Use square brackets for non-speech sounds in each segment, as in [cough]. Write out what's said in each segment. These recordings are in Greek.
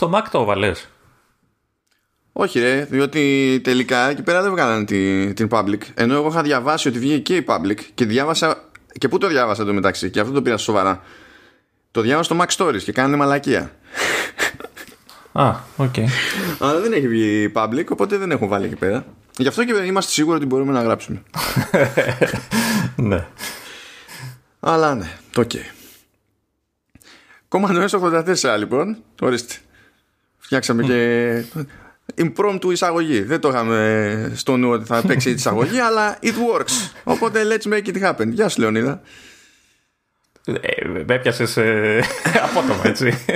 Στο Mac το 'βαλες; Όχι ρε, διότι τελικά εκεί πέρα δεν βγάλανε την, την public. Ενώ εγώ είχα διαβάσει ότι βγήκε και η public και διάβασα. Και πού το διάβασα το μεταξύ, και αυτό το πήρα σοβαρά. Το διάβασα στο MacStories και κάνανε μαλακία. Α, OK. Okay. Αλλά δεν έχει βγει public, οπότε δεν έχουν βάλει εκεί πέρα. Γι' αυτό και είμαστε σίγουροι ότι μπορούμε να γράψουμε. [laughs] ναι. Αλλά ναι, το οκ. Command OS 84 λοιπόν, ορίστε. Φτιάξαμε και impromptu εισαγωγή. Δεν το είχαμε στο νου ότι θα παίξει η εισαγωγή, [laughs] αλλά it works. Οπότε let's make it happen. Γεια σου Λεωνίδα. Ε, με έπιασες ε, [laughs] απότομα, έτσι.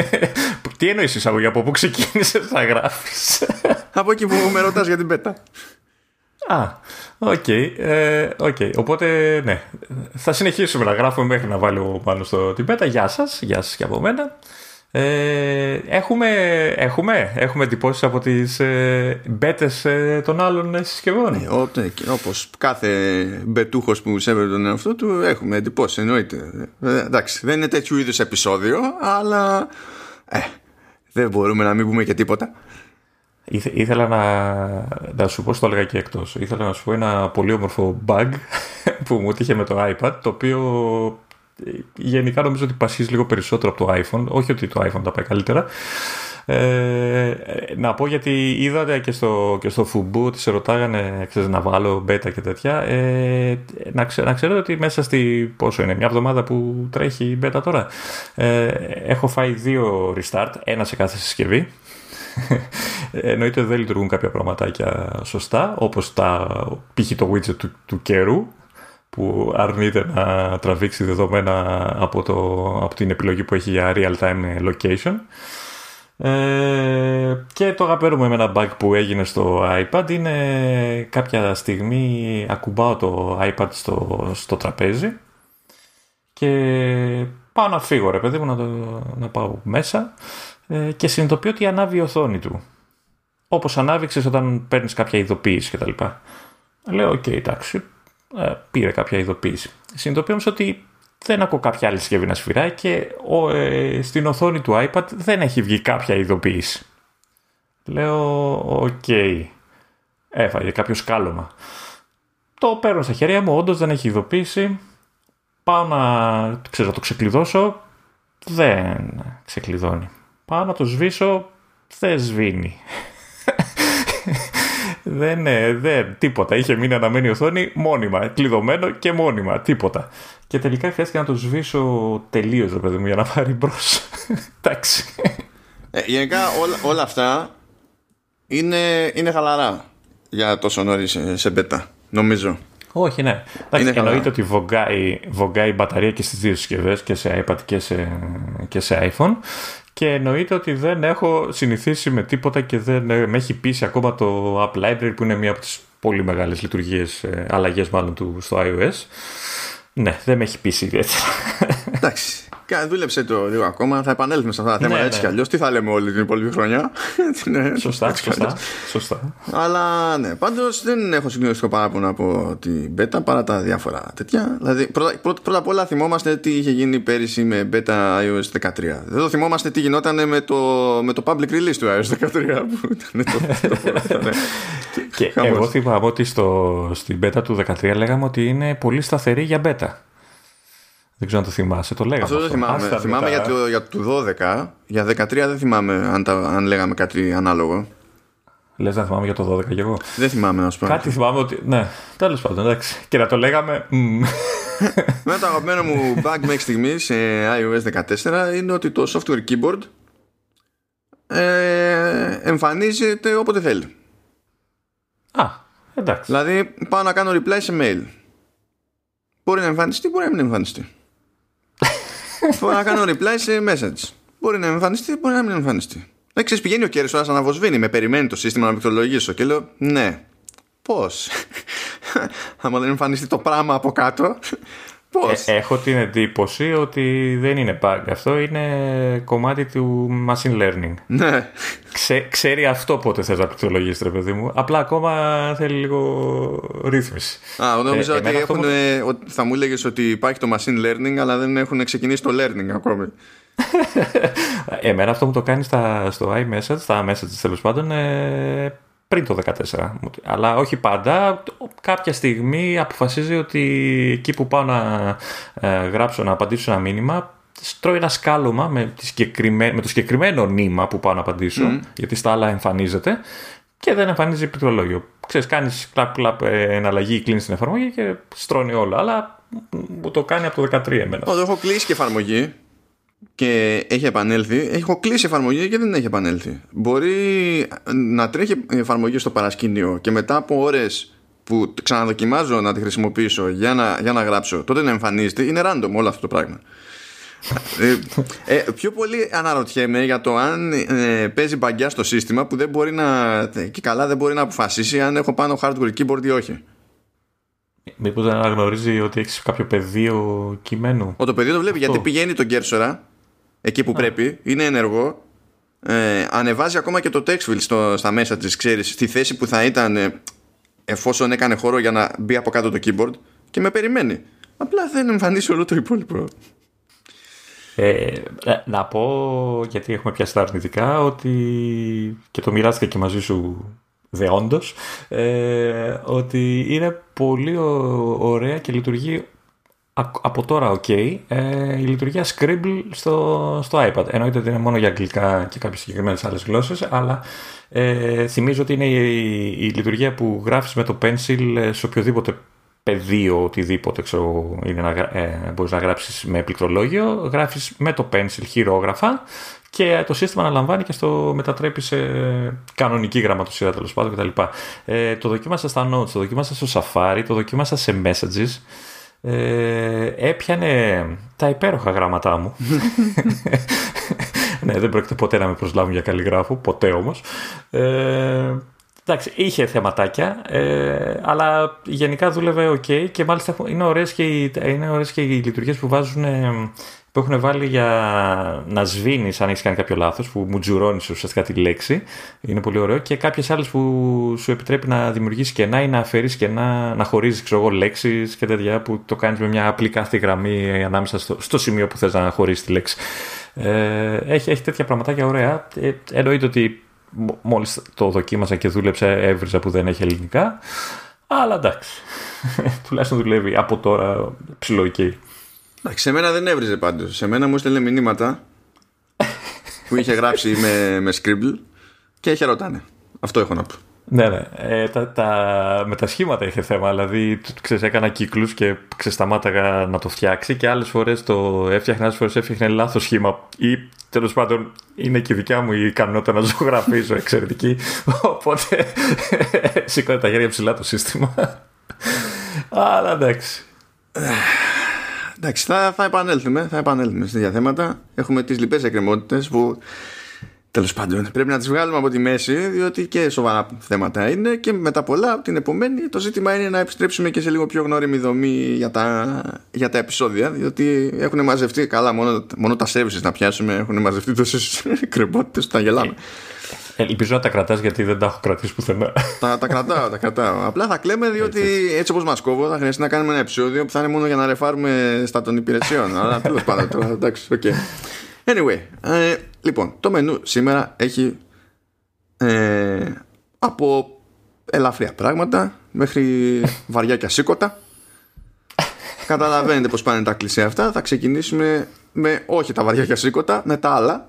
Τι εννοείς εισαγωγή, από πού ξεκίνησες να γράφεις; [laughs] από εκεί που με ρωτάς για την beta. Α, OK. Okay, ε, okay. Οπότε, ναι. Θα συνεχίσουμε να γράφουμε μέχρι να βάλω πάνω στο την πέτα. Γεια σας, γεια σας και από μένα. Ε, έχουμε, έχουμε, έχουμε εντυπώσεις από τις ε, μπέτες ε, των άλλων συσκευών. Ναι, ναι όπως κάθε μπετούχος που σέβεται τον εαυτό του έχουμε εντυπώσεις, εννοείται. Ε, εντάξει, δεν είναι τέτοιου είδους επεισόδιο, αλλά ε, δεν μπορούμε να μην πούμε και τίποτα. ήθελα να, να σου πω, στο έλεγα και εκτός, ήθελα να σου πω ένα πολύ όμορφο bug [laughs] που μου τύχε με το iPad, το οποίο γενικά νομίζω ότι πασχίζει λίγο περισσότερο από το iPhone. Όχι ότι το iPhone τα πάει καλύτερα. Ε, να πω γιατί είδατε και στο, και στο Fubu ότι σε ρωτάγανε ξέρεις, να βάλω beta και τέτοια ε, να, ξε, να ξέρετε ότι μέσα στη πόσο είναι μια εβδομάδα που τρέχει η beta τώρα ε, έχω φάει δύο restart ένα σε κάθε συσκευή εννοείται ότι δεν λειτουργούν κάποια πραγματάκια σωστά όπως τα π.χ. το widget του, του καιρού που αρνείται να τραβήξει δεδομένα από, το, από την επιλογή που έχει για real-time location. Ε, και το αγαπέρουμε με ένα bug που έγινε στο iPad είναι κάποια στιγμή ακουμπάω το iPad στο, στο τραπέζι και πάω να φύγω ρε παιδί μου να, το, να πάω μέσα ε, και συνειδητοποιώ ότι ανάβει η οθόνη του όπως ανάβει ξες όταν παίρνεις κάποια ειδοποίηση κτλ. Λέω OK okay, εντάξει ε, πήρε κάποια ειδοποίηση. Συνειδητοποιώ όμως ότι δεν ακούω κάποια άλλη συσκευή να σφυράει και ο, ε, στην οθόνη του iPad δεν έχει βγει κάποια ειδοποίηση. Λέω, OK, okay. έφαγε κάποιο σκάλωμα. Το παίρνω στα χέρια μου, όντως δεν έχει ειδοποίηση. Πάω να, ξέρω, το ξεκλειδώσω, δεν ξεκλειδώνει. Πάω να το σβήσω, δεν σβήνει. Δεν, δεν, τίποτα. Είχε μείνει αναμένη οθόνη μόνιμα, κλειδωμένο και μόνιμα, τίποτα. Και τελικά χρειάστηκε να το σβήσω τελείως, ρε παιδί μου, για να πάρει μπρος. [laughs] Εντάξει. Ε, γενικά όλα, όλα αυτά είναι, είναι χαλαρά για τόσο νωρίς σε μπέτα, νομίζω. Όχι, ναι. Εντάξει, εννοείται ότι βογκάει, βογκάει η μπαταρία και στις δύο συσκευές και σε iPad και σε, και σε iPhone και εννοείται ότι δεν έχω συνηθίσει με τίποτα και δεν με έχει πείσει ακόμα το App Library που είναι μία από τις πολύ μεγάλες λειτουργίες, ε, αλλαγές μάλλον του στο iOS. Ναι, δεν με έχει πείσει ιδιαίτερα. Εντάξει. Δούλεψε το λίγο ακόμα. Θα επανέλθουμε σε αυτά τα θέματα ναι, έτσι ναι. κι αλλιώς. Τι θα λέμε όλη την υπόλοιπη χρονιά. [laughs] ναι, σωστά, σωστά, σωστά. Αλλά ναι, πάντως δεν έχω συγκλονιστικό παράπονο από την beta παρά τα διάφορα τέτοια. Δηλαδή, πρώτα, πρώτα, πρώτα απ' όλα θυμόμαστε τι είχε γίνει πέρυσι με beta iOS 13. Δεν το θυμόμαστε τι γινόταν με το, με το public release του iOS 13. [laughs] Που ήταν το, το, ναι. [laughs] και, και εγώ θυμάμαι ότι στο, στην beta του 13 λέγαμε ότι είναι πολύ σταθερή για beta. Δεν ξέρω αν το θυμάσαι, το λέγαμε. Αυτό δεν θυμάμαι. θυμάμαι για το, για το 12. Για 13 δεν θυμάμαι αν, τα, αν λέγαμε κάτι ανάλογο. Λες να θυμάμαι για το 12 κι εγώ; Δεν θυμάμαι, να σου πω. Κάτι θυμάμαι ότι. Ναι, τέλος πάντων, εντάξει. Και να το λέγαμε. [laughs] Με το αγαπημένο μου bug μέχρι στιγμής σε iOS 14 είναι ότι το software keyboard ε, εμφανίζεται όποτε θέλει. Α, εντάξει. Δηλαδή πάω να κάνω reply σε mail. Μπορεί να εμφανιστεί, μπορεί να μην εμφανιστεί. Μπορώ να κάνω reply σε message. Μπορεί να εμφανιστεί, μπορεί να μην εμφανιστεί. Δεν ξέρεις, πηγαίνει ο Κέρι να αναβοσβήνει. Με περιμένει το σύστημα να πληκτρολογήσω και λέω ναι. Πώς; [laughs] Άμα δεν εμφανιστεί το πράγμα από κάτω. Πώς; Ε, έχω την εντύπωση ότι δεν είναι bug. Αυτό είναι κομμάτι του machine learning. Ναι. Ξέ, ξέρει αυτό πότε θες να πληκτρολογήσεις, ρε παιδί μου. Απλά ακόμα θέλει λίγο ρύθμιση. Α, νομίζω ε, ότι, έχουν, μου... ότι θα μου έλεγες ότι υπάρχει το machine learning, αλλά δεν έχουν ξεκινήσει το learning ακόμη. [laughs] Εμένα αυτό μου το κάνει στα, στο iMessage, στα messages τέλος πάντων, ε, πριν το 14. Αλλά όχι πάντα. Κάποια στιγμή αποφασίζει ότι εκεί που πάω να ε, γράψω, να απαντήσω ένα μήνυμα, στρώει ένα σκάλωμα με, με το συγκεκριμένο νήμα που πάω να απαντήσω, γιατί στα άλλα εμφανίζεται, και δεν εμφανίζει πληκτρολόγιο. Ξέρεις, κάνεις κλαπ κλαπ ε, εναλλαγή, κλείνεις την εφαρμογή και στρώνει όλο. Αλλά μου το κάνει από το 13 εμένα. Όταν έχω κλείσει και εφαρμογή και έχει επανέλθει, έχω κλείσει εφαρμογή και δεν έχει επανέλθει. Μπορεί να τρέχει η εφαρμογή στο παρασκήνιο και μετά από ώρες που ξαναδοκιμάζω να τη χρησιμοποιήσω για να, για να γράψω, τότε να εμφανίζεται. Είναι random όλο αυτό το πράγμα ε, ε, πιο πολύ αναρωτιέμαι για το αν ε, παίζει μπαγκιά στο σύστημα που δεν μπορεί να και καλά δεν μπορεί να αποφασίσει αν έχω πάνω hardware keyboard ή όχι. Μήπως δεν αναγνωρίζει ότι έχεις κάποιο πεδίο κειμένου; Ο το πεδίο το βλέπει γιατί πηγαίνει τον κέρσορα εκεί που πρέπει, είναι ενεργό. Ε, ανεβάζει ακόμα και το text στο, στα μέσα της, ξέρεις, στη θέση που θα ήταν ε, εφόσον έκανε χώρο για να μπει από κάτω το keyboard και με περιμένει. Απλά δεν εμφανίσει όλο το υπόλοιπο. Ε, να πω, γιατί έχουμε πιάσει τα αρνητικά, ότι και το μοιράστηκα και μαζί σου δεόντως, ε, ότι είναι πολύ ωραία και λειτουργεί από τώρα ok ε, η λειτουργία Scribble στο, στο iPad. Εννοείται ότι είναι μόνο για αγγλικά και κάποιες συγκεκριμένες άλλες γλώσσες, αλλά ε, θυμίζω ότι είναι η, η, λειτουργία που γράφεις με το Pencil σε οποιοδήποτε πεδίο, οτιδήποτε ξέρω, είναι να, ε, μπορείς να γράψεις με πληκτρολόγιο, γράφεις με το pencil χειρόγραφα και το σύστημα αναλαμβάνει και στο μετατρέπει σε κανονική γραμματοσύρα τέλος πάντων κτλ. Ε, το δοκίμασα στα notes, το δοκίμασα στο Safari, το δοκίμασα σε messages. Ε, έπιανε τα υπέροχα γράμματά μου. [laughs] ναι, δεν πρόκειται ποτέ να με προσλάβουν για καλλιγράφο, ποτέ όμως. Ε, Εντάξει, είχε θεματάκια, ε, αλλά γενικά δούλευε ok και μάλιστα είναι ωραίες και οι, είναι ωραίες και οι λειτουργίες που βάζουν που έχουν βάλει για να σβήνει αν έχεις κάνει κάποιο λάθος, που μου τζουρώνεις ουσιαστικά τη λέξη. Είναι πολύ ωραίο. Και κάποιες άλλες που σου επιτρέπει να δημιουργήσει κενά ή να αφαιρείς κενά, να χωρίζεις λέξεις και τέτοια που το κάνεις με μια απλή κάθετη γραμμή ανάμεσα στο, στο σημείο που θες να χωρίσει τη λέξη. Ε, έχει, έχει τέτοια πραγματάκια ωραία. Ε, εννοείται ότι μόλις το δοκίμασα και δούλεψε έβριζα που δεν έχει ελληνικά αλλά εντάξει [laughs] τουλάχιστον δουλεύει από τώρα ψηλοϊκή Εντάξει, σε μένα δεν έβριζε πάντως σε μένα μου έστελνε μηνύματα [laughs] που είχε γράψει με, με Scribble και ρωτάνε αυτό έχω να πω ναι, ναι. Ε, τα, τα, με τα σχήματα είχε θέμα. Δηλαδή, ξέρεις, έκανα κύκλους και ξεσταμάταγα να το φτιάξει και άλλες φορές το έφτιαχνα, άλλες φορές έφτιαχνε λάθος σχήμα. Ή τέλος πάντων είναι και η δικιά μου η ικανότητα να [laughs] ζωγραφίζω εξαιρετική. Οπότε [laughs] σηκώνει τα χέρια ψηλά το σύστημα. Αλλά εντάξει. Εντάξει, θα, θα επανέλθουμε, θα επανέλθουμε σε θέματα. Έχουμε τις λοιπές εκκρεμότητες που Τέλος πάντων, πρέπει να τις βγάλουμε από τη μέση, διότι και σοβαρά θέματα είναι και μετά πολλά την επομένη το ζήτημα είναι να επιστρέψουμε και σε λίγο πιο γνώριμη δομή για τα, για τα επεισόδια, διότι έχουν μαζευτεί καλά, μόνο, μόνο τα services να πιάσουμε έχουν μαζευτεί τόσες [laughs] κρεμπότητε που τα γελάμε. Ε, ελπίζω να τα κρατάς γιατί δεν τα έχω κρατήσει πουθενά. τα, τα κρατάω, τα κρατάω. Απλά θα κλαίμε διότι έτσι όπως μας κόβω θα χρειαστεί να κάνουμε ένα επεισόδιο που θα είναι μόνο για να ρεφάρουμε στα των υπηρεσιών. [laughs] Αλλά τέλος πάντων τώρα, εντάξει, OK. Anyway, ε, λοιπόν, το μενού σήμερα έχει ε, από ελαφριά πράγματα μέχρι βαριά και ασήκωτα. Καταλαβαίνετε πως πάνε τα κλισέ αυτά. Θα ξεκινήσουμε με όχι τα βαριά και ασήκωτα, με τα άλλα.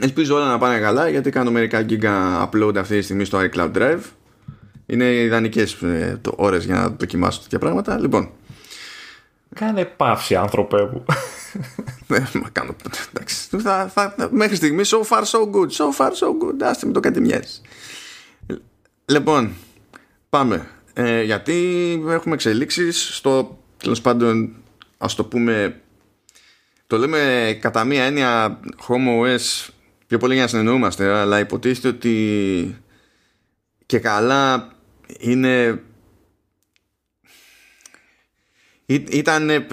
Ελπίζω όλα να πάνε καλά γιατί κάνω μερικά giga upload αυτή τη στιγμή στο iCloud Drive. Είναι ιδανικές ε, ώρες για να δοκιμάσω τέτοια πράγματα. Λοιπόν. Κάνε παύση άνθρωπε μου. Ναι, μα κάνω. Εντάξει. Θα, θα, μέχρι στιγμή so far so good. So far so good. Άστε με το κάτι μοιάζει. Λοιπόν, πάμε. Ε, γιατί έχουμε εξελίξεις στο τέλος πάντων, ας το πούμε. Το λέμε κατά μία έννοια Home OS πιο πολύ για να συνεννοούμαστε, αλλά υποτίθεται ότι και καλά είναι ήταν, ε,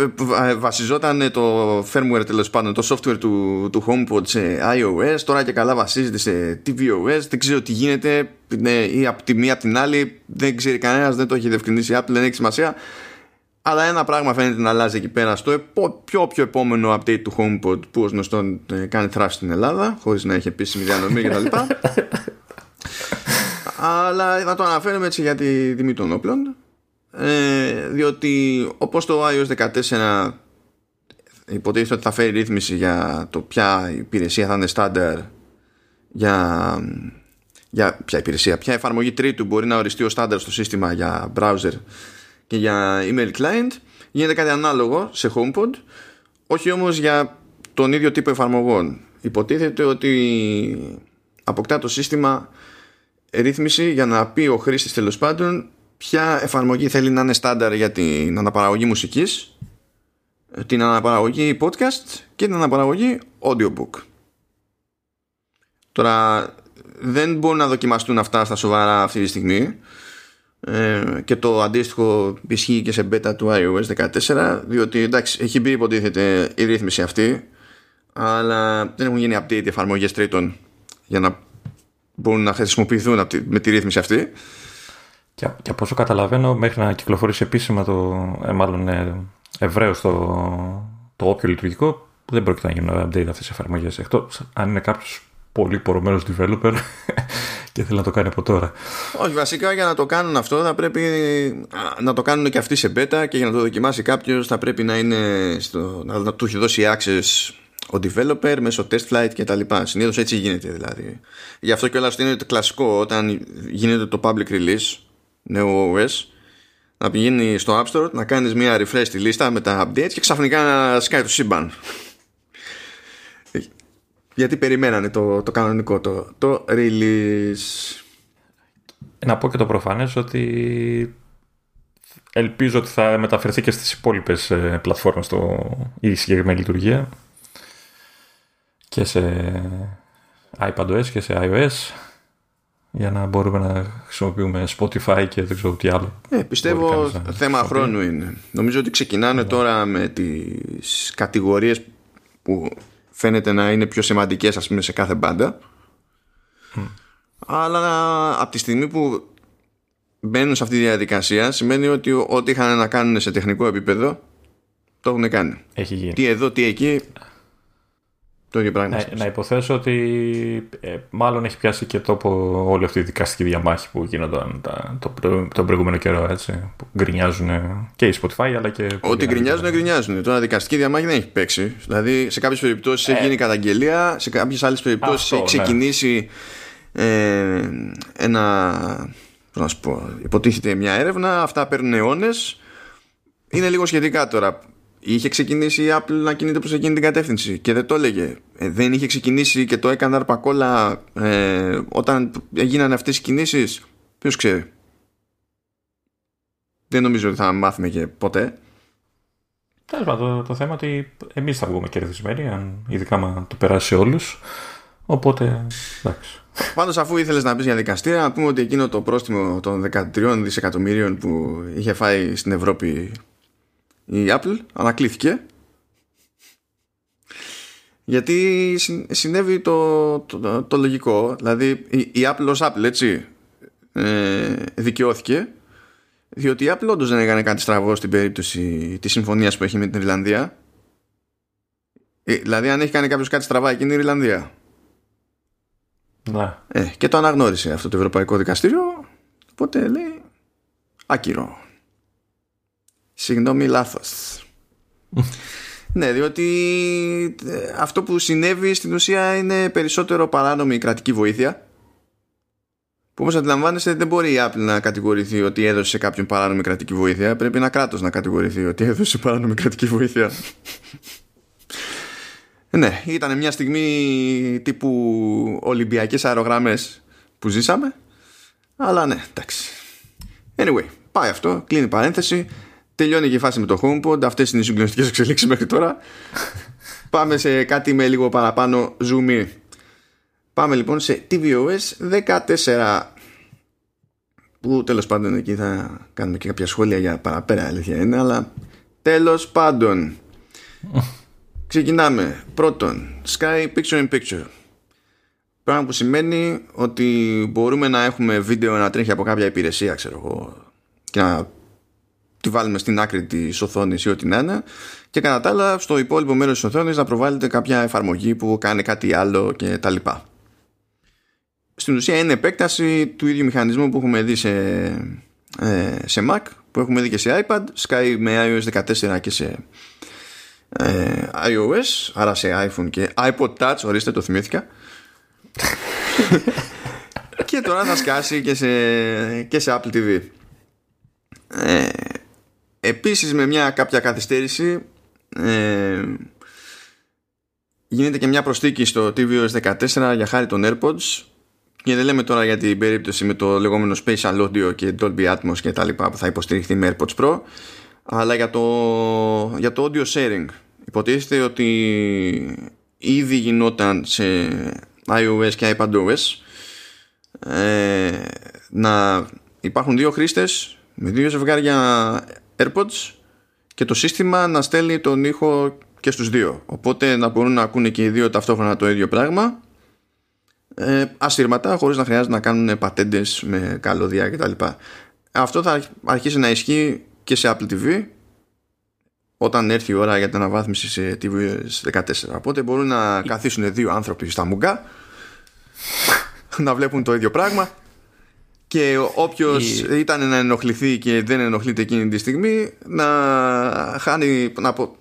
βασιζόταν το firmware τέλος πάντων, το software του, του HomePod σε iOS, τώρα και καλά βασίζεται σε tvOS, δεν ξέρω τι γίνεται. Ναι, ή από τη μία από την άλλη, δεν ξέρει κανένας, δεν το έχει διευκρινίσει η Apple, δεν έχει σημασία. Αλλά ένα πράγμα φαίνεται να αλλάζει εκεί πέρα στο πιο πιο επόμενο update του HomePod που ως γνωστόν ε, κάνει θράψη στην Ελλάδα χωρίς να έχει επίσημη διανομή κτλ. Αλλά θα το αναφέρουμε έτσι για τη τιμή των όπλων ε, διότι όπως το iOS 14 υποτίθεται ότι θα φέρει ρύθμιση για το ποια υπηρεσία θα είναι στάνταρ για, για ποια υπηρεσία, ποια εφαρμογή τρίτου μπορεί να οριστεί ο στάνταρ στο σύστημα για browser και για email client γίνεται κάτι ανάλογο σε HomePod όχι όμως για τον ίδιο τύπο εφαρμογών. Υποτίθεται ότι αποκτά το σύστημα ρύθμιση για να πει ο χρήστης τέλος πάντων ποια εφαρμογή θέλει να είναι στάνταρ για την αναπαραγωγή μουσικής την αναπαραγωγή podcast και την αναπαραγωγή audiobook. Τώρα δεν μπορούν να δοκιμαστούν αυτά στα σοβαρά αυτή τη στιγμή ε, και το αντίστοιχο ισχύει και σε beta του iOS 14 διότι εντάξει έχει μπει υποτίθεται η ρύθμιση αυτή αλλά δεν έχουν γίνει update εφαρμογές τρίτων για να μπορούν να χρησιμοποιηθούν με τη ρύθμιση αυτή. Και, και από όσο καταλαβαίνω μέχρι να κυκλοφορήσει επίσημα το ε, μάλλον ε, ευρέως το, το όποιο λειτουργικό δεν πρόκειται να γίνουν update αυτές τις εφαρμογές. Εκτός αν είναι κάποιος πολύ πορωμένος developer και θέλει να το κάνει από τώρα. Όχι, βασικά για να το κάνουν αυτό θα πρέπει να το κάνουν και αυτοί σε beta και για να το δοκιμάσει κάποιος θα πρέπει να είναι στο, να του έχει δώσει access ο developer μέσω test flight και τα λοιπά. Συνήθως έτσι γίνεται δηλαδή. Γι' αυτό και όλα αυτό είναι το κλασικό όταν γίνεται το public release νέο OS να πηγαίνει στο App Store να κάνεις μια refresh στη λίστα με τα updates και ξαφνικά να σκάει το σύμπαν γιατί περιμένανε το, το κανονικό το, το release να πω και το προφανές ότι ελπίζω ότι θα μεταφερθεί και στις υπόλοιπες ε, πλατφόρμες το, η συγκεκριμένη λειτουργία και σε iPadOS και σε iOS για να μπορούμε να χρησιμοποιούμε Spotify και δεν ξέρω τι άλλο. Ε, πιστεύω θέμα χρόνου είναι. Νομίζω ότι ξεκινάνε ναι. τώρα με τις κατηγορίες που φαίνεται να είναι πιο σημαντικές ας πούμε σε κάθε μπάντα. Αλλά από τη στιγμή που μπαίνουν σε αυτή τη διαδικασία σημαίνει ότι ό,τι είχαν να κάνουν σε τεχνικό επίπεδο το έχουν κάνει. Έχει γίνει. Τι εδώ, τι εκεί το ίδιο πράγμα. Να, να υποθέσω ότι ε, μάλλον έχει πιάσει και τόπο όλη αυτή η δικαστική διαμάχη που γίνονταν τα, το, τον προηγούμενο καιρό. Έτσι, που γκρινιάζουν και οι Spotify αλλά και. Ό,τι γκρινιάζουν, γκρινιάζουν. Τώρα δικαστική διαμάχη δεν έχει παίξει. Δηλαδή σε κάποιες περιπτώσεις ε, έχει γίνει καταγγελία, σε κάποιες άλλες περιπτώσεις έχει ναι. ξεκινήσει ε, ένα. να σου πω, υποτίθεται μια έρευνα, αυτά παίρνουν αιώνες. Είναι λίγο σχετικά τώρα είχε ξεκινήσει η Apple να κινείται προς εκείνη την κατεύθυνση και δεν το έλεγε. Ε, δεν είχε ξεκινήσει και το έκανε αρπακόλα ε, όταν έγιναν αυτές οι κινήσεις. Ποιος ξέρει. Δεν νομίζω ότι θα μάθουμε και ποτέ. Τέλος πάντων, το, το θέμα ότι εμείς θα βγούμε κερδισμένοι, αν ειδικά μα το περάσει σε όλους. Οπότε, εντάξει. Πάντως, αφού ήθελες να πεις για δικαστήρια, να πούμε ότι εκείνο το πρόστιμο των 13 δισεκατομμύριων που είχε φάει στην Ευρώπη η Apple ανακλήθηκε. Γιατί συνέβη το, το, το, λογικό. Δηλαδή η, η, Apple ως Apple έτσι ε, δικαιώθηκε. Διότι η Apple όντως δεν έκανε κάτι στραβό στην περίπτωση της συμφωνίας που έχει με την Ιρλανδία. Ε, δηλαδή αν έχει κάνει κάποιος κάτι στραβά εκείνη η Ιρλανδία. Ναι. ε, και το αναγνώρισε αυτό το Ευρωπαϊκό Δικαστήριο. Οπότε λέει άκυρο Συγγνώμη, λάθος. [laughs] ναι, διότι ε, αυτό που συνέβη στην ουσία είναι περισσότερο παράνομη κρατική βοήθεια. Που όπως αντιλαμβάνεστε δεν μπορεί η Apple να κατηγορηθεί ότι έδωσε σε κάποιον παράνομη κρατική βοήθεια. Πρέπει ένα κράτος να κατηγορηθεί ότι έδωσε παράνομη κρατική βοήθεια. [laughs] ναι, ήταν μια στιγμή τύπου Ολυμπιακές αερογραμμές που ζήσαμε. Αλλά ναι, εντάξει. Anyway, πάει αυτό, κλείνει παρένθεση. Τελειώνει και η φάση με το HomePod. Αυτές είναι οι συγκλονιστικές εξελίξεις μέχρι τώρα. Πάμε σε κάτι με λίγο παραπάνω. Zoom Πάμε λοιπόν σε tvOS 14 που τέλος πάντων εκεί θα κάνουμε και κάποια σχόλια για παραπέρα αλήθεια είναι αλλά τέλος πάντων. Ξεκινάμε. Πρώτον Sky Picture in Picture. Πράγμα που σημαίνει ότι μπορούμε να έχουμε βίντεο να τρέχει από κάποια υπηρεσία ξέρω εγώ και να τη βάλουμε στην άκρη της οθόνης ή ό,τι να είναι και κατά τα άλλα στο υπόλοιπο μέρος της οθόνης να προβάλλεται κάποια εφαρμογή που κάνει κάτι άλλο και τα λοιπά. Στην ουσία είναι επέκταση του ίδιου μηχανισμού που έχουμε δει σε, ε, σε Mac, που έχουμε δει και σε iPad, Sky με iOS 14 και σε ε, iOS, άρα σε iPhone και iPod Touch, ορίστε το θυμήθηκα. [laughs] και τώρα θα σκάσει και σε, και σε Apple TV. Ε, επίσης με μια κάποια καθυστέρηση ε, γίνεται και μια προστίκη στο tvOS 14 για χάρη των AirPods. Και δεν λέμε τώρα για την περίπτωση με το λεγόμενο Spatial Audio και Dolby Atmos και τα λοιπά που θα υποστηριχθεί με AirPods Pro αλλά για το, για το audio sharing. Υποτίθεται ότι ήδη γινόταν σε iOS και iPadOS ε, να υπάρχουν δύο χρήστες με δύο ζευγάρια AirPods και το σύστημα να στέλνει τον ήχο και στους δύο οπότε να μπορούν να ακούνε και οι δύο ταυτόχρονα το ίδιο πράγμα ε, ασύρματα χωρίς να χρειάζεται να κάνουν πατέντες με καλώδια κτλ. Αυτό θα αρχίσει να ισχύει και σε Apple TV όταν έρθει η ώρα για την αναβάθμιση σε TV 14. Οπότε μπορούν να καθίσουν δύο άνθρωποι στα μουγκά [laughs] να βλέπουν το ίδιο πράγμα και όποιος η... ήταν να ενοχληθεί και δεν ενοχλείται εκείνη τη στιγμή να χάνει να, πω,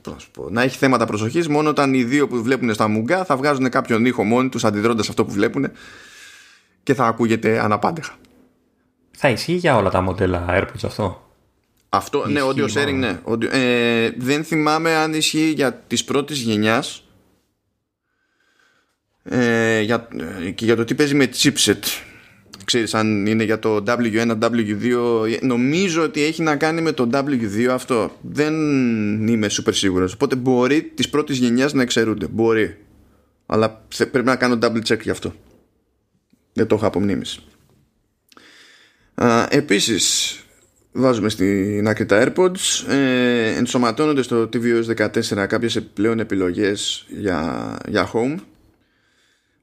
να έχει θέματα προσοχής μόνο όταν οι δύο που βλέπουν στα μουγκά θα βγάζουν κάποιον ήχο μόνοι τους αντιδρώντας αυτό που βλέπουν και θα ακούγεται αναπάντεχα. Θα ισχύει για όλα τα μοντέλα AirPods αυτό; Αυτό, ναι, audio sharing, ναι. ε, δεν θυμάμαι αν ισχύει για τις πρώτες γενιάς ε, για, ε, και για το τι παίζει με chipset ξέρεις αν είναι για το W1, W2 νομίζω ότι έχει να κάνει με το W2 αυτό. Δεν είμαι super σίγουρος. Οπότε μπορεί τις πρώτες γενιάς να εξαιρούνται. Μπορεί. Αλλά πρέπει να κάνω double check γι' αυτό. Δεν το έχω απομνήμηση Α, επίσης βάζουμε στην άκρη τα AirPods. Ε, ενσωματώνονται στο tvOS 14 κάποιες επιπλέον επιλογές για, για home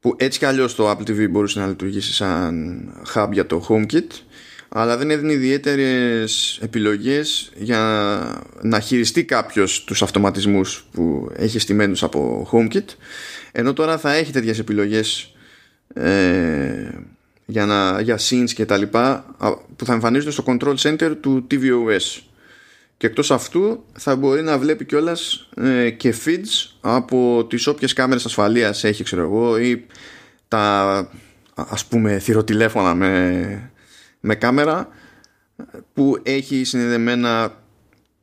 που έτσι κι αλλιώς το Apple TV μπορούσε να λειτουργήσει σαν hub για το HomeKit αλλά δεν έδινε ιδιαίτερες επιλογές για να χειριστεί κάποιος τους αυτοματισμούς που έχει στημένους από HomeKit. Ενώ τώρα θα έχει τέτοιες επιλογές ε, για, να, για scenes και τα λοιπά που θα εμφανίζονται στο control center του tvOS και εκτός αυτού θα μπορεί να βλέπει κιόλας ε, και feeds από τις όποιες κάμερες ασφαλείας έχει ξέρω εγώ ή τα ας πούμε θηροτηλέφωνα με, με κάμερα που έχει συνδεδεμένα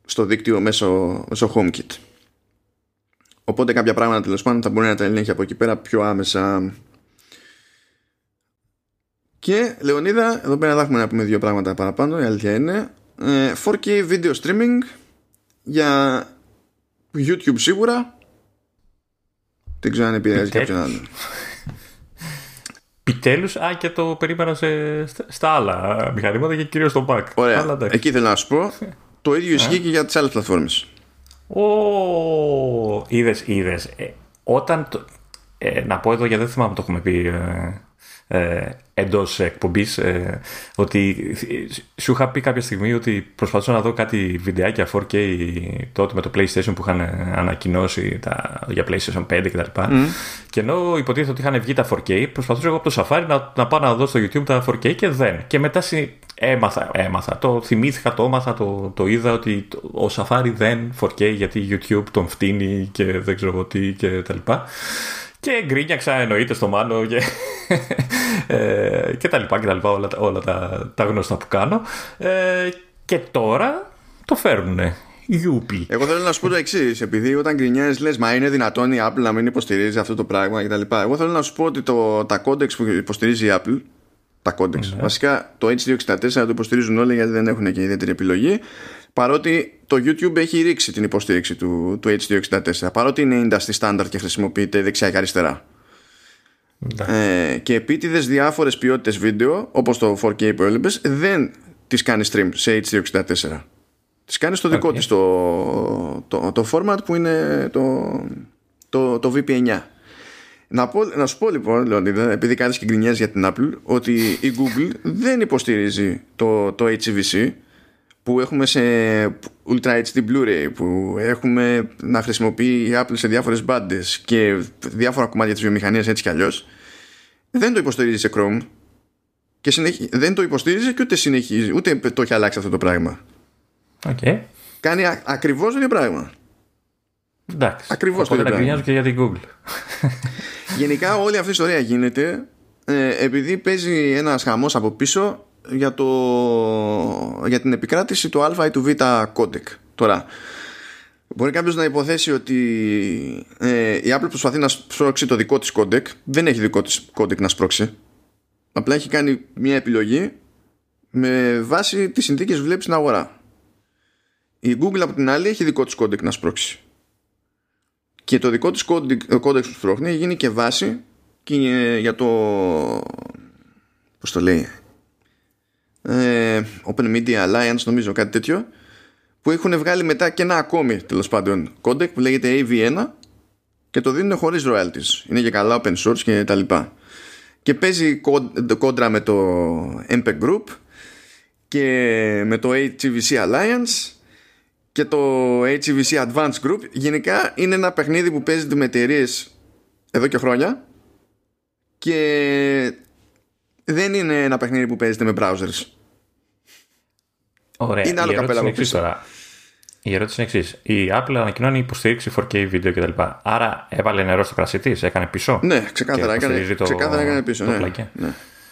στο δίκτυο μέσω, μέσω HomeKit. Οπότε κάποια πράγματα τέλος πάντων θα μπορεί να τα ελέγχει από εκεί πέρα πιο άμεσα. Και Λεωνίδα, εδώ πέρα θα έχουμε να πούμε δύο πράγματα παραπάνω. Η αλήθεια είναι 4K ε, video streaming για YouTube σίγουρα. Δεν ξέρω αν επηρεάζει κάποιον άλλο. Επιτέλους, α, και το περίμενα σε, στα άλλα μηχανήματα και κυρίως στο Mac. Ωραία. Αλλά, Εκεί θέλω να σου πω. το ίδιο ισχύει και για τις άλλες πλατφόρμες. Ω, είδες, είδες. Ε, όταν. ε, να πω εδώ γιατί δεν θυμάμαι το έχουμε πει. Ε, ε, εντός εκπομπής ε, ότι σου είχα πει κάποια στιγμή ότι προσπαθούσα να δω κάτι βιντεάκια 4K τότε με το PlayStation που είχαν ανακοινώσει τα, για PlayStation 5 κτλ. Mm. Και ενώ υποτίθεται ότι είχαν βγει τα 4K, προσπαθούσα εγώ από το Safari να, να πάω να δω στο YouTube τα 4K και δεν. Και μετά έμαθα, έμαθα, το θυμήθηκα, το έμαθα, το, το είδα ότι ο Safari δεν 4K γιατί YouTube τον φτύνει και δεν ξέρω τι και τα λοιπά. Και γκρίνιαξα εννοείται στο Μάνο και, [laughs] ε, και τα λοιπά και τα λοιπά όλα, όλα τα, τα γνωστά που κάνω. Ε, και τώρα το φέρνουνε. Γιούπι. Εγώ θέλω να σου πω το εξής. Επειδή όταν γκρινιάζεις, λες, Μα είναι δυνατόν η Apple να μην υποστηρίζει αυτό το πράγμα κτλ. Εγώ θέλω να σου πω ότι το, τα codecs που υποστηρίζει η Apple, τα codecs, ναι. βασικά το H264 το υποστηρίζουν όλοι γιατί δεν έχουν και ιδιαίτερη επιλογή. Παρότι το YouTube έχει ρίξει την υποστήριξη του, του H264 παρότι είναι industry standard και χρησιμοποιείται δεξιά και αριστερά. Ε, και επίτηδες διάφορες ποιότητες βίντεο όπως το 4K που έλεγες δεν τις κάνει stream σε H264 τις κάνει στο δικό okay. της το, το, το format που είναι το, το, το VP9 να, πω, να σου πω λοιπόν, Λεωνίδα, επειδή κάνεις και γκρινιές για την Apple, ότι η Google δεν υποστηρίζει το, το HVC που έχουμε σε Ultra HD Blu-ray που έχουμε να χρησιμοποιεί η Apple σε διάφορες μπάντες και διάφορα κομμάτια της βιομηχανίας έτσι κι αλλιώς δεν το υποστηρίζει σε Chrome και συνεχ... δεν το υποστηρίζει και ούτε συνεχίζει ούτε το έχει αλλάξει αυτό το πράγμα Okay. κάνει α... ακριβώς το ίδιο πράγμα Εντάξει. Ακριβώς το Οπότε ίδιο να πράγμα. γκρινιάζω και για την Google. Γενικά όλη αυτή η ιστορία γίνεται ε, επειδή παίζει ένας χαμός από πίσω για, το, για την επικράτηση του α ή του β codec. Τώρα, μπορεί κάποιος να υποθέσει ότι ε, η Apple προσπαθεί να σπρώξει το δικό της codec. Δεν έχει δικό της codec να σπρώξει. Απλά έχει κάνει μια επιλογή με βάση τις συνθήκες που βλέπει στην αγορά. Η Google από την άλλη έχει δικό της codec να σπρώξει. Και το δικό της codec που σπρώχνει έγινε και βάση και για το πώς το λέει ε, Open Media Alliance νομίζω κάτι τέτοιο που έχουν βγάλει μετά και ένα ακόμη τέλος πάντων codec που λέγεται AV1 και το δίνουν χωρίς royalties. Είναι και καλά open source και τα λοιπά. Και παίζει κόντρα με το MPEG Group και με το HVC Alliance και το HVC Advanced Group. Γενικά είναι ένα παιχνίδι που παίζεται με εταιρείες εδώ και χρόνια και δεν είναι ένα παιχνίδι που παίζεται με browsers. Ωραία. Είναι άλλο η ερώτηση καπέλα είναι από εξής πίσω. τώρα. Η ερώτηση είναι εξής. Η Apple ανακοινώνει υποστήριξη 4K βίντεο κτλ. Άρα έβαλε νερό στο κρασί της, έκανε πίσω; Ναι, ξεκάθαρα Και έκανε, υποστηρίζει το- ξεκάθαρα έκανε πίσω. το ναι. πλακέ. ναι.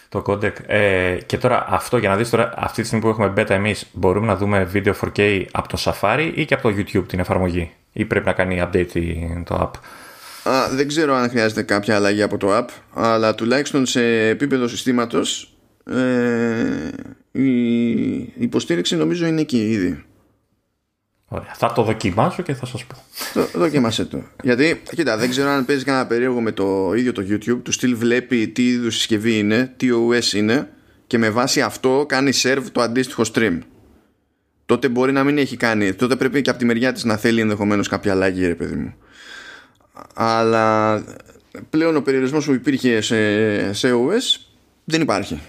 Το codec. Ε, και τώρα αυτό για να δεις τώρα αυτή τη στιγμή που έχουμε beta εμείς μπορούμε να δούμε βίντεο 4K από το Safari ή και από το YouTube την εφαρμογή; Ή πρέπει να κάνει update η- το app; Α, δεν ξέρω αν χρειάζεται κάποια αλλαγή από το app, αλλά τουλάχιστον σε επίπεδο συστήματος ε, η υποστήριξη νομίζω είναι εκεί ήδη. Ωραία. Θα το δοκιμάσω και θα σας πω. Το- Δοκίμασέ το. Γιατί, κοίτα, δεν ξέρω αν παίζει κανένα περίεργο με το ίδιο το YouTube. Του στυλ βλέπει τι είδους συσκευή είναι, τι OS είναι και με βάση αυτό κάνει serve το αντίστοιχο stream. Τότε μπορεί να μην έχει κάνει. Τότε πρέπει και από τη μεριά της να θέλει ενδεχομένως κάποια αλλαγή, ρε παιδί μου. Αλλά πλέον ο περιορισμός που υπήρχε σε, σε OS δεν υπάρχει.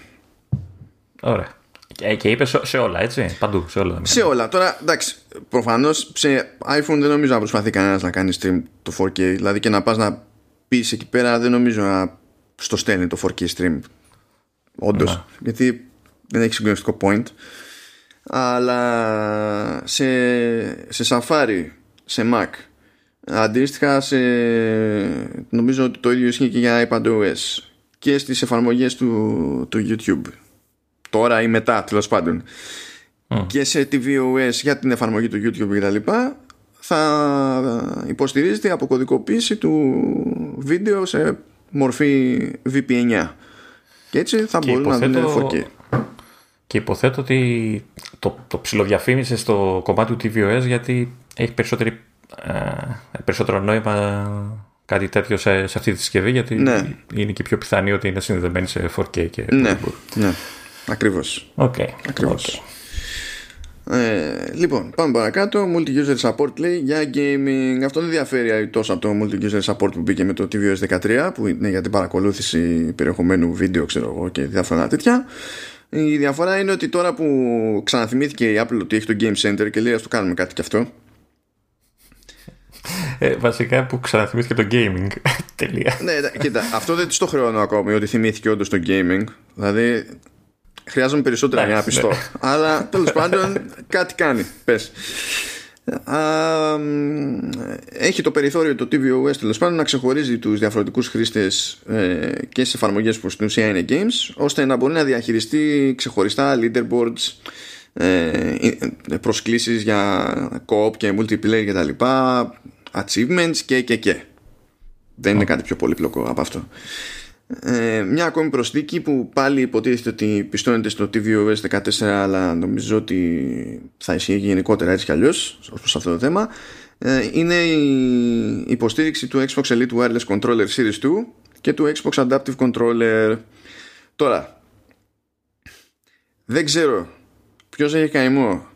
Ωραία. Και, και είπε σε, σε όλα, έτσι. Παντού, σε όλα. Σε όλα. Τώρα, εντάξει, προφανώς σε iPhone δεν νομίζω να προσπαθεί κανένας να κάνει stream το 4K. Δηλαδή και να πας να πεις εκεί πέρα, δεν νομίζω να στο στέλνει το 4K stream. Όντως. Να. Γιατί δεν έχει συγκλονιστικό point. Αλλά σε, σε Safari, σε Mac, αντίστοιχα σε, νομίζω ότι το ίδιο ισχύει και για iPadOS και στις εφαρμογές του, του YouTube τώρα ή μετά τέλος πάντων. Και σε tvOS για την εφαρμογή του YouTube και τα λοιπά θα υποστηρίζεται η αποκωδικοποίηση του βίντεο σε μορφή VP9 και έτσι θα Και μπορούν να δουν υποθέτω- 4K Και υποθέτω ότι το, το ψιλοδιαφήμισε στο κομμάτι του tvOS γιατί έχει περισσότερη, ε, περισσότερο νόημα κάτι τέτοιο σε, σε αυτή τη συσκευή γιατί Ναι. είναι και πιο πιθανή ότι είναι συνδεδεμένη σε 4K και ναι, ναι, ακριβώς Οκ. Ακριβώς. Οκ. Ε, λοιπόν, πάμε παρακάτω. Multi-user support λέει για gaming. Αυτό δεν διαφέρει τόσο από το multi-user support που μπήκε με το tvOS 13, που είναι για την παρακολούθηση περιεχομένου βίντεο, ξέρω εγώ, και διάφορα τέτοια. Η διαφορά είναι ότι τώρα που ξαναθυμήθηκε η Apple ότι έχει το Game Center και λέει ας το κάνουμε κάτι κι αυτό. Ε, βασικά που ξαναθυμήθηκε το gaming. [laughs] Τελεία. ναι, τα- κοίτα, αυτό δεν τη το χρεώνω ακόμη ότι θυμήθηκε όντως το gaming. Δηλαδή, χρειάζομαι περισσότερα για να Εντάξει, πιστώ. ναι. Αλλά τέλος πάντων, κάτι κάνει. Πες. έχει το περιθώριο το tvOS τέλος πάντων να ξεχωρίζει τους διαφορετικούς χρήστες ε, και σε εφαρμογές που στην ουσία είναι games ώστε να μπορεί να διαχειριστεί ξεχωριστά leaderboards ε, ε, προσκλήσεις για co-op και multiplayer και τα λοιπά achievements και και και δεν είναι κάτι πιο πολύπλοκο από αυτό. Ε, μια ακόμη προσθήκη που πάλι υποτίθεται ότι πιστώνεται στο tvOS 14 αλλά νομίζω ότι θα ισχύει γενικότερα έτσι κι αλλιώς ως προς αυτό το θέμα ε, είναι η υποστήριξη του Xbox Elite Wireless Controller Series 2 και του Xbox Adaptive Controller. Τώρα δεν ξέρω ποιος έχει καημό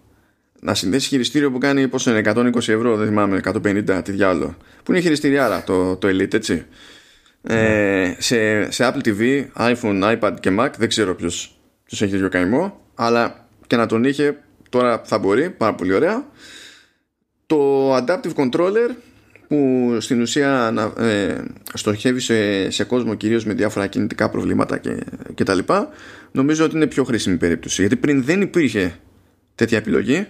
να συνδέσει χειριστήριο που κάνει πόσο είναι 120 ευρώ δεν θυμάμαι 150 τι διάλογο. Που είναι χειριστήριάρα το, το Elite έτσι ε, σε, σε Apple TV, iPhone, iPad και Mac δεν ξέρω ποιος, ποιος έχει τέτοιο καημό αλλά και να τον είχε τώρα θα μπορεί, πάρα πολύ ωραία. Το Adaptive Controller που στην ουσία ε, στοχεύει σε, σε κόσμο κυρίως με διάφορα κινητικά προβλήματα και, και τα λοιπά νομίζω ότι είναι πιο χρήσιμη περίπτωση γιατί πριν δεν υπήρχε τέτοια επιλογή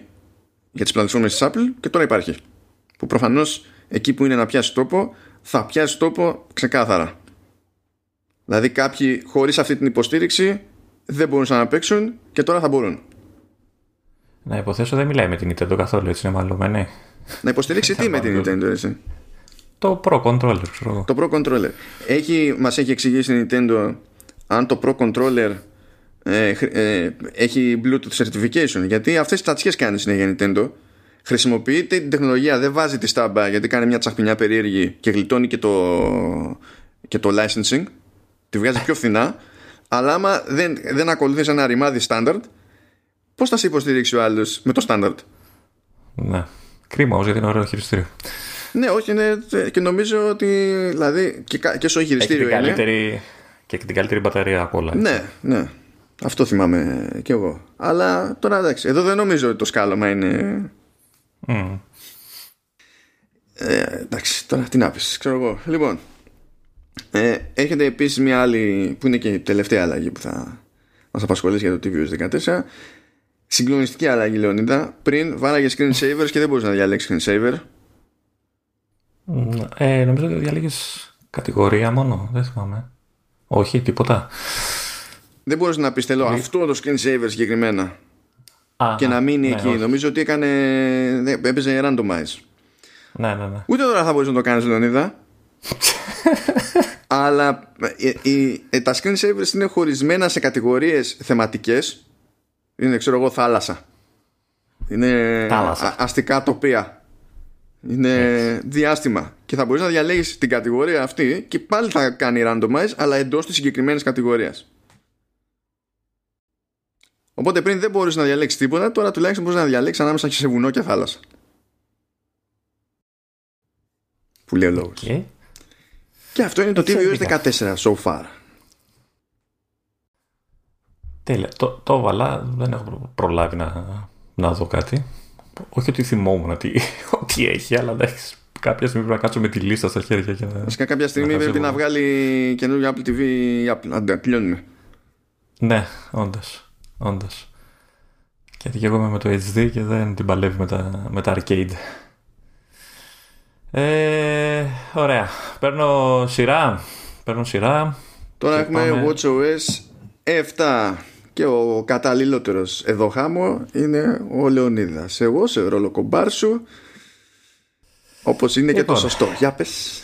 για τις πλατφόρμες της Apple και τώρα υπάρχει που προφανώς εκεί που είναι να πιάσει τόπο θα πιάσει τόπο ξεκάθαρα δηλαδή κάποιοι χωρίς αυτή την υποστήριξη δεν μπορούσαν να παίξουν και τώρα θα μπορούν να υποθέσω δεν μιλάει με την Nintendo καθόλου έτσι είναι μαλλωμένη να υποστηρίξει τι με την Nintendo έτσι; Το Pro Controller, ξέρω εγώ. Το Pro Controller. Έχει, μας έχει εξηγήσει η Nintendo αν το Pro Controller ε, ε, έχει Bluetooth certification. Γιατί αυτές τις τατσιές κάνει η Nintendo. Χρησιμοποιεί την τεχνολογία, δεν βάζει τη στάμπα γιατί κάνει μια τσαχπινιά περίεργη και γλιτώνει και το, και το licensing. Τη βγάζει πιο φθηνά. Αλλά άμα δεν, δεν ακολουθείς ένα ρημάδι standard, πώς θα σε υποστηρίξει ο άλλος με το standard; Ναι. Κρίμα όμως γιατί είναι ωραίο χειριστήριο. Ναι, όχι, είναι, και νομίζω ότι δηλαδή και, και στο χειριστήριο έχει την καλύτερη, Και την καλύτερη μπαταρία από όλα. Ναι, ναι. Αυτό θυμάμαι κι εγώ. Αλλά τώρα εντάξει, εδώ δεν νομίζω ότι το σκάλωμα είναι. Mm. Ε, εντάξει, τώρα τι να πεις, ξέρω εγώ. Λοιπόν, ε, έχετε επίσης μια άλλη που είναι και η τελευταία αλλαγή που θα μας απασχολήσει για το TVOS 14. Συγκλονιστική αλλαγή, Λεωνίδα. Πριν βάραγε screensavers και δεν μπορούσες να διαλέξεις screensaver. Ε, νομίζω ότι διαλέγει κατηγορία μόνο. Δεν θυμάμαι. Όχι, τίποτα. Δεν μπορείς να πεις θέλω αυτό το screensaver συγκεκριμένα. Α, και να μείνει ναι, εκεί. Νομίζω ότι έκανε. έπαιζε randomize. Ναι, ναι, ναι. Ούτε τώρα θα μπορείς να το κάνεις, Λεωνίδα. [laughs] Αλλά ε, ε, τα screensavers είναι χωρισμένα σε κατηγορίες θεματικές είναι ξέρω εγώ θάλασσα είναι θάλασσα. αστικά τοπία είναι διάστημα. Και θα μπορείς να διαλέγεις την κατηγορία αυτή και πάλι θα κάνει randomize, αλλά εντός της συγκεκριμένης κατηγορίας. Οπότε πριν δεν μπορείς να διαλέξεις τίποτα, τώρα τουλάχιστον μπορείς να διαλέξεις ανάμεσα σε βουνό και θάλασσα. Που λέει ο λόγος. Και αυτό είναι το tvOS 14 so far. Τέλεια. Το, το έβαλα, δεν έχω προλάβει να, να δω κάτι. Όχι ότι θυμόμουν ότι, [laughs] ότι έχει, αλλά εντάξει. Κάποια στιγμή πρέπει να κάτσω με τη λίστα στα χέρια. Και να... Φυσικά κάποια στιγμή πρέπει να βγάλει καινούργιο Apple TV Apple. Άντε, τελειώνουμε. Ναι, όντως. Όντως. Γιατί και εγώ είμαι με το HD και δεν την παλεύει με τα, με τα arcade. Ε, ωραία. Παίρνω σειρά. Παίρνω σειρά. Τώρα έχουμε πάμε... WatchOS 7. Και ο καταλληλότερος εδώ χάμω είναι ο Λεωνίδας. Εγώ σε ρόλο κομπάρσου, όπως είναι και το λοιπόν. σωστό. Για πες.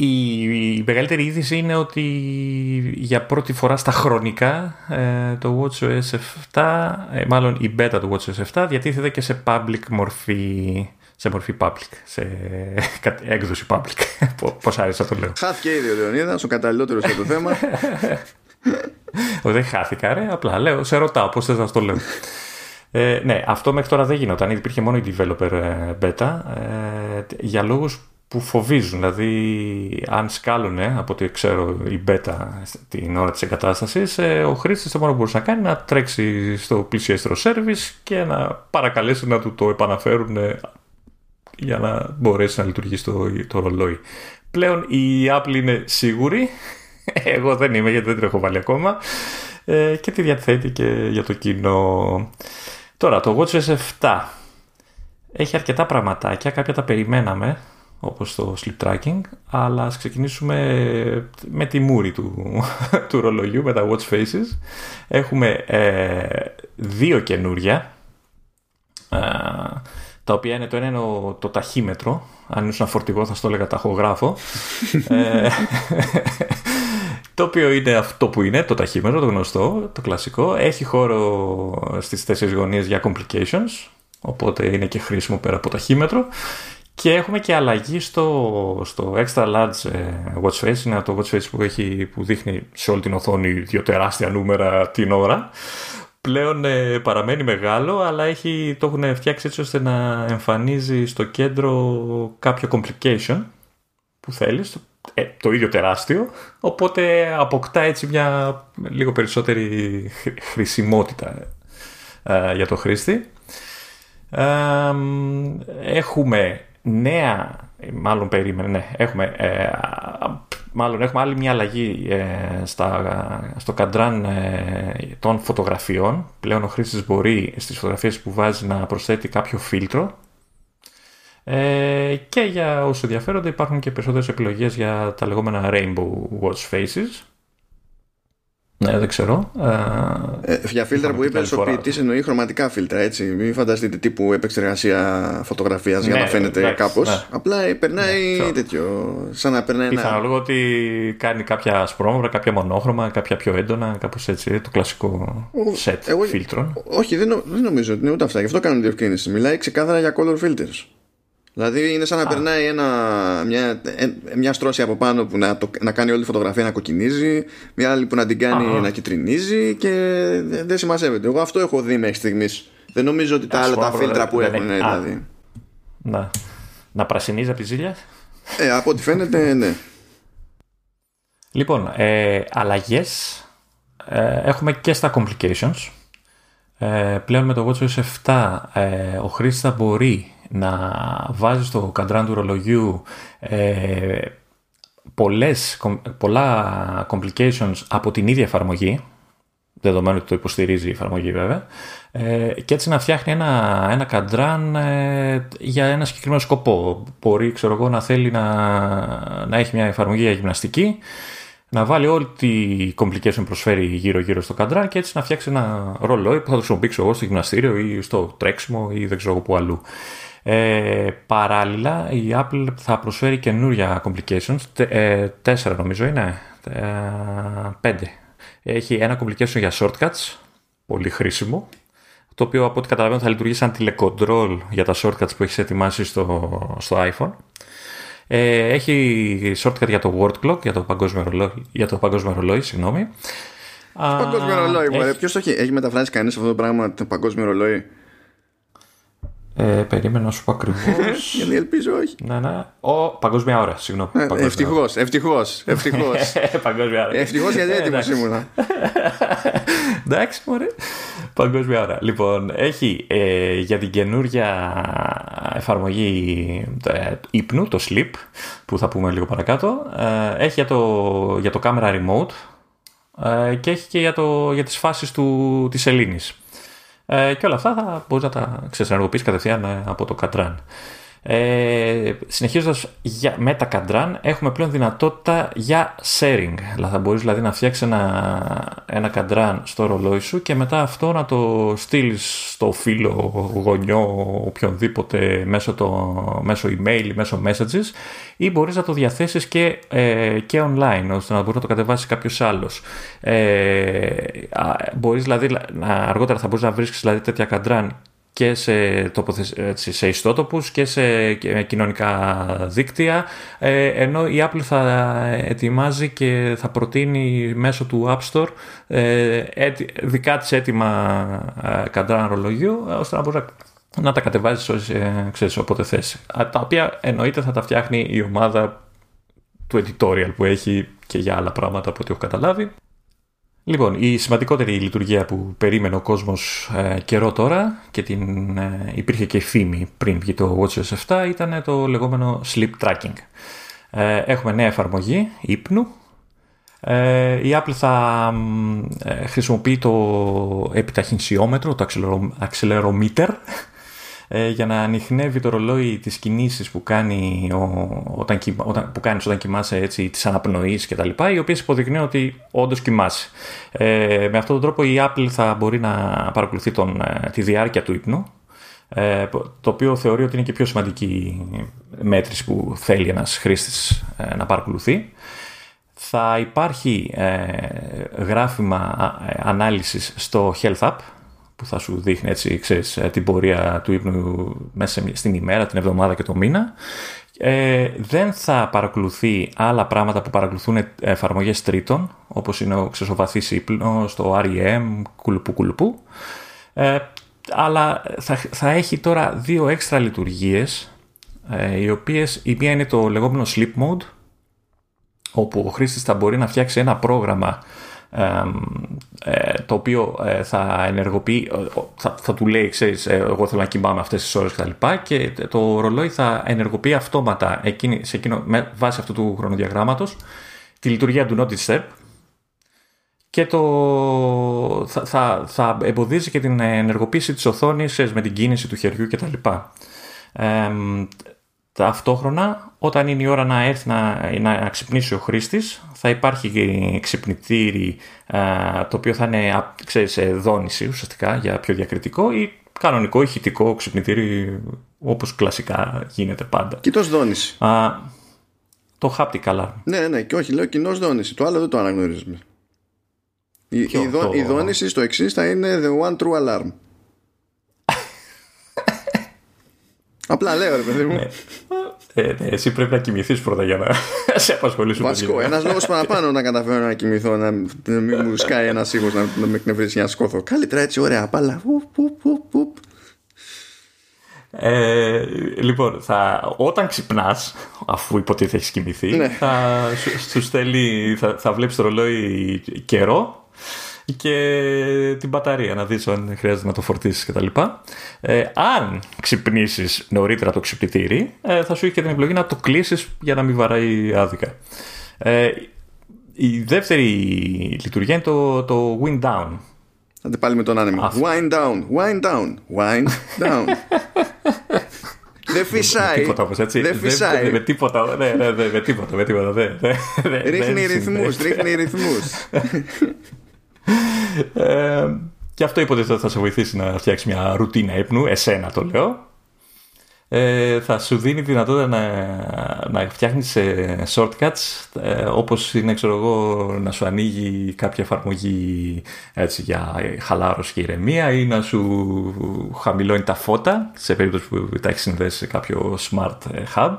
Η, η μεγαλύτερη είδηση είναι ότι για πρώτη φορά στα χρονικά ε, το WatchOS 7, ε, μάλλον η beta του WatchOS 7 διατίθεται και σε public μορφή σε μορφή public, σε [laughs] έκδοση public. [laughs] Πώς άρεσε να το λέω. Χάθηκε ήδη ο Λεωνίδας, ο καταλληλότερος για το θέμα. [laughs] δεν χάθηκα, ρε. Απλά λέω, σε ρωτάω πώς θες να το λέω. Ε, ναι, αυτό μέχρι τώρα δεν γινόταν. Υπήρχε μόνο η developer ε, beta ε, για λόγους που φοβίζουν. Δηλαδή, αν σκάλουνε από ό,τι ξέρω η beta την ώρα της εγκατάστασης, ε, ο χρήστης το μόνο που μπορούσε να κάνει να τρέξει στο πλησιέστερο service και να παρακαλέσει να του το επαναφέρουν για να μπορέσει να λειτουργήσει το, το ρολόι. Πλέον η Apple είναι σίγουρη [laughs] εγώ δεν είμαι γιατί δεν την έχω βάλει ακόμα. Ε, και τη διαθέτει και για το κοινό. Τώρα, το WatchOS 7 έχει αρκετά πραγματάκια. Κάποια τα περιμέναμε, όπως το sleep tracking. Αλλά ας ξεκινήσουμε με τη μούρη του, [laughs] του ρολογιού, με τα watch faces. Έχουμε ε, δύο καινούρια. Ε, τα οποία είναι το ένα είναι το ταχύμετρο. Αν ήσουν φορτηγό θα στο έλεγα ταχογράφο. [laughs] ε, το οποίο είναι αυτό που είναι, το ταχύμετρο, το γνωστό, το κλασικό. Έχει χώρο στις τέσσερις γωνίες για complications, οπότε είναι και χρήσιμο πέρα από ταχύμετρο. Και έχουμε και αλλαγή στο, στο extra large ε, watch face, είναι το watch face που, έχει, που δείχνει σε όλη την οθόνη δύο τεράστια νούμερα την ώρα. Πλέον ε, παραμένει μεγάλο, αλλά έχει, το έχουν φτιάξει έτσι ώστε να εμφανίζει στο κέντρο κάποιο complication που θέλεις, ε, το ίδιο τεράστιο, οπότε αποκτά έτσι μια λίγο περισσότερη χρησιμότητα για το χρήστη. έχουμε νέα, μάλλον περίμενε, ναι, έχουμε, μάλλον έχουμε άλλη μια αλλαγή στα, στο καντράν των φωτογραφιών. Πλέον ο χρήστης μπορεί στις φωτογραφίες που βάζει να προσθέτει κάποιο φίλτρο ε, και για όσους ενδιαφέρονται υπάρχουν και περισσότερες επιλογές για τα λεγόμενα Rainbow Watch Faces. Ναι, δεν ξέρω. Ε, ε για φίλτρα που είπες ο ποιητής εννοεί χρωματικά φίλτρα, έτσι. Μην φανταστείτε τύπου επεξεργασία φωτογραφίας για να ναι, φαίνεται κάπως. Ναι. Απλά περνάει ναι, τέτοιο. Σαν να περνάει ένα. Πιθανό ότι κάνει κάποια σπρώμαυρα, κάποια μονόχρωμα, κάποια πιο έντονα, κάπως έτσι. Το κλασικό σετ φίλτρων. Όχι, δεν, δεν νομίζω ότι είναι ούτε αυτά. Γι' αυτό κάνουν διευκρίνηση. Μιλάει ξεκάθαρα για color filters. Δηλαδή είναι σαν να περνάει ένα, μια, μια στρώση από πάνω που να, το, να κάνει όλη τη φωτογραφία να κοκκινίζει, μια άλλη που να την κάνει να κυτρινίζει και δεν, δεν σημασέβεται. Εγώ αυτό έχω δει μέχρι στιγμής. Δεν νομίζω ότι τα άλλα τα φίλτρα που έχουν. Δηλαδή. Να, να πρασινίζει από τη ζήλια; Ε, από ό,τι φαίνεται, ναι. Λοιπόν, ε, αλλαγές ε, έχουμε και στα complications. Ε, πλέον με το WatchOS 7 ε, ο χρήστης θα μπορεί να βάζει στο καντράν του ρολογιού ε, πολλές, πολλά complications από την ίδια εφαρμογή, δεδομένου ότι το υποστηρίζει η εφαρμογή βέβαια, ε, και έτσι να φτιάχνει ένα, ένα καντράν ε, για ένα συγκεκριμένο σκοπό. Μπορεί, ξέρω εγώ, να θέλει να, να έχει μια εφαρμογή για γυμναστική, να βάλει όλη τη complication προσφέρει γύρω-γύρω στο καντράν και έτσι να φτιάξει ένα ρολόι που θα το χρησιμοποιήσω εγώ στο γυμναστήριο ή στο τρέξιμο ή δεν ξέρω εγώ που αλλού. Ε, παράλληλα, η Apple θα προσφέρει καινούρια complications, ε, τέσσερα νομίζω είναι, ε, πέντε. Έχει ένα complication για shortcuts, πολύ χρήσιμο, το οποίο από ό,τι καταλαβαίνω θα λειτουργεί σαν τηλεκοντρόλ για τα shortcuts που έχεις ετοιμάσει στο, στο iPhone. Ε, έχει shortcut για το word clock, για το παγκόσμιο ρολόι, για το παγκόσμιο ρολόι συγγνώμη. Παγκόσμιο ρολόι, έχει... ποιος το έχει, έχει μεταφράσει κανείς αυτό το πράγμα, το παγκόσμιο ρολόι; Ε, περίμενα να σου πω ακριβώς. [laughs] Γιατί ελπίζω όχι. Ναι, ναι. Ο, παγκόσμια ώρα, συγγνώμη. Ευτυχώς, ευτυχώς. Ευτυχώς. [laughs] παγκόσμια ώρα. Ευτυχώς γιατί έτοιμος ήμουνα. [laughs] Εντάξει, μωρέ. Παγκόσμια ώρα. Λοιπόν, έχει ε, για την καινούργια εφαρμογή ε, ύπνου, το sleep, που θα πούμε λίγο παρακάτω. Ε, έχει για το, για το camera remote ε, και έχει και για, το, για τις φάσεις του, της σελήνης. Ε, και όλα αυτά θα μπορείς να τα ξεσυνεργοποιήσει κατευθείαν ε, από το Κατράν. Ε, Συνεχίζοντας με τα καντράν, έχουμε πλέον δυνατότητα για sharing. Δηλαδή, θα μπορείς δηλαδή, να φτιάξεις ένα, ένα καντράν στο ρολόι σου και μετά αυτό να το στείλεις στο φίλο, γονιό, οποιονδήποτε μέσω, το, μέσω email, μέσω messages ή μπορείς να το διαθέσεις και, ε, και online ώστε να μπορείς να το κατεβάσεις κάποιος άλλος. Ε, μπορείς δηλαδή, αργότερα θα μπορείς να βρίσκεις δηλαδή, τέτοια καντράν και σε, τοποθεσ... σε ιστότοπους και σε κοινωνικά δίκτυα ε, ενώ η Apple θα ετοιμάζει και θα προτείνει μέσω του App Store ε, δικά της έτοιμα ε, καντρά ρολογιού ώστε να μπορείς να τα κατεβάζεις ξέρεις, όποτε θες. Τα οποία εννοείται θα τα φτιάχνει η ομάδα του editorial που έχει και για άλλα πράγματα από ό,τι έχω καταλάβει. Λοιπόν, η σημαντικότερη λειτουργία που περίμενε ο κόσμος ε, καιρό τώρα και την, ε, υπήρχε και φήμη πριν βγει το WatchOS 7 ήταν το λεγόμενο sleep tracking. Ε, έχουμε νέα εφαρμογή ύπνου. Ε, η Apple θα ε, χρησιμοποιεί το επιταχυνσιόμετρο, το accelerometer, ε, για να ανοιχνεύει το ρολόι τις κινήσεις που, κάνει ο, όταν, όταν, που κάνεις όταν κοιμάσαι έτσι, τις αναπνοής και τα λοιπά, οι οποίες υποδεικνύουν ότι όντως κοιμάσαι. Ε, με αυτόν τον τρόπο η Apple θα μπορεί να παρακολουθεί τον, ε, τη διάρκεια του ύπνου, ε, το οποίο θεωρεί ότι είναι και πιο σημαντική μέτρηση που θέλει ένας χρήστης ε, να παρακολουθεί. Θα υπάρχει γράφημα ανάλυσης στο Health App, που θα σου δείχνει έτσι, ξέρεις, ε, την πορεία του ύπνου μέσα στην ημέρα, την εβδομάδα και το μήνα. Ε, δεν θα παρακολουθεί άλλα πράγματα που παρακολουθούν εφαρμογές τρίτων, όπως είναι ο ξεσοβαθής ύπνος, το REM, κουλουπού κουλουπού. Ε, αλλά θα, θα έχει τώρα δύο έξτρα λειτουργίες, ε, οι οποίες η μία είναι το λεγόμενο sleep mode, όπου ο χρήστης θα μπορεί να φτιάξει ένα πρόγραμμα ε, το οποίο ε, θα ενεργοποιεί, θα, θα του λέει, ξέρεις, εγώ θέλω να κοιμάμαι αυτές τις ώρες κτλ. Και, και το ρολόι θα ενεργοποιεί αυτόματα εκείνη, σε εκείνο, με βάση αυτού του χρονοδιαγράμματος τη λειτουργία του Not Disturb και το, θα, θα, θα εμποδίζει και την ενεργοποίηση της οθόνης με την κίνηση του χεριού κτλ. Ε, ταυτόχρονα, όταν είναι η ώρα να έρθει να, να ξυπνήσει ο χρήστης, θα υπάρχει ξυπνητήρι το οποίο θα είναι ξέρεις, δόνηση ουσιαστικά για πιο διακριτικό ή κανονικό ηχητικό ξυπνητήρι όπως κλασικά γίνεται πάντα. Κοιτός δόνηση. Α, το haptic alarm. Ναι, ναι, και όχι, λέω κοινός δόνηση. Το άλλο δεν το αναγνωρίζουμε. Η, η, το... η δόνηση στο εξής θα είναι the one true alarm. Απλά λέω ρε παιδί μου. Ναι. Ε, ναι, εσύ πρέπει να κοιμηθείς πρώτα για να [laughs] σε απασχολήσει. Βασικό. Ένας λόγος παραπάνω να καταφέρω να κοιμηθώ, να μην μου σκάει ένας ήχος να, να με εκνευρίσει για να σκόθω. Καλύτερα έτσι, ωραία, πάλα. Ε, λοιπόν, θα, όταν ξυπνάς, αφού υποτίθεται έχεις κοιμηθεί, ναι. θα σου, στέλνει, θα, θα βλέπεις το ρολόι καιρό και την μπαταρία να δεις αν χρειάζεται να το φορτίσεις κτλ. Ε, αν ξυπνήσεις νωρίτερα το ξυπνητήρι ε, θα σου έχει και την επιλογή να το κλείσεις για να μην βαράει άδικα. Ε, η δεύτερη λειτουργία είναι το, το wind down. Άντε πάλι με τον άνεμο. Wind down, wind down, wind down. [laughs] Δεν φυσάει. Τίποτα όμως, έτσι. Δεν φυσάει. Με τίποτα. Ναι, ναι, ναι, με τίποτα. Με τίποτα. Ρίχνει ρυθμούς, ρίχνει [laughs] ρυθμούς. Ε, και αυτό υποτίθεται θα σε βοηθήσει να φτιάξεις μια ρουτίνα ύπνου, εσένα το λέω. Ε, θα σου δίνει δυνατότητα να, να φτιάχνεις ε, shortcuts ε, όπως είναι ξέρω εγώ να σου ανοίγει κάποια εφαρμογή έτσι, για χαλάρωση και ηρεμία ή να σου χαμηλώνει τα φώτα σε περίπτωση που τα έχεις συνδέσει σε κάποιο smart ε, hub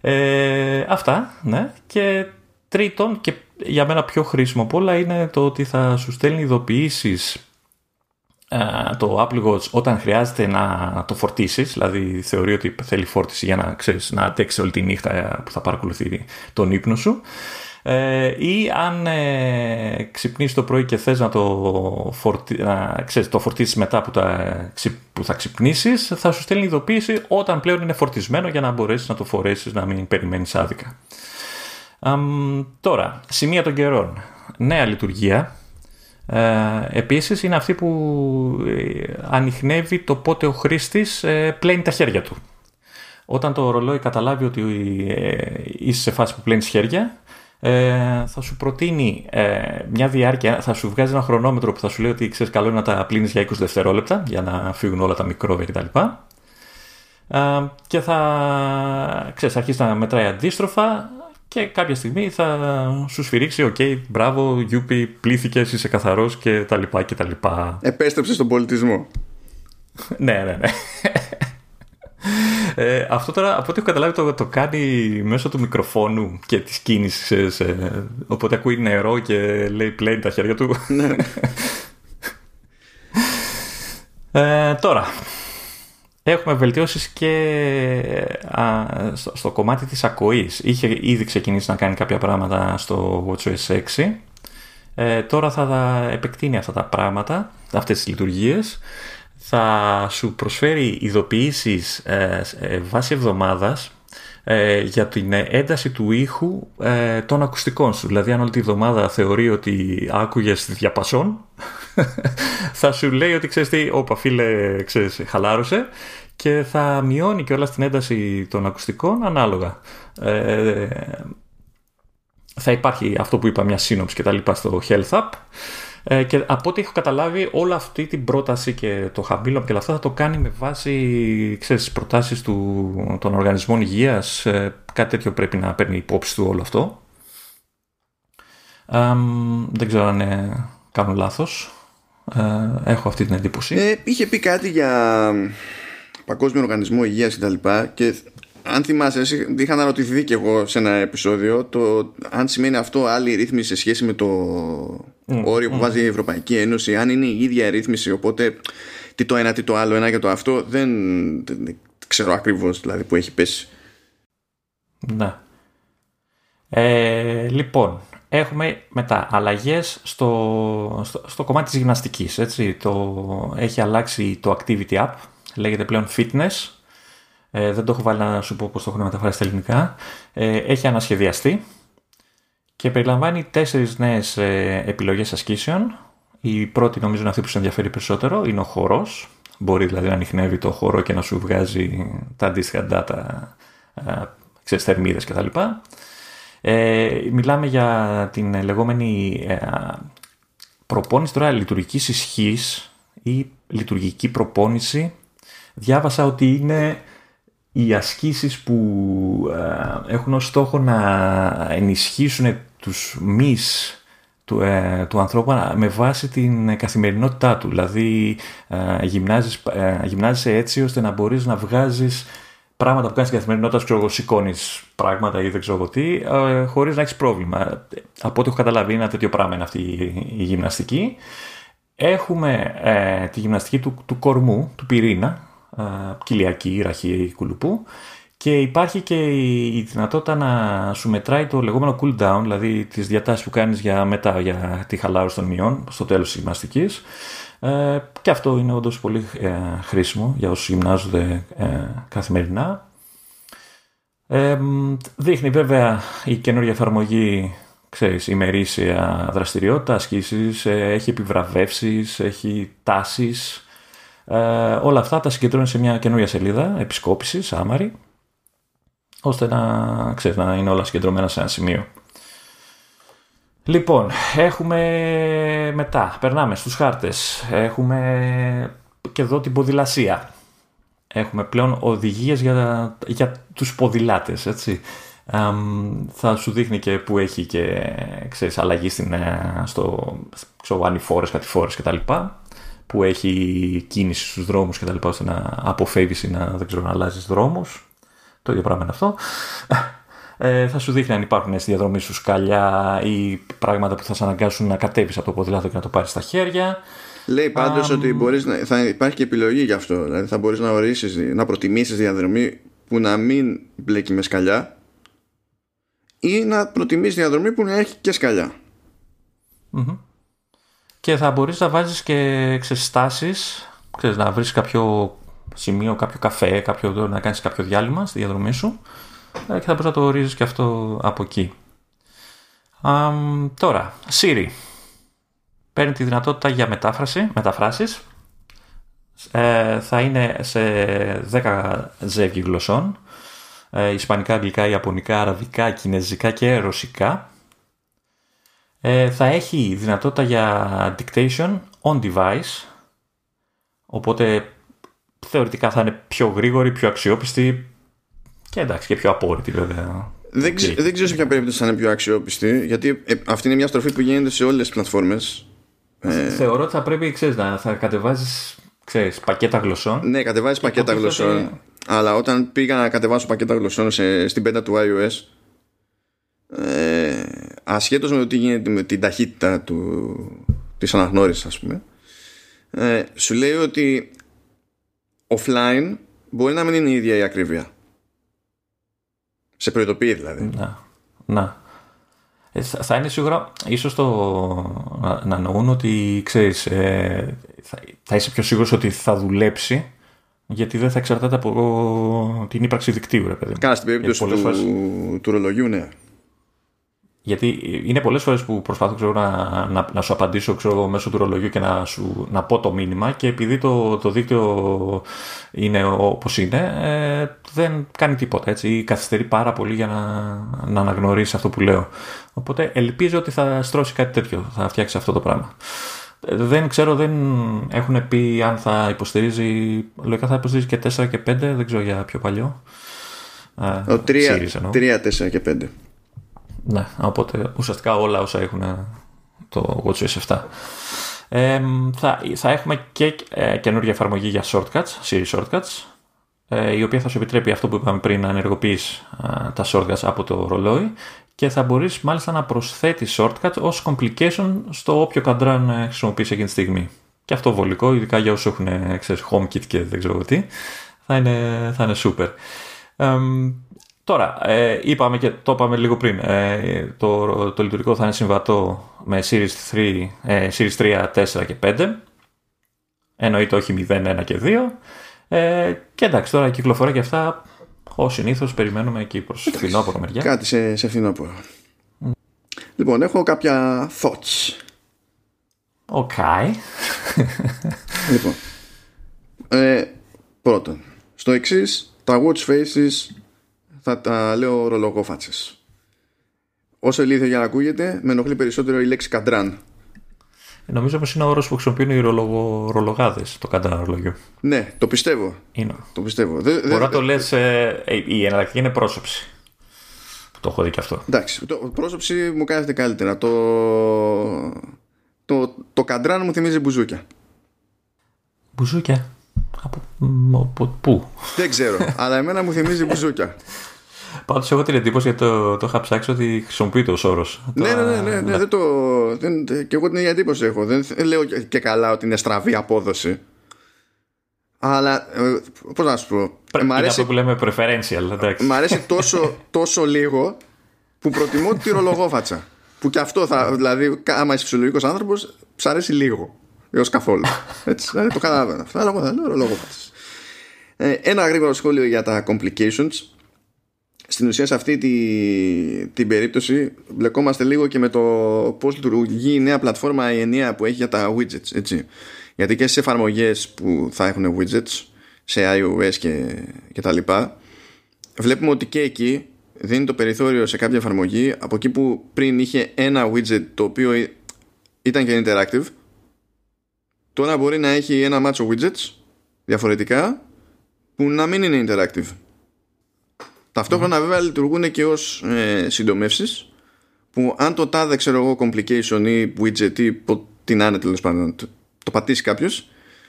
ε, αυτά ναι και τρίτον και για μένα πιο χρήσιμο από όλα είναι το ότι θα σου στέλνει ειδοποιήσεις ε, το Apple Watch όταν χρειάζεται να το φορτίσεις, δηλαδή θεωρεί ότι θέλει φόρτιση για να, ξέρεις, να αντέξει όλη τη νύχτα που θα παρακολουθεί τον ύπνο σου. Ε, ή αν ε, ξυπνήσεις το πρωί και θες να το, φορτι... να, ξέρεις, το φορτίσεις μετά που, τα... που θα ξυπνήσεις θα σου στέλνει ειδοποίηση όταν πλέον είναι φορτισμένο για να μπορέσεις να το φορέσεις να μην περιμένεις άδικα τώρα, σημεία των καιρών. Νέα λειτουργία. Ε, επίσης είναι αυτή που ε, ανοιχνεύει το πότε ο χρήστης ε, πλένει τα χέρια του. Όταν το ρολόι καταλάβει ότι ε, είσαι σε φάση που πλένεις χέρια, ε, θα σου προτείνει ε, μια διάρκεια, θα σου βγάζει ένα χρονόμετρο που θα σου λέει ότι ξέρεις καλό είναι να τα πλύνεις για 20 δευτερόλεπτα για να φύγουν όλα τα μικρόβια κτλ. Ε, και θα ξέρεις, αρχίσει να μετράει αντίστροφα και κάποια στιγμή θα σου σφυρίξει «ΟΚ, okay, μπράβο, Γιούπι, πλήθηκες, είσαι καθαρός» και τα λοιπά και τα λοιπά. Επέστρεψες στον πολιτισμό. ναι, ναι, ναι. Ε, αυτό τώρα από ό,τι έχω καταλάβει το, το κάνει μέσω του μικροφόνου και της κίνησης οπότε ακούει νερό και λέει πλέει τα χέρια του ναι. ε, τώρα Έχουμε βελτιώσεις και στο, κομμάτι της ακοής. Είχε ήδη ξεκινήσει να κάνει κάποια πράγματα στο WatchOS 6. Ε, τώρα θα τα επεκτείνει αυτά τα πράγματα, αυτές τις λειτουργίες. Θα σου προσφέρει ειδοποιήσεις ε, ε βάση εβδομάδας ε, για την ένταση του ήχου ε, των ακουστικών σου. Δηλαδή αν όλη τη εβδομάδα θεωρεί ότι άκουγες διαπασόν θα σου λέει ότι ξέρεις τι, όπα φίλε, ξέρεις, χαλάρωσε και θα μειώνει και όλα την ένταση των ακουστικών ανάλογα. Ε, θα υπάρχει αυτό που είπα μια σύνοψη και τα λοιπά στο Health App. Ε, και από ό,τι έχω καταλάβει όλη αυτή την πρόταση και το χαμήλωμα και όλα αυτά θα το κάνει με βάση ξέρεις, προτάσεις του, των οργανισμών υγείας. Ε, κάτι τέτοιο πρέπει να παίρνει υπόψη του όλο αυτό. Δεν ξέρω αν ε, κάνω λάθος ε, έχω αυτή την εντύπωση ε, είχε πει κάτι για Παγκόσμιο Οργανισμό Υγείας κτλ. Και, και αν θυμάσαι, είχα αναρωτηθεί και εγώ σε ένα επεισόδιο το αν σημαίνει αυτό άλλη ρύθμιση σε σχέση με το mm, όριο που mm. βάζει η Ευρωπαϊκή Ένωση, αν είναι η ίδια ρύθμιση, οπότε τι το ένα, τι το άλλο, ένα και το αυτό, δεν, δεν ξέρω ακριβώς δηλαδή που έχει πέσει. Ναι. Ε, λοιπόν, Έχουμε μετά αλλαγές στο, στο, στο κομμάτι της γυμναστικής. Έτσι. Το, έχει αλλάξει το Activity App, λέγεται πλέον Fitness. Ε, δεν το έχω βάλει να σου πω πώς το έχουν μεταφράσει στα ελληνικά. Ε, έχει ανασχεδιαστεί και περιλαμβάνει τέσσερις νέες ε, επιλογές ασκήσεων. Η πρώτη νομίζω είναι αυτή που σε ενδιαφέρει περισσότερο, είναι ο χορός. Μπορεί δηλαδή να ανοιχνεύει το χώρο και να σου βγάζει τα αντίστοιχα data, ε, ξέρεις, θερμίδες κτλ. Ε, μιλάμε για την λεγόμενη ε, προπόνηση τώρα λειτουργικής ισχύς ή λειτουργική προπόνηση. Διάβασα ότι είναι οι ασκήσεις που ε, έχουν ως στόχο να ενισχύσουν τους μυς του, ε, του ανθρώπου με βάση την καθημερινότητά του. Δηλαδή ε, γυμνάζεις, γυμνάζεσαι έτσι ώστε να μπορείς να βγάζεις πράγματα που κάνεις στην καθημερινότητας, ξέρω εγώ, σηκώνεις πράγματα ή δεν ξέρω εγώ τι, ε, χωρίς να έχεις πρόβλημα. Από ό,τι έχω καταλάβει, είναι ένα τέτοιο πράγμα είναι αυτή η γυμναστική. Έχουμε ε, τη γυμναστική του, του κορμού, του πυρήνα, ε, κοιλιακή, ραχή, κουλουπού. Και υπάρχει και η δυνατότητα να σου μετράει το λεγόμενο cool down, δηλαδή τις διατάσεις που κάνεις για μετά για τη χαλάρωση των μειών στο τέλος της γυμναστικής. Ε, και αυτό είναι όντως πολύ ε, χρήσιμο για όσους γυμνάζονται ε, καθημερινά. Ε, δείχνει βέβαια η καινούργια εφαρμογή ξέρεις, ημερήσια δραστηριότητα, ασκήσεις, έχει επιβραβεύσεις, έχει τάσεις. όλα αυτά τα συγκεντρώνει σε μια καινούργια σελίδα επισκόπησης, άμαρη, ώστε να, ξέρεις, να είναι όλα συγκεντρωμένα σε ένα σημείο. Λοιπόν, έχουμε μετά, περνάμε στους χάρτες. Έχουμε και εδώ την ποδηλασία. Έχουμε πλέον οδηγίες για, για τους ποδηλάτες, έτσι. θα σου δείχνει και που έχει και ξέρεις, αλλαγή στην, ε, στο ξέρω, ανηφόρες, κατηφόρες κτλ. Που έχει κίνηση στους δρόμους κτλ. ώστε να αποφεύγεις ή να, δεν ξέρω, να αλλάζεις δρόμους. Το ίδιο πράγμα είναι αυτό. Ε, θα σου δείχνει αν υπάρχουν στη διαδρομή σου σκαλιά ή πράγματα που θα σε αναγκάσουν να κατέβεις από το ποδήλατο και να το πάρεις στα χέρια. Λέει πάντως um, ότι μπορείς να, θα υπάρχει και επιλογή γι' αυτό. Δηλαδή θα μπορείς να ορίσεις, να προτιμήσεις διαδρομή που να μην μπλέκει με σκαλιά ή να προτιμήσεις διαδρομή που να έχει και σκαλιά. Και θα μπορείς να βάζεις και ξεστάσει, να βρεις κάποιο σημείο, κάποιο καφέ, κάποιο, να κάνεις κάποιο διάλειμμα στη διαδρομή σου ε, και θα μπορείς να το ορίζεις και αυτό από εκεί. τώρα, Siri. Παίρνει τη δυνατότητα για μετάφραση, μεταφράσεις. Ε, θα είναι σε 10 ζεύγη γλωσσών. Ε, Ισπανικά, Αγγλικά, Ιαπωνικά, Αραβικά, Κινέζικα και Ρωσικά. Ε, θα έχει δυνατότητα για dictation on device. Οπότε θεωρητικά θα είναι πιο γρήγορη, πιο αξιόπιστη, και εντάξει, και πιο απόρριτη βέβαια. Δεν, ξε, δεν ξέρω σε ποια περίπτωση θα είναι πιο αξιόπιστη, γιατί ε, αυτή είναι μια στροφή που γίνεται σε όλες τις πλατφόρμες. Ε, Θεωρώ ότι θα πρέπει ξέρεις, να θα κατεβάζεις πακέτα γλωσσών. Ναι, κατεβάζεις πακέτα γλωσσών. Αλλά όταν πήγα να κατεβάσω πακέτα γλωσσών σε, στην πέντα του iOS, ε, ασχέτως με το τι γίνεται με την ταχύτητα του, της αναγνώρισης ας πούμε ε, σου λέει ότι offline μπορεί να μην είναι η ίδια η ακρίβεια σε προειδοποιεί δηλαδή. Να. να. Ε, θα είναι σίγουρα, ίσως το, να, να εννοούν ότι ξέρεις, ε, θα, θα, είσαι πιο σίγουρος ότι θα δουλέψει γιατί δεν θα εξαρτάται από την ύπαρξη δικτύου, ρε παιδί. Κάνα στην περίπτωση του, φορές... του ρολογιού, ναι. Γιατί είναι πολλές φορές που προσπαθώ ξέρω, να, να, να, σου απαντήσω ξέρω, μέσω του ρολογιού και να, σου, να πω το μήνυμα και επειδή το, το δίκτυο είναι όπως είναι, ε, δεν κάνει τίποτα. Έτσι. Καθυστερεί πάρα πολύ για να, να αναγνωρίσει αυτό που λέω. Οπότε ελπίζω ότι θα στρώσει κάτι τέτοιο, θα φτιάξει αυτό το πράγμα. Δεν ξέρω, δεν έχουν πει αν θα υποστηρίζει, λογικά θα υποστηρίζει και 4 και 5, δεν ξέρω για πιο παλιό. 3, 3, 4 και 5. Ναι, οπότε ουσιαστικά όλα όσα έχουν το WatchOS 7. Ε, θα, θα έχουμε και ε, καινούργια εφαρμογή για shortcuts, Siri Shortcuts, ε, η οποία θα σου επιτρέπει αυτό που είπαμε πριν να ενεργοποιείς ε, τα shortcuts από το ρολόι και θα μπορείς μάλιστα να προσθέτεις shortcuts ως complication στο όποιο καντράν ε, χρησιμοποιείς εκείνη τη στιγμή. Και αυτό βολικό, ειδικά για όσους έχουν ε, ξέρεις, HomeKit και δεν ξέρω τι, θα είναι, θα είναι super. Τώρα, ε, είπαμε και το είπαμε λίγο πριν, ε, το, το λειτουργικό θα είναι συμβατό με Series 3, ε, Series 3, 4 και 5. Εννοείται όχι 0, 1 και 2. Ε, και εντάξει, τώρα κυκλοφορία και αυτά, ως συνήθως περιμένουμε εκεί προς φθινόπωρο μεριά. Κάτι σε, σε φθινόπωρο. Mm. Λοιπόν, έχω κάποια thoughts. OK. λοιπόν. Ε, πρώτον, στο εξής, τα watch faces θα τα λέω ρολογόφατσες. Όσο ηλίθιο και να ακούγεται, με ενοχλεί περισσότερο η λέξη καντράν. Ε, νομίζω πως είναι ο όρος που χρησιμοποιούν οι ρολογο... ρολογάδες το καντράν ρολογιό. Ναι, το πιστεύω. Είναι. Το πιστεύω. Μπορεί να το λες. Ε, η εναλλακτική είναι πρόσωψη. Το έχω δει και αυτό. Εντάξει. Το πρόσωψη μου κάθεται καλύτερα. Το, το, το καντράν μου θυμίζει μπουζούκια. Μπουζούκια; Από πού; Δεν ξέρω, [laughs] αλλά εμένα μου θυμίζει μπουζούκια. Πάντως έχω την εντύπωση γιατί το, το είχα ψάξει ότι χρησιμοποιείται ω όρο. Ναι, ναι, ναι, ναι, ναι, δεν το. Δεν, και εγώ την ίδια εντύπωση έχω. Δεν λέω και καλά ότι είναι στραβή απόδοση. Αλλά ε, πώς να σου πω. Μ' αρέσει, είναι αυτό που λέμε preferential. Εντάξει. Μ' αρέσει τόσο, τόσο λίγο που προτιμώ τη ρολογόφατσα. Που και αυτό θα. Δηλαδή, άμα είσαι φυσιολογικός άνθρωπος, ψ' αρέσει λίγο. Έως καθόλου. Έτσι, δηλαδή το καταλαβαίνω. Αυτό αλλά εγώ θα λέω ρολογόφατσα. Ε, ένα γρήγορο σχόλιο για τα complications στην ουσία σε αυτή τη, την περίπτωση μπλεκόμαστε λίγο και με το πώς λειτουργεί η νέα πλατφόρμα η ενιαία που έχει για τα widgets έτσι. γιατί και σε εφαρμογές που θα έχουν widgets σε iOS και, και τα λοιπά βλέπουμε ότι και εκεί δίνει το περιθώριο σε κάποια εφαρμογή από εκεί που πριν είχε ένα widget το οποίο ήταν και interactive τώρα μπορεί να έχει ένα μάτσο widgets διαφορετικά που να μην είναι interactive Ταυτόχρονα βέβαια λειτουργούν και ως ε, συντομεύσεις που αν το τάδε ξέρω εγώ complication ή widget ή τι να είναι τέλος πάντων το, το πατήσει κάποιος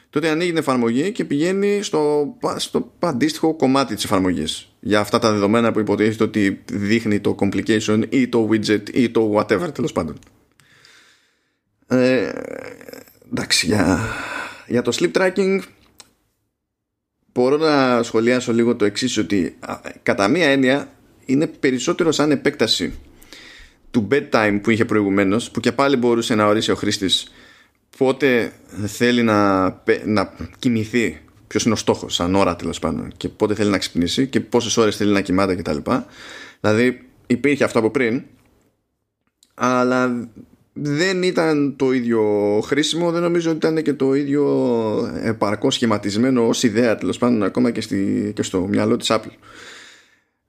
τότε ανοίγει την εφαρμογή και πηγαίνει στο, στο αντίστοιχο κομμάτι της εφαρμογής. Για αυτά τα δεδομένα που υποτίθεται ότι δείχνει το complication ή το widget ή το whatever τέλος πάντων. Ε, εντάξει για, για το sleep tracking μπορώ να σχολιάσω λίγο το εξής ότι κατά μία έννοια είναι περισσότερο σαν επέκταση του bedtime που είχε προηγουμένως που και πάλι μπορούσε να ορίσει ο χρήστης πότε θέλει να, να κοιμηθεί ποιος είναι ο στόχος σαν ώρα τέλος πάντων και πότε θέλει να ξυπνήσει και πόσες ώρες θέλει να κοιμάται κτλ. Δηλαδή υπήρχε αυτό από πριν αλλά δεν ήταν το ίδιο χρήσιμο δεν νομίζω ότι ήταν και το ίδιο επαρκώς σχηματισμένο ως ιδέα τέλος πάντων ακόμα και, στη, και στο μυαλό της Apple.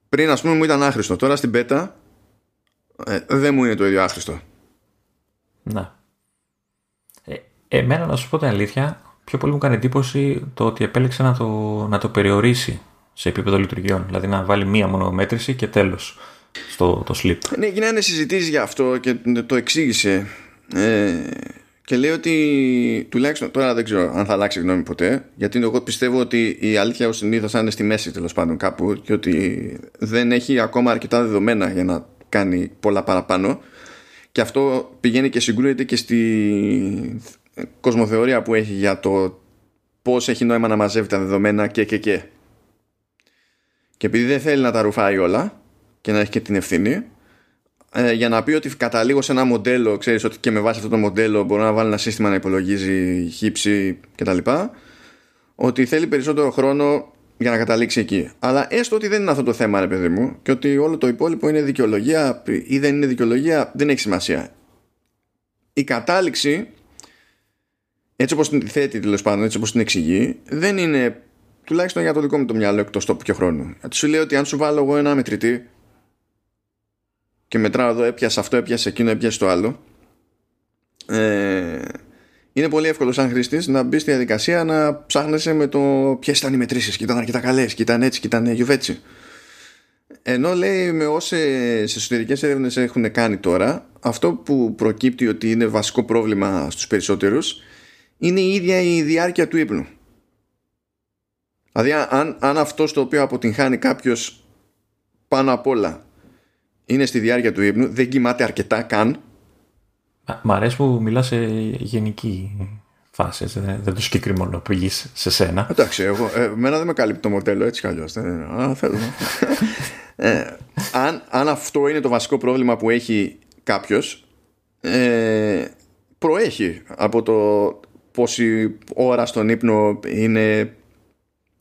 Πριν ας πούμε μου ήταν άχρηστο. Τώρα στην beta ε, δεν μου είναι το ίδιο άχρηστο. Να ε, Εμένα να σου πω την αλήθεια πιο πολύ μου κάνει εντύπωση το ότι επέλεξε να το, να το περιορίσει σε επίπεδο λειτουργιών. Δηλαδή να βάλει μία μονομέτρηση και τέλος στο το sleep. Ναι, γίνανε συζητήσεις για αυτό και το εξήγησε. Ε, και λέει ότι τουλάχιστον τώρα δεν ξέρω αν θα αλλάξει γνώμη ποτέ. Γιατί εγώ πιστεύω ότι η αλήθεια ως συνήθως θα είναι στη μέση τέλος πάντων κάπου και ότι δεν έχει ακόμα αρκετά δεδομένα για να κάνει πολλά παραπάνω. Και αυτό πηγαίνει και συγκρούεται και στη κοσμοθεωρία που έχει για το πώς έχει νόημα να μαζεύει τα δεδομένα και και και. Και επειδή δεν θέλει να τα ρουφάει όλα, και να έχει και την ευθύνη ε, για να πει ότι καταλήγω σε ένα μοντέλο ξέρεις ότι και με βάση αυτό το μοντέλο μπορώ να βάλω ένα σύστημα να υπολογίζει χύψη κτλ ότι θέλει περισσότερο χρόνο για να καταλήξει εκεί. Αλλά έστω ότι δεν είναι αυτό το θέμα, ρε παιδί μου, και ότι όλο το υπόλοιπο είναι δικαιολογία ή δεν είναι δικαιολογία, δεν έχει σημασία. Η κατάληξη, έτσι όπως την θέτει τέλος πάντων, έτσι όπως την εξηγεί, δεν είναι τουλάχιστον για το δικό μου το μυαλό εκτός τόπου και χρόνου. Γιατί σου λέει ότι αν σου βάλω εγώ ένα μετρητή και μετράω εδώ έπιασε αυτό, έπιασε εκείνο, έπιασε το άλλο ε, είναι πολύ εύκολο σαν χρήστης να μπει στη διαδικασία να ψάχνεσαι με το ποιες ήταν οι μετρήσεις και ήταν αρκετά καλές, και ήταν έτσι, και ήταν γιουβέτσι. Ενώ λέει με όσε εσωτερικές έρευνες έχουν κάνει τώρα, αυτό που προκύπτει ότι είναι βασικό πρόβλημα στους περισσότερους είναι η ίδια η διάρκεια του ύπνου. Δηλαδή, αν, αν αυτό στο οποίο αποτυγχάνει κάποιος πάνω απ' όλα είναι στη διάρκεια του ύπνου, δεν κοιμάται αρκετά καν. Μ' αρέσει που μιλάς σε γενική φάση, δεν το συγκεκριμένο που σε σένα. Εντάξει, εγώ, ε, εμένα δεν με καλύπτει το μοντέλο έτσι κι αλλιώς. θέλω. [laughs] ε, αν, αν αυτό είναι το βασικό πρόβλημα που έχει κάποιος ε, προέχει από το πόση ώρα στον ύπνο είναι,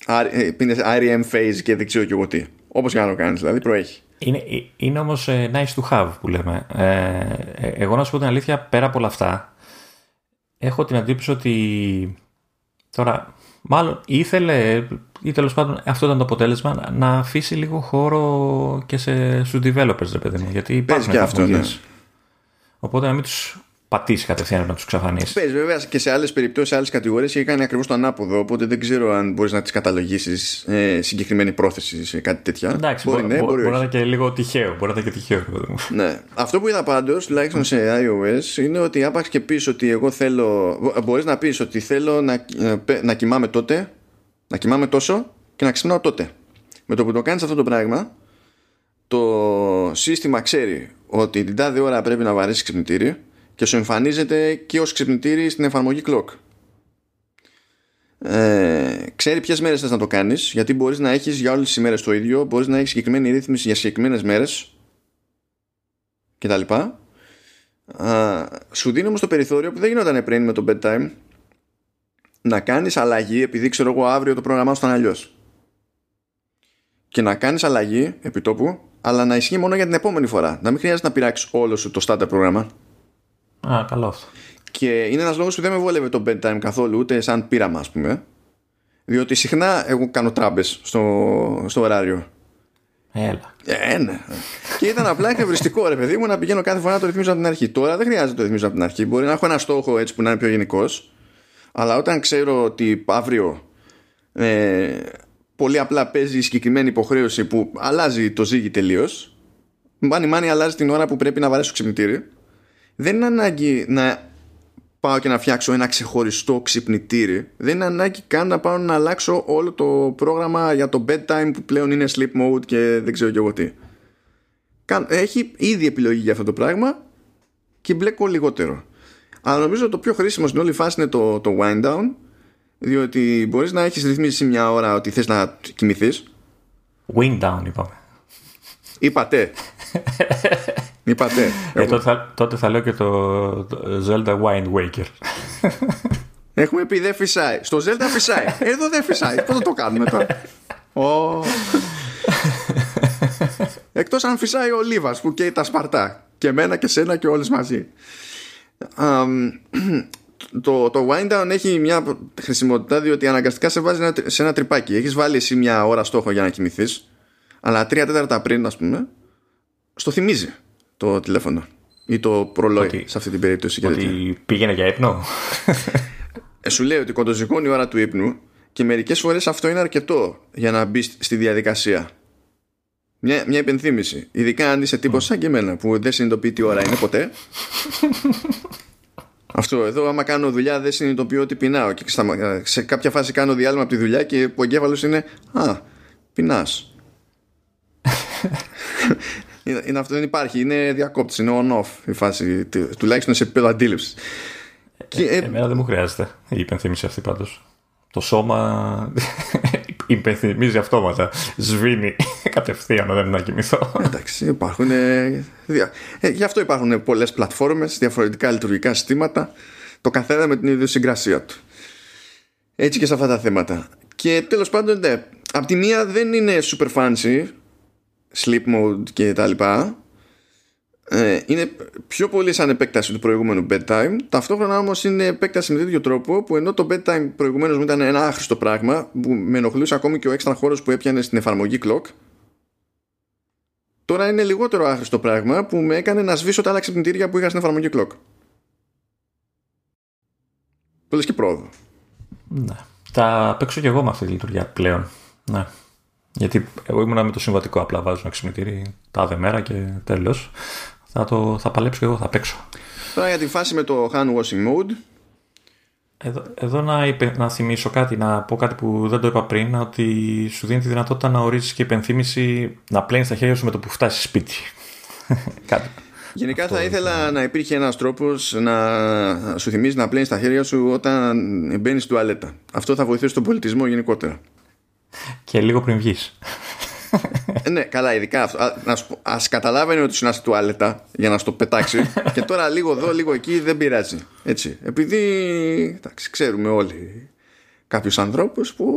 ε, είναι REM phase και δεν ξέρω και εγώ τι. Όπως και να το κάνεις, δηλαδή προέχει. Είναι, είναι όμως ε, nice to have που λέμε. Ε, εγώ να σου πω την αλήθεια, πέρα από όλα αυτά, έχω την αντίποση ότι τώρα μάλλον ήθελε ή τέλος πάντων αυτό ήταν το αποτέλεσμα να αφήσει λίγο χώρο και σε, στους developers ρε παιδί μου γιατί υπάρχουν και αυτό, ναι. οπότε να μην τους πατήσει κατευθείαν να τους ξαφανίσει. Παίζει βέβαια και σε άλλες περιπτώσεις, σε άλλες κατηγορίες έχει κάνει ακριβώς το ανάποδο. Οπότε δεν ξέρω αν μπορείς να τις καταλογίσεις ε, συγκεκριμένη πρόθεση σε κάτι τέτοια. Εντάξει, μπορεί, ναι, μπορεί, μπορεί να είναι και λίγο τυχαίο. Μπορεί να είναι και τυχαίο. Ναι. Αυτό που είδα πάντως, τουλάχιστον σε iOS, είναι ότι άπαξ και πεις ότι εγώ θέλω. Μπορείς να πεις ότι θέλω να, ε, να κοιμάμαι τότε, να κοιμάμαι τόσο και να ξυπνάω τότε. Με το που το κάνεις αυτό το πράγμα, το σύστημα ξέρει ότι την τάδε ώρα πρέπει να βαρέσεις ξυπνητήρι και σου εμφανίζεται και ως ξυπνητήρι στην εφαρμογή Clock. Ε, ξέρει ποιες μέρες θες να το κάνεις, γιατί μπορείς να έχεις για όλες τις ημέρες το ίδιο, μπορείς να έχεις συγκεκριμένη ρύθμιση για συγκεκριμένες μέρες κτλ. Σου δίνει όμως το περιθώριο που δεν γινόταν πριν με το bedtime να κάνεις αλλαγή επειδή ξέρω εγώ αύριο το πρόγραμμά σου ήταν αλλιώς. Και να κάνεις αλλαγή επί τόπου, αλλά να ισχύει μόνο για την επόμενη φορά. Να μην χρειάζεται να πειράξεις όλο σου το starter πρόγραμμα. Α, καλό αυτό. Και είναι ένας λόγος που δεν με βόλευε το bedtime καθόλου, ούτε σαν πείραμα, ας πούμε. Διότι συχνά εγώ κάνω τράμπες στο, στο ωράριο. Έλα. Ε, ναι. και ήταν απλά εκνευριστικό ρε παιδί μου να πηγαίνω κάθε φορά να το ρυθμίζω από την αρχή. Τώρα δεν χρειάζεται να το ρυθμίζω από την αρχή. Μπορεί να έχω ένα στόχο έτσι που να είναι πιο γενικός. Αλλά όταν ξέρω ότι αύριο ε, πολύ απλά παίζει η συγκεκριμένη υποχρέωση που αλλάζει το ζύγι τελείως. Μάνι μάνι αλλάζει την ώρα που πρέπει να βαρέσω ξυπνητήρι δεν είναι ανάγκη να πάω και να φτιάξω ένα ξεχωριστό ξυπνητήρι. Δεν είναι ανάγκη καν να πάω να αλλάξω όλο το πρόγραμμα για το bedtime που πλέον είναι sleep mode και δεν ξέρω και εγώ τι. Έχει ήδη επιλογή για αυτό το πράγμα και μπλέκω λιγότερο. Αλλά νομίζω το πιο χρήσιμο στην όλη φάση είναι το, το wind down διότι μπορείς να έχεις ρυθμίσει μια ώρα ότι θες να κοιμηθείς. Wind down είπαμε. Είπατε. Είπατε. Ε, τότε, θα, τότε θα λέω και το, Zelda Wind Waker. Έχουμε πει δεν φυσάει. Στο Zelda φυσάει. Εδώ δεν φυσάει. Πώς θα το κάνουμε τώρα; Oh. Εκτός αν φυσάει ο Λίβας που καίει τα σπαρτά. Και εμένα και σένα και όλες μαζί. Um, το, το wind down έχει μια χρησιμότητα διότι αναγκαστικά σε βάζει σε ένα τρυπάκι. Έχεις βάλει εσύ μια ώρα στόχο για να κοιμηθείς αλλά τρία τέταρτα πριν ας πούμε στο θυμίζει το τηλέφωνο ή το προλόι ότι, σε αυτή την περίπτωση. Ότι πήγαινε για ύπνο; Ε, σου λέει ότι κοντοζυγώνει η ώρα του ύπνου και μερικές φορές αυτό είναι αρκετό για να μπει στη διαδικασία. Μια, μια υπενθύμηση. Ειδικά αν είσαι τύπος σαν και εμένα που δεν συνειδητοποιεί τι ώρα είναι ποτέ. Αυτό εδώ, άμα κάνω δουλειά, δεν συνειδητοποιώ ότι πεινάω. Και σε κάποια φάση κάνω διάλειμμα από τη δουλειά και ο εγκέφαλος είναι Α, πεινάς. Είναι, είναι αυτό δεν υπάρχει. Είναι διακόπτης. Είναι on-off η φάση. Τουλάχιστον σε επίπεδο αντίληψης. Ε, ε, εμένα δεν μου χρειάζεται η υπενθύμηση αυτή πάντως. Το σώμα [laughs] υπενθυμίζει αυτόματα. Σβήνει [laughs] κατευθείαν όταν να κοιμηθώ. Εντάξει, υπάρχουν. Ε, ε, γι' αυτό υπάρχουν πολλές πλατφόρμες, διαφορετικά λειτουργικά συστήματα. Το καθένα με την ιδιοσυγκρασία του. Έτσι και σε αυτά τα θέματα. Και τέλος πάντων, ναι, απ' τη μία δεν είναι super fancy sleep mode και τα λοιπά ε, είναι πιο πολύ σαν επέκταση του προηγούμενου bedtime ταυτόχρονα όμως είναι επέκταση με τέτοιο τρόπο που ενώ το bedtime προηγουμένως μου ήταν ένα άχρηστο πράγμα που με ενοχλούσε ακόμη και ο έξτρα χώρος που έπιανε στην εφαρμογή clock τώρα είναι λιγότερο άχρηστο πράγμα που με έκανε να σβήσω τα άλλα ξυπνητήρια που είχα στην εφαρμογή clock Πολύ και πρόοδο Ναι. Θα παίξω και εγώ με αυτή τη λειτουργία πλέον. Ναι. Γιατί εγώ ήμουνα με το συμβατικό. Απλά βάζω ένα ξυπνητήρι τάδε μέρα και τέλος. Θα, το, θα παλέψω και εγώ, θα παίξω. Τώρα για τη φάση με το hand washing mode. Εδώ, εδώ να, υπε, να θυμίσω κάτι, να πω κάτι που δεν το είπα πριν, ότι σου δίνει τη δυνατότητα να ορίζει και υπενθύμηση να πλένεις τα χέρια σου με το που φτάσεις σπίτι. [laughs] κάτι. Γενικά θα ήθελα να υπήρχε ένας τρόπος να σου θυμίζει να πλένεις τα χέρια σου όταν μπαίνεις στην τουαλέτα. Αυτό θα βοηθήσει τον πολιτισμό γενικότερα και λίγο πριν βγεις. ναι, καλά, ειδικά αυτό. Α ας καταλάβαινε ότι είναι στη τουάλετα για να στο πετάξει [laughs] και τώρα λίγο εδώ, λίγο εκεί δεν πειράζει. Έτσι. Επειδή εντάξει, ξέρουμε όλοι κάποιους ανθρώπους που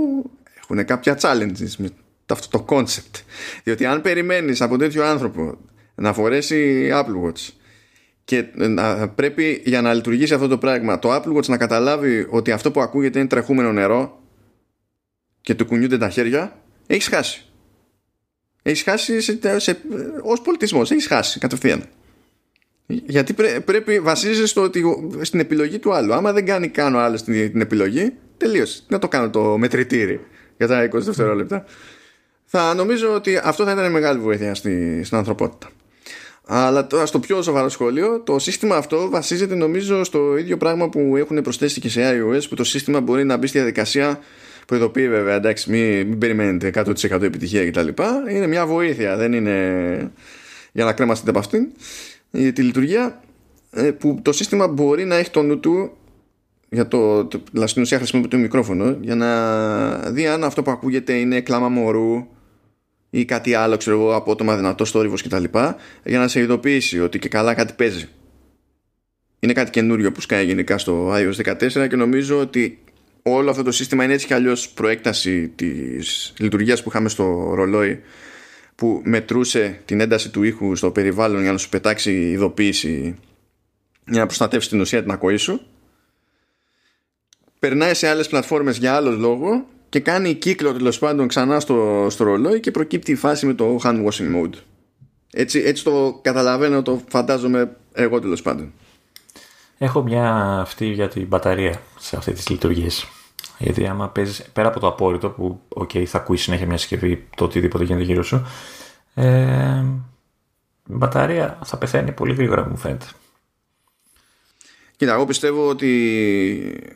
έχουν κάποια challenges με αυτό το concept. Διότι αν περιμένεις από τέτοιο άνθρωπο να φορέσει Apple Watch και να, πρέπει για να λειτουργήσει αυτό το πράγμα το Apple Watch να καταλάβει ότι αυτό που ακούγεται είναι τρεχούμενο νερό και του κουνιούνται τα χέρια, έχεις χάσει. Έχεις χάσει σε, σε, ως πολιτισμός, έχεις χάσει κατευθείαν. Γιατί πρέπει, βασίζεσαι στο ότι, στην επιλογή του άλλου. Άμα δεν κάνει καν ο άλλος την, την επιλογή, τελείωσε. Να το κάνω το μετρητήρι για τα 20 δευτερόλεπτα. Θα νομίζω ότι αυτό θα ήταν μεγάλη βοήθεια στη, στην ανθρωπότητα. Αλλά τώρα στο πιο σοβαρό σχόλιο, το σύστημα αυτό βασίζεται νομίζω στο ίδιο πράγμα που έχουν προσθέσει και σε iOS, που το σύστημα μπορεί να μπει στη διαδικασία προειδοποιεί βέβαια, εντάξει, μην, μην περιμένετε 100% επιτυχία κτλ. Είναι μια βοήθεια, δεν είναι για να κρέμαστείτε από αυτήν. Η, τη λειτουργία ε, που το σύστημα μπορεί να έχει το νου του για το, το δηλαδή στην ουσία χρησιμοποιεί το μικρόφωνο για να δει αν αυτό που ακούγεται είναι κλάμα μωρού ή κάτι άλλο ξέρω εγώ απότομα δυνατό στόρυβος κτλ για να σε ειδοποιήσει ότι και καλά κάτι παίζει είναι κάτι καινούριο που σκάει γενικά στο iOS 14 και νομίζω ότι όλο αυτό το σύστημα είναι έτσι κι αλλιώς προέκταση της λειτουργίας που είχαμε στο ρολόι που μετρούσε την ένταση του ήχου στο περιβάλλον για να σου πετάξει ειδοποίηση για να προστατεύσει την ουσία την ακοή σου. Περνάει σε άλλες πλατφόρμες για άλλος λόγο και κάνει κύκλο τέλος πάντων ξανά στο, στο ρολόι και προκύπτει η φάση με το hand washing mode. Έτσι, έτσι το καταλαβαίνω το φαντάζομαι εγώ τέλος πάντων Έχω μια αυτή για την μπαταρία σε αυτή τις λειτουργίες. Γιατί άμα παίζεις πέρα από το απόρριτο που okay, θα ακούει συνέχεια μια συσκευή το οτιδήποτε γίνεται γύρω σου, ε, η μπαταρία θα πεθαίνει πολύ γρήγορα μου φαίνεται. Κοίτα, εγώ πιστεύω ότι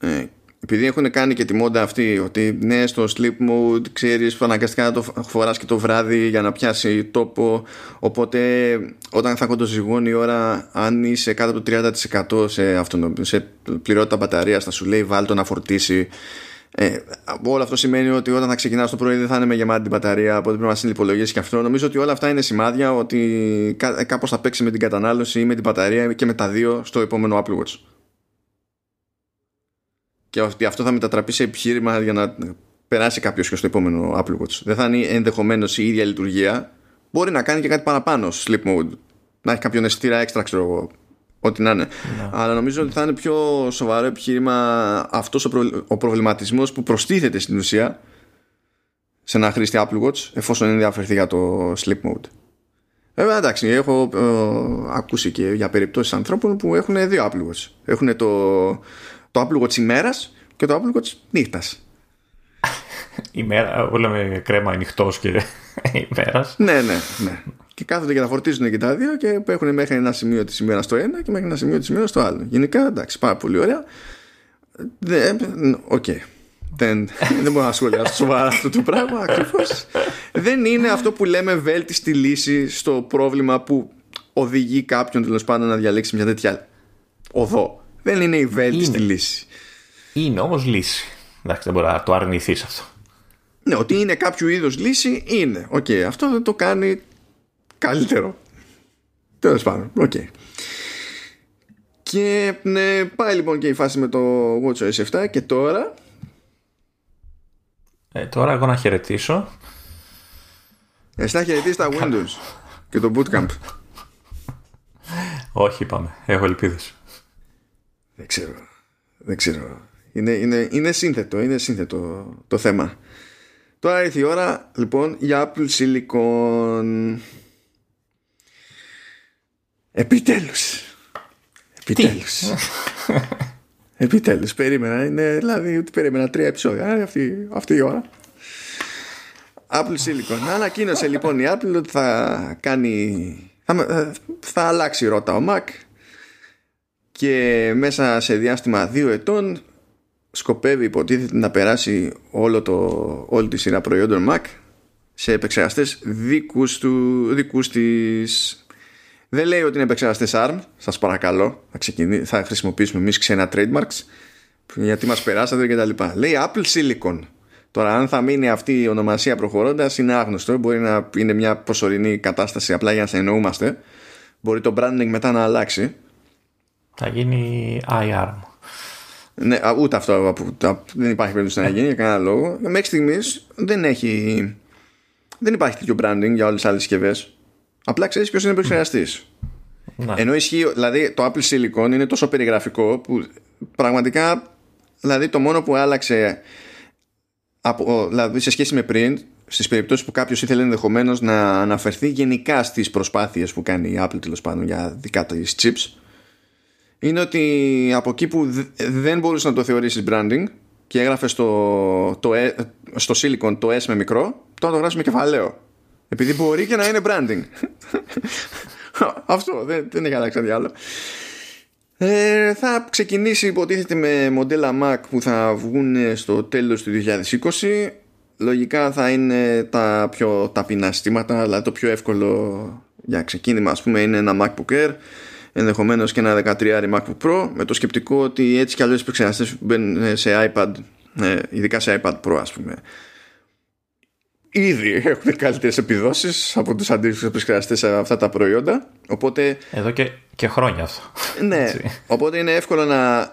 ε, επειδή έχουν κάνει και τη μόντα αυτή ότι ναι στο sleep mode ξέρεις που αναγκαστικά να το φοράς και το βράδυ για να πιάσει τόπο. Οπότε όταν θα κοντοζυγώνει η ώρα αν είσαι κάτω από το 30% σε, αυτονο, σε πληρότητα μπαταρίας θα σου λέει βάλτο να φορτίσει. Ε, όλο αυτό σημαίνει ότι όταν θα ξεκινάς το πρωί δεν θα είναι με γεμάτη την μπαταρία, οπότε πρέπει να συνυπολογίσει και αυτό. Νομίζω ότι όλα αυτά είναι σημάδια ότι κάπως θα παίξει με την κατανάλωση ή με την μπαταρία και με τα δύο στο επόμενο Apple Watch και ότι αυτό θα μετατραπεί σε επιχείρημα για να περάσει κάποιος και στο επόμενο Apple Watch. Δεν θα είναι ενδεχομένως η ίδια λειτουργία. Μπορεί να κάνει και κάτι παραπάνω στο sleep mode. Να έχει κάποιον αισθητήρα έξτρα, ξέρω εγώ. Ό,τι να είναι. Ναι. Αλλά νομίζω ότι θα είναι πιο σοβαρό επιχείρημα αυτός ο, προ... ο προβληματισμός που προστίθεται στην ουσία σε ένα χρήστη Apple Watch εφόσον ενδιαφερθεί για το sleep mode. Βέβαια εντάξει, έχω ε, ακούσει και για περιπτώσεις ανθρώπων που έχουν δύο Apple Watch. Έχουν το, το Apple Watch ημέρας και το Apple Watch νύχτας. ημέρα, όλα με κρέμα ανοιχτός και [laughs] ημέρας. ναι, ναι, ναι. Και κάθονται και τα φορτίζουν και τα δύο και έχουν μέχρι ένα σημείο της ημέρας στο ένα και μέχρι ένα σημείο της ημέρας στο άλλο. Γενικά εντάξει, πάρα πολύ ωραία. OK. Okay. Δεν, δεν μπορώ να σχολιάσω σοβαρά αυτό το πράγμα ακριβώς. δεν είναι αυτό που λέμε βέλτιστη λύση στο πρόβλημα που οδηγεί κάποιον τέλος πάντων να διαλέξει μια τέτοια οδό δεν είναι η βέλτιστη λύση. Είναι όμως λύση. Εντάξει, δεν μπορεί να το αρνηθείς αυτό. Ναι, ότι είναι κάποιο είδος λύση είναι. OK, okay, αυτό δεν το κάνει καλύτερο. Τέλος πάντων, OK. Okay. Και ναι, πάει λοιπόν και η φάση με το WatchOS 7 και τώρα. Ε, τώρα εγώ να χαιρετήσω. Εσύ να χαιρετήσεις τα Windows και το Bootcamp. Όχι, είπαμε. Έχω ελπίδες. Δεν ξέρω. Δεν ξέρω. Είναι, είναι, είναι σύνθετο, είναι σύνθετο το θέμα. Τώρα ήρθε η ώρα λοιπόν για Apple Silicon. Επιτέλους. Επιτέλους. [laughs] Επιτέλους. Περίμενα. Είναι δηλαδή ότι περίμενα τρία επεισόδια αυτή, αυτή η ώρα. Apple Silicon. Ανακοίνωσε λοιπόν η Apple ότι θα κάνει θα, θα αλλάξει ρότα ο Mac και μέσα σε διάστημα δύο ετών σκοπεύει υποτίθεται να περάσει όλο το, όλη τη σειρά προϊόντων Mac σε επεξεργαστές δικούς, του, δικούς της δεν λέει ότι είναι επεξεργαστές ARM σας παρακαλώ θα, θα χρησιμοποιήσουμε εμείς ξένα trademarks γιατί μας περάσατε και τα λοιπά λέει Apple Silicon Τώρα, αν θα μείνει αυτή η ονομασία προχωρώντας, είναι άγνωστο. Μπορεί να είναι μια προσωρινή κατάσταση απλά για να σε εννοούμαστε. Μπορεί το branding μετά να αλλάξει. Θα γίνει iArm. Ναι, ούτε αυτό δεν υπάρχει περίπτωση να γίνει για κανένα λόγο. Μέχρι στιγμής δεν έχει. Δεν υπάρχει τέτοιο branding για όλες τις άλλες συσκευές. Απλά ξέρεις ποιος είναι ο επεξεργαστής. Ναι. Ενώ ισχύει, δηλαδή το Apple Silicon είναι τόσο περιγραφικό που πραγματικά δηλαδή το μόνο που άλλαξε από, δηλαδή σε σχέση με πριν στις περιπτώσεις που κάποιος ήθελε ενδεχομένως να αναφερθεί γενικά στις προσπάθειες που κάνει η Apple τέλος πάντων για δικά της chips είναι ότι από εκεί που δεν μπορούσε να το θεωρήσεις branding και έγραφες στο, το, ε, στο silicon το S με μικρό τώρα το γράφεις με κεφαλαίο. Επειδή μπορεί και να είναι branding. [laughs] Αυτό δεν, δεν έχει αλλάξει κάτι άλλο. Ε, θα ξεκινήσει υποτίθεται με μοντέλα Mac που θα βγουν στο τέλος του 2020 λογικά θα είναι τα πιο ταπεινά συστήματα δηλαδή το πιο εύκολο για ξεκίνημα ας πούμε είναι ένα MacBook Air ενδεχομένως και ένα 13 MacBook Pro με το σκεπτικό ότι έτσι κι αλλιώς οι επεξεργαστές μπαίνουν σε iPad ε, ειδικά σε iPad Pro ας πούμε ήδη έχουν καλύτερες επιδόσεις από τους αντίστοιχους επεξεργαστές σε αυτά τα προϊόντα. Οπότε... Εδώ και, και χρόνια αυτό. Ναι, οπότε είναι εύκολο να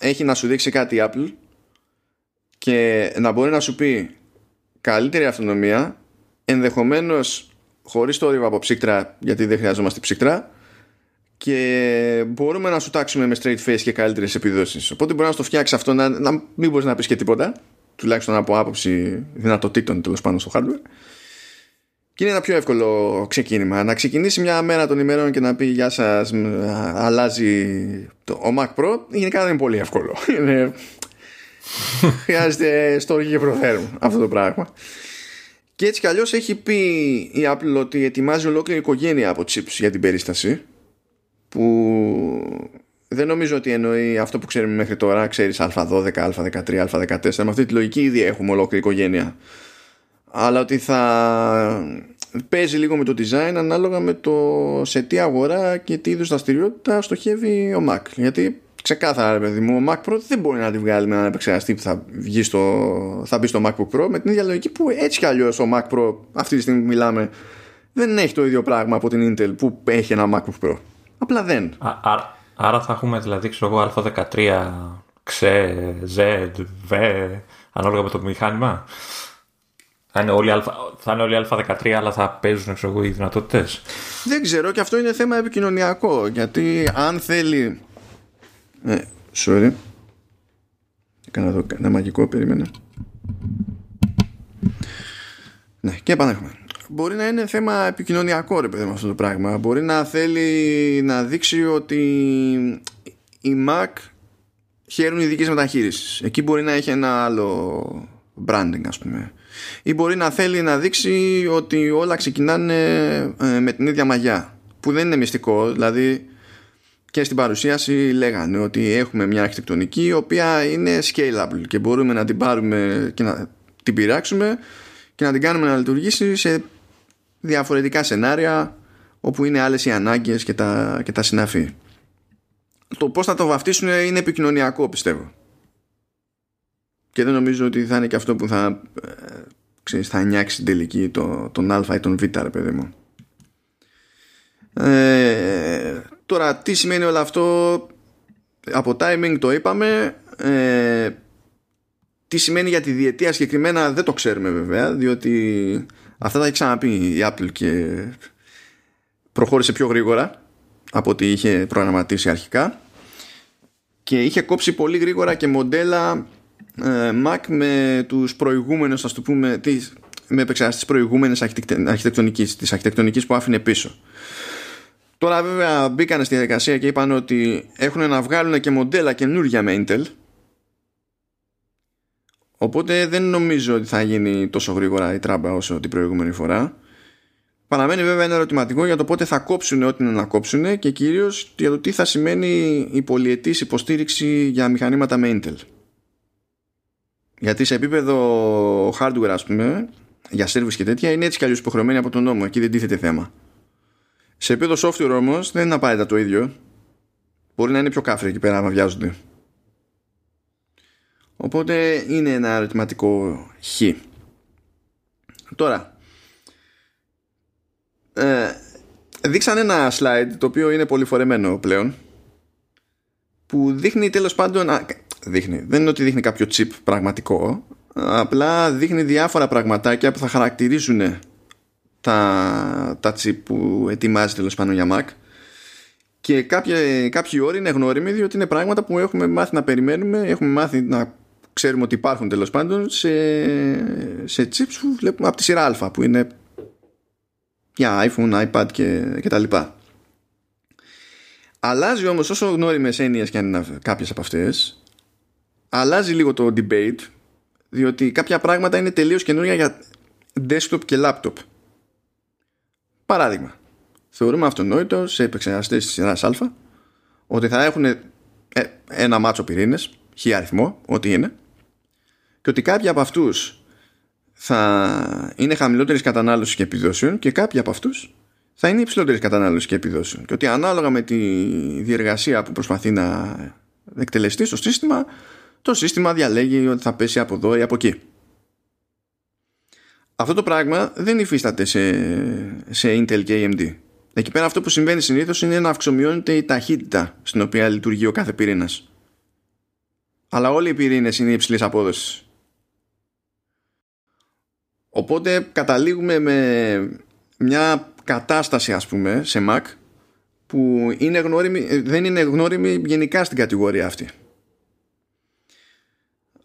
έχει να σου δείξει κάτι η Apple και να μπορεί να σου πει καλύτερη αυτονομία, ενδεχομένως χωρίς το ρίβα από ψύκτρα, γιατί δεν χρειαζόμαστε ψύκτρα, και μπορούμε να σου τάξουμε με straight face και καλύτερες επιδόσεις. Οπότε μπορεί να το φτιάξεις αυτό, να, να μην μπορείς να πεις και τίποτα τουλάχιστον από άποψη δυνατοτήτων τέλος πάνω στο hardware. Και είναι ένα πιο εύκολο ξεκίνημα. Να ξεκινήσει μια μέρα των ημερών και να πει Γεια σας, αλλάζει το, ο Mac Pro. Γενικά δεν είναι πολύ εύκολο. [laughs] Είναι... Χρειάζεται στο και προθέρμου αυτό το πράγμα. Και έτσι κι αλλιώς έχει πει η Apple ότι ετοιμάζει ολόκληρη οικογένεια από chips για την περίσταση. Που δεν νομίζω ότι εννοεί αυτό που ξέρουμε μέχρι τώρα, ξέρεις α12, α13, α14, με αυτή τη λογική ήδη έχουμε ολόκληρη οικογένεια. Αλλά ότι θα παίζει λίγο με το design ανάλογα με το σε τι αγορά και τι είδους δραστηριότητα στοχεύει ο Mac. Γιατί ξεκάθαρα, ρε παιδί μου, ο Mac Pro δεν μπορεί να τη βγάλει με έναν επεξεργαστή που θα, βγει στο, θα μπει στο MacBook Pro με την ίδια λογική που έτσι κι αλλιώς ο Mac Pro αυτή τη στιγμή που μιλάμε δεν έχει το ίδιο πράγμα από την Intel που έχει ένα MacBook Pro. Απλά δεν. Α, Άρα θα έχουμε δηλαδή, ξέρω εγώ, α13, ξε, z, v, ανάλογα με το μηχάνημα. Θα είναι όλοι, α, θα είναι όλοι α13 αλλά θα παίζουν ξέρω εγώ, οι δυνατότητες. Δεν ξέρω και αυτό είναι θέμα επικοινωνιακό. Γιατί αν θέλει. Ε, sorry. Έκανα εδώ ένα μαγικό, περίμενε. Ναι, και επανέρχομαι μπορεί να είναι θέμα επικοινωνιακό ρε παιδί με αυτό το πράγμα. Μπορεί να θέλει να δείξει ότι η Mac χαίρουν ειδική μεταχείριση. Εκεί μπορεί να έχει ένα άλλο branding ας πούμε. Ή μπορεί να θέλει να δείξει ότι όλα ξεκινάνε ε, με την ίδια μαγιά. Που δεν είναι μυστικό. Δηλαδή και στην παρουσίαση λέγανε ότι έχουμε μια αρχιτεκτονική η οποία είναι scalable και μπορούμε να την πάρουμε και να την πειράξουμε και να την κάνουμε να λειτουργήσει σε διαφορετικά σενάρια όπου είναι άλλες οι ανάγκες και τα, και τα συναφή. Το πώς θα το βαφτίσουν είναι επικοινωνιακό πιστεύω. Και δεν νομίζω ότι θα είναι και αυτό που θα, ε, ξέρεις, θα νιάξει την τελική το, τον α ή τον β ρε παιδί μου. Ε, τώρα τι σημαίνει όλο αυτό; Από timing το είπαμε ε, τι σημαίνει για τη διετία συγκεκριμένα δεν το ξέρουμε βέβαια διότι Αυτά τα έχει ξαναπεί η Apple και προχώρησε πιο γρήγορα από ό,τι είχε προγραμματίσει αρχικά. Και είχε κόψει πολύ γρήγορα και μοντέλα ε, Mac με τους προηγούμενους ας το πούμε τις, με επεξεργαστές προηγούμενες αρχιτεκτονικής της αρχιτεκτονικής που άφηνε πίσω. Τώρα βέβαια μπήκαν στη διαδικασία και είπαν ότι έχουν να βγάλουν και μοντέλα καινούργια με Intel Οπότε δεν νομίζω ότι θα γίνει τόσο γρήγορα η τράμπα όσο την προηγούμενη φορά. Παραμένει βέβαια ένα ερωτηματικό για το πότε θα κόψουν ό,τι είναι να κόψουν και κυρίως για το τι θα σημαίνει η πολυετή υποστήριξη για μηχανήματα με Intel. Γιατί σε επίπεδο hardware, ας πούμε, για service και τέτοια, είναι έτσι κι αλλιώς υποχρεωμένοι από τον νόμο. Εκεί δεν τίθεται θέμα. Σε επίπεδο software όμως δεν είναι απαραίτητα το ίδιο. Μπορεί να είναι πιο κάφρι εκεί πέρα να βιάζονται. Οπότε είναι ένα ερωτηματικό χ. Τώρα, ε, δείξαν ένα slide το οποίο είναι πολύ φορεμένο πλέον που δείχνει τέλος πάντων α, δείχνει, δεν είναι ότι δείχνει κάποιο chip πραγματικό απλά δείχνει διάφορα πραγματάκια που θα χαρακτηρίζουν τα, τα chip που ετοιμάζει τέλος πάντων για Mac και κάποια, κάποιοι όροι είναι γνώριμοι διότι είναι πράγματα που έχουμε μάθει να περιμένουμε έχουμε μάθει να ξέρουμε ότι υπάρχουν τέλος πάντων σε, σε chips που βλέπουμε από τη σειρά Α που είναι για iPhone, iPad και, και τα λοιπά. Αλλάζει όμως όσο γνώριμες έννοιες και αν είναι κάποιες από αυτές αλλάζει λίγο το debate διότι κάποια πράγματα είναι τελείως καινούργια για desktop και laptop. Παράδειγμα, θεωρούμε αυτονόητο σε επεξεργαστές της σειράς Α ότι θα έχουν ε, ένα μάτσο πυρήνες, χι αριθμό, ό,τι είναι και ότι κάποιοι από αυτούς θα είναι χαμηλότερης κατανάλωσης και επιδόσεων και κάποιοι από αυτούς θα είναι υψηλότερης κατανάλωσης και επιδόσεων. Και ότι ανάλογα με τη διεργασία που προσπαθεί να εκτελεστεί στο σύστημα, το σύστημα διαλέγει ότι θα πέσει από εδώ ή από εκεί. Αυτό το πράγμα δεν υφίσταται σε, σε Intel και AMD. Εκεί πέρα αυτό που συμβαίνει συνήθως είναι να αυξομειώνεται η ταχύτητα στην οποία λειτουργεί ο κάθε πυρήνας. Αλλά όλοι οι πυρήνε είναι υψηλής απόδοσης. Οπότε καταλήγουμε με μια κατάσταση ας πούμε σε Mac που είναι γνώριμη, δεν είναι γνώριμη γενικά στην κατηγορία αυτή.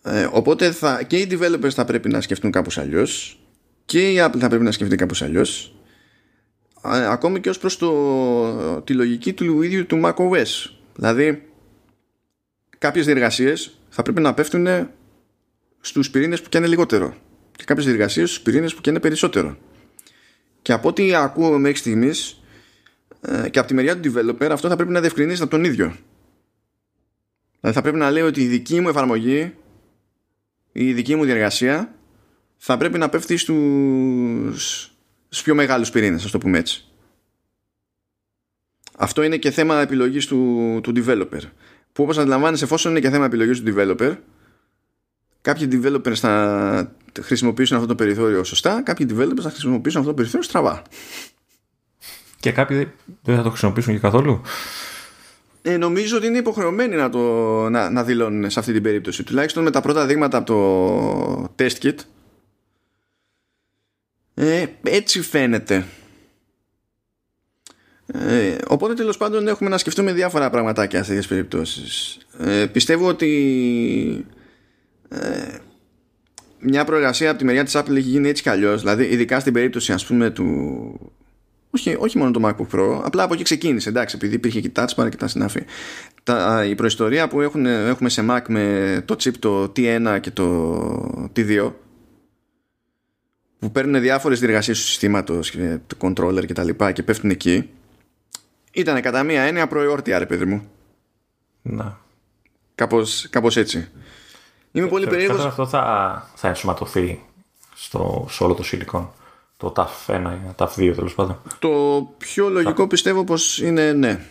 Ε, οπότε θα, και οι developers θα πρέπει να σκεφτούν κάπως αλλιώς και η Apple θα πρέπει να σκεφτεί κάπως αλλιώς ε, ακόμη και ως προς το, τη λογική του ίδιου του macOS δηλαδή κάποιες διεργασίες θα πρέπει να πέφτουν στους πυρήνες που και είναι λιγότερο και κάποιες διεργασίες στους πυρήνες που καίνε περισσότερο. Και από ό,τι ακούω μέχρι στιγμής ε, και από τη μεριά του developer, αυτό θα πρέπει να διευκρινίζεται από τον ίδιο. Δηλαδή θα πρέπει να λέει ότι η δική μου εφαρμογή ή η δική μου διεργασία θα πρέπει να πέφτει στους, στους πιο μεγάλους πυρήνες, ας το πούμε έτσι. Αυτό είναι και θέμα επιλογής του, του developer. Που όπως αντιλαμβάνεσαι εφόσον είναι και θέμα επιλογής του developer, κάποιοι developers θα χρησιμοποιήσουν αυτό το περιθώριο σωστά, κάποιοι developers θα χρησιμοποιήσουν αυτό το περιθώριο στραβά. Και κάποιοι δεν θα το χρησιμοποιήσουν και καθόλου; Ε, νομίζω ότι είναι υποχρεωμένοι να, το, να, να δηλώνουν σε αυτή την περίπτωση. Τουλάχιστον με τα πρώτα δείγματα από το test kit. Ε, έτσι φαίνεται. Ε, οπότε τέλος πάντων έχουμε να σκεφτούμε διάφορα πραγματάκια σε τέτοιες περιπτώσεις. Ε, πιστεύω ότι ε, μια προεργασία από τη μεριά της Apple έχει γίνει έτσι κι αλλιώς. Δηλαδή ειδικά στην περίπτωση ας πούμε του όχι, όχι μόνο το MacBook Pro απλά από εκεί ξεκίνησε. Εντάξει επειδή υπήρχε και Touch Bar και τα συνάφη. Τα, η προϊστορία που έχουν, έχουμε σε Mac με το chip το T1 και το T2 που παίρνουν διάφορες διεργασίες του συστήματος και του controller και τα λοιπά και πέφτουν εκεί ήταν κατά μία έννοια προϊόρτια ρε παιδί μου να κάπως, κάπως έτσι Είμαι πολύ περίεργος. αυτό θα, θα ενσωματωθεί στο, σε όλο το silicon. Το TAF 1, TAF 2 τέλος πάντων. Το πιο λογικό πιστεύω πως είναι ναι.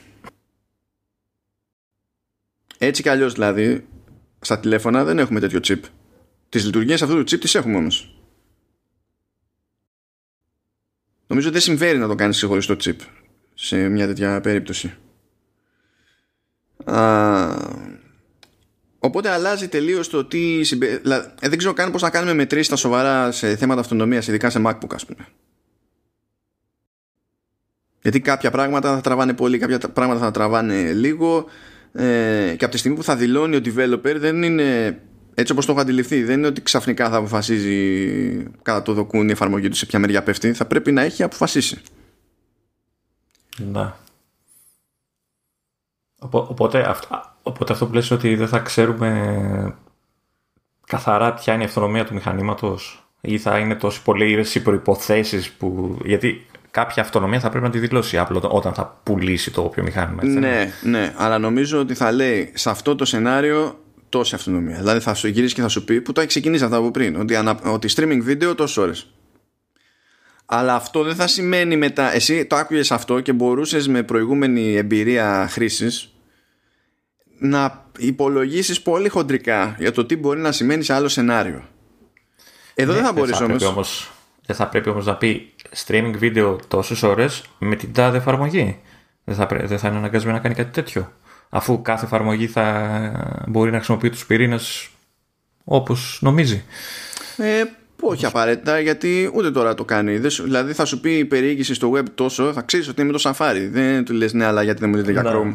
Έτσι κι αλλιώς δηλαδή στα τηλέφωνα δεν έχουμε τέτοιο chip. Τις λειτουργίες αυτού του chip τις έχουμε όμως. Νομίζω δεν συμφέρει να το κάνεις ξεχωριστό chip σε μια τέτοια περίπτωση. Α, Οπότε αλλάζει τελείως το τι. Συμπε... Ε, δεν ξέρω καν πώς να κάνουμε μετρήσεις τα σοβαρά σε θέματα αυτονομίας, ειδικά σε MacBook, ας πούμε. Γιατί κάποια πράγματα θα τραβάνε πολύ, κάποια πράγματα θα τραβάνε λίγο. Ε, και από τη στιγμή που θα δηλώνει ο developer, δεν είναι έτσι όπως το έχω αντιληφθεί. Δεν είναι ότι ξαφνικά θα αποφασίζει κατά το δοκούν η εφαρμογή του σε ποια μεριά πέφτει. Θα πρέπει να έχει αποφασίσει. Να. Οπότε αυτό, Οπότε αυτό που λες ότι δεν θα ξέρουμε καθαρά ποια είναι η αυτονομία του μηχανήματος ή θα είναι τόσο πολλοί οι προϋποθέσεις που... Γιατί κάποια αυτονομία θα πρέπει να τη δηλώσει απλό όταν θα πουλήσει το όποιο μηχάνημα. ναι, ναι, αλλά νομίζω ότι θα λέει σε αυτό το σενάριο τόση αυτονομία. Δηλαδή θα σου γυρίσει και θα σου πει που το έχει ξεκινήσει αυτά από πριν; Ότι, ανα, ότι streaming βίντεο τόσες ώρες. Αλλά αυτό δεν θα σημαίνει μετά. Εσύ το άκουγες αυτό και μπορούσες με προηγούμενη εμπειρία χρήσης να υπολογίσεις πολύ χοντρικά για το τι μπορεί να σημαίνει σε άλλο σενάριο. Εδώ Ναι, δεν θα μπορείς πρέπει όμως. όμως. Δεν θα πρέπει όμως να πει streaming βίντεο τόσες ώρες με την τάδε εφαρμογή. Δεν θα, πρέ- δεν θα είναι αναγκασμένο να κάνει κάτι τέτοιο. Αφού κάθε εφαρμογή θα μπορεί να χρησιμοποιεί τους πυρήνες όπως νομίζει. Ε, όχι απαραίτητα, γιατί ούτε τώρα το κάνει. Δεν σου- δηλαδή θα σου πει η περιήγηση στο web τόσο, θα ξέρεις ότι είναι με το Safari. Δεν του λες ναι, αλλά γιατί δεν μου δείτε για Ναι. Chrome.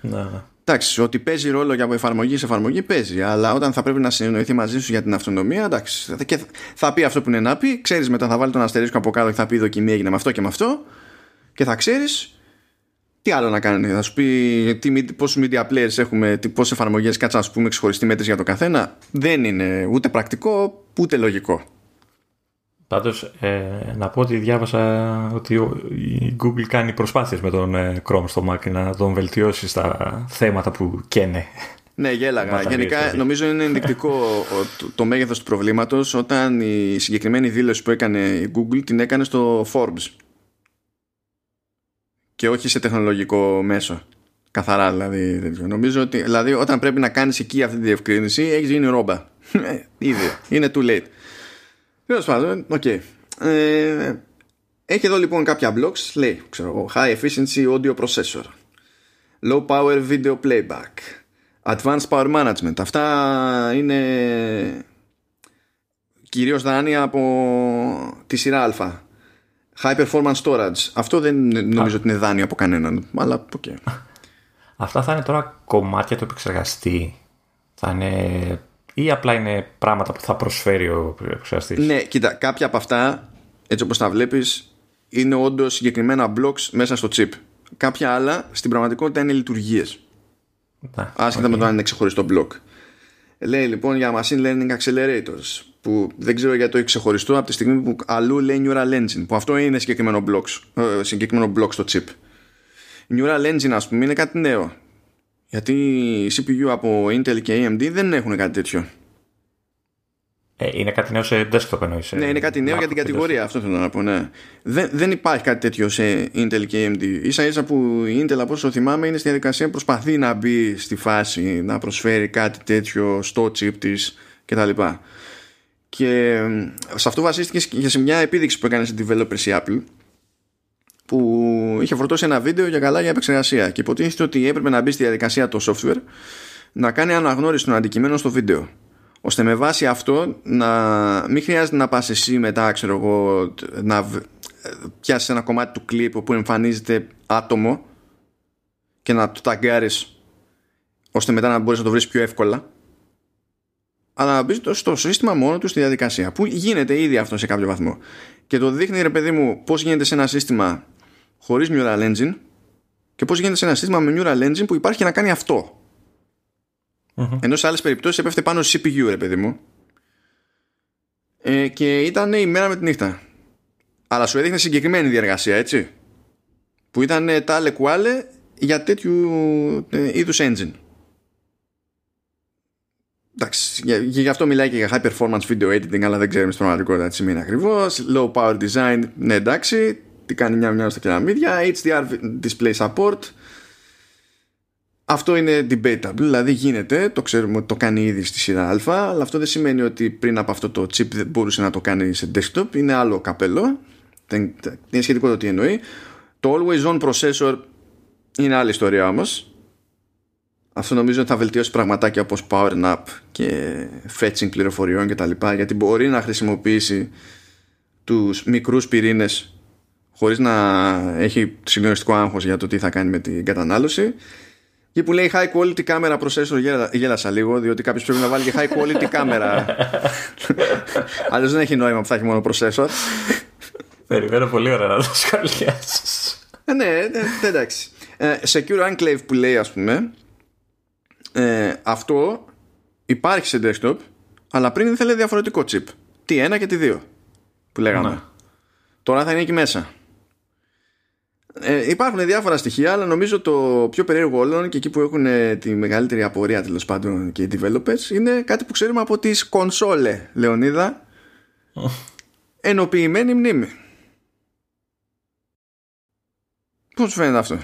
Ναι, ναι. Εντάξει, ότι παίζει ρόλο για από εφαρμογή σε εφαρμογή παίζει. Αλλά όταν θα πρέπει να συνεννοηθεί μαζί σου για την αυτονομία, εντάξει. Και θα- θα πει αυτό που είναι να πει, ξέρεις μετά θα βάλει τον αστερίσκο από κάτω και θα πει η δοκιμή έγινε με αυτό και με αυτό. Και θα ξέρεις τι άλλο να κάνει. Θα σου πει τι, mid- πόσους media players έχουμε, τι, πόσες εφαρμογές κάτσα να σου πούμε ξεχωριστή μέτρηση για το καθένα. Δεν είναι ούτε πρακτικό ούτε λογικό. Πάντως, ε, να πω ότι διάβασα ότι ο- η Google κάνει προσπάθειες με τον ε, Chrome στο Mac να τον βελτιώσει στα θέματα που καίνε. Ναι, γέλαγα. Μπαταρίες, Γενικά δηλαδή. νομίζω είναι ενδεικτικό ο- το, το μέγεθος του προβλήματος όταν η συγκεκριμένη δήλωση που έκανε η Google την έκανε στο Forbes και όχι σε τεχνολογικό μέσο. Καθαρά δηλαδή. τέτοιο. Νομίζω ότι δηλαδή, όταν πρέπει να κάνεις εκεί αυτή τη διευκρίνηση έχεις γίνει ρόμπα. Ε, Ήδη. Είναι too late. Τέλος πάντων, οκ. Ε, έχει εδώ λοιπόν κάποια blocks. Λέει, ξέρω εγώ, high efficiency audio processor. Low power video playback. Advanced Power Management. Αυτά είναι κυρίως δάνεια από τη σειρά Α. High Performance Storage. Αυτό δεν νομίζω ότι είναι δάνειο από κανέναν. Αλλά οκ. [laughs] Αυτά θα είναι τώρα κομμάτια του επεξεργαστή. Θα είναι... ή απλά είναι πράγματα που θα προσφέρει ο επεξεργαστής; Ναι, κοίτα, κάποια από αυτά, έτσι όπως τα βλέπεις, είναι όντως συγκεκριμένα blocks μέσα στο chip. Κάποια άλλα στην πραγματικότητα είναι λειτουργίες. Ναι, Άσχετα οκ. με το αν είναι ξεχωριστό block. Λέει λοιπόν για Machine Learning Accelerators που δεν ξέρω γιατί το έχει ξεχωριστό από τη στιγμή που αλλού λέει Neural Engine που αυτό είναι συγκεκριμένο, blocks, ε, συγκεκριμένο block στο chip. Neural Engine ας πούμε είναι κάτι νέο γιατί οι CPU από Intel και AMD δεν έχουν κάτι τέτοιο. Ε, είναι κάτι νέο σε desktop εννοείς. ε, Ναι, είναι κάτι νέο Mac για την και κατηγορία. Αυτό θέλω να πω. Ναι. Δεν, δεν υπάρχει κάτι τέτοιο σε Intel και AMD. σα ίσα που η Intel, από όσο θυμάμαι, είναι στη διαδικασία προσπαθεί να μπει στη φάση να προσφέρει κάτι τέτοιο στο chip της κτλ. Και ε, σε αυτό βασίστηκες και σε μια επίδειξη που έκανε σε developers η Apple που είχε φορτώσει ένα βίντεο για καλά για επεξεργασία και υποτίθεται ότι έπρεπε να μπει στη διαδικασία το software να κάνει αναγνώριση των αντικειμένων στο βίντεο ώστε με βάση αυτό να μην χρειάζεται να πας εσύ μετά ξέρω εγώ να β- πιάσεις ένα κομμάτι του κλιπ που εμφανίζεται άτομο και να το ταγκάρεις ώστε μετά να μπορείς να το βρεις πιο εύκολα αλλά να μπεις στο σύστημα μόνο του στη διαδικασία που γίνεται ήδη αυτό σε κάποιο βαθμό και το δείχνει ρε παιδί μου πως γίνεται σε ένα σύστημα χωρίς Neural Engine και πως γίνεται σε ένα σύστημα με Neural Engine που υπάρχει να κάνει αυτό Μμμ. ενώ σε άλλες περιπτώσεις έπεφτε πάνω στο CPU, ρε παιδί μου. Ε, και ήταν η μέρα με τη νύχτα. Αλλά σου έδειχνε συγκεκριμένη διεργασία, έτσι. Που ήταν ε, τάλε κουάλε για τέτοιου ε, είδους engine. Εντάξει, για- και γι' αυτό μιλάει και για high performance video editing, αλλά δεν ξέρουμε στην πραγματικότητα τι σημαίνει ακριβώς. Low power design, ναι, εντάξει. Τι κάνει μια μια στα κεραμίδια. HDR display support. Αυτό είναι debatable, δηλαδή γίνεται, το ξέρουμε ότι το κάνει ήδη στη σειρά Α, αλλά αυτό δεν σημαίνει ότι πριν από αυτό το chip δεν μπορούσε να το κάνει σε desktop, είναι άλλο καπέλο, δεν, είναι σχετικό το τι εννοεί. Το always on processor είναι άλλη ιστορία όμως. Αυτό νομίζω ότι θα βελτιώσει πραγματάκια όπως power nap και fetching πληροφοριών και τα λοιπά, γιατί μπορεί να χρησιμοποιήσει τους μικρούς πυρήνες χωρίς να έχει συγκλονιστικό άγχος για το τι θα κάνει με την κατανάλωση. Και που λέει high quality camera processor γέλα- γέλασα λίγο διότι κάποιος πρέπει να βάλει και high quality [laughs] κάμερα αλλιώς δεν έχει νόημα που θα έχει μόνο processor. Περιμένω πολύ ωραία να το σχολιάσεις. ε, ναι ε, ε, εντάξει. Ε, secure enclave που λέει ας πούμε ε, αυτό υπάρχει σε desktop αλλά πριν ήθελε διαφορετικό chip τι ένα και τι δύο που λέγαμε Ναι. τώρα θα είναι εκεί μέσα ε, υπάρχουν διάφορα στοιχεία, αλλά νομίζω το πιο περίεργο όλων και εκεί που έχουν ε, τη μεγαλύτερη απορία τέλος πάντων και οι developers είναι κάτι που ξέρουμε από τις κονσόλε, Λεωνίδα. [laughs] Ενοποιημένη μνήμη. Πώς σου φαίνεται αυτό;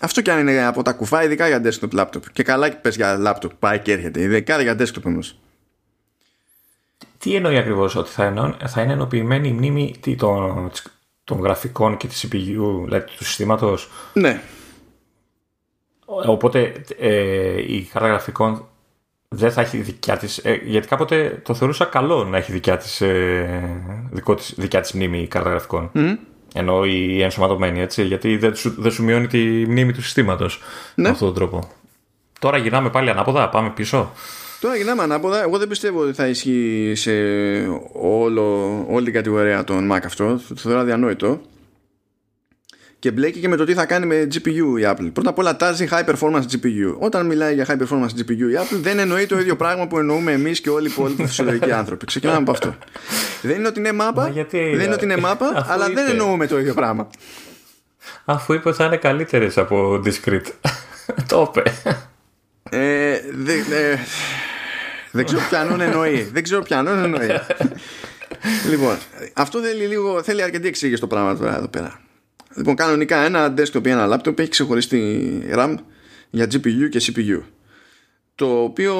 Αυτό κι αν είναι από τα κουφά, ειδικά για desktop laptop. Και καλά πες για laptop, πάει και έρχεται. Ειδικά για desktop όμως. Τι εννοεί ακριβώς ότι θα, εννοώ, θα είναι ενοποιημένη η μνήμη των, των γραφικών και της CPU, δηλαδή του συστήματος; Ναι. Οπότε ε, η κάρτα γραφικών δεν θα έχει δικιά της, ε, γιατί κάποτε το θεωρούσα καλό να έχει δικιά της, ε, δικό της, δικιά της μνήμη η κάρτα γραφικών. Mm. Ενώ η ενσωματωμένη, έτσι, γιατί δεν σου, δεν σου μειώνει τη μνήμη του συστήματος Ναι. με αυτόν τον τρόπο. Τώρα γυρνάμε πάλι ανάποδα, πάμε πίσω. Τώρα γυρνάμε ανάποδα. Εγώ δεν πιστεύω ότι θα ισχύει σε όλο, όλη την κατηγορία των Mac αυτό. Το θεωρώ αδιανόητο. Και μπλέκει και με το τι θα κάνει με GPU η Apple. Πρώτα απ' όλα τάζει high performance GPU. Όταν μιλάει για high performance GPU η Apple δεν εννοεί το ίδιο πράγμα που εννοούμε εμείς και όλοι οι υπόλοιποι φυσιολογικοί άνθρωποι. Ξεκινάμε από αυτό. Δεν είναι ότι είναι μάπα, Μα γιατί, δεν είναι ότι είναι μάπα, [laughs] αφού αλλά δεν είπε. εννοούμε το ίδιο πράγμα. Αφού είπε ότι θα είναι καλύτερες από discrete. [laughs] το είπε. Ε, δεν, ε, δεν ξέρω ποιανόν εννοεί. δεν ξέρω ποιανόν εννοεί. [laughs] λοιπόν, αυτό θέλει, λίγο, θέλει αρκετή εξήγηση το πράγμα τώρα εδώ πέρα. Λοιπόν, κανονικά ένα desktop ή ένα laptop έχει ξεχωριστή RAM για GPU και CPU. Το οποίο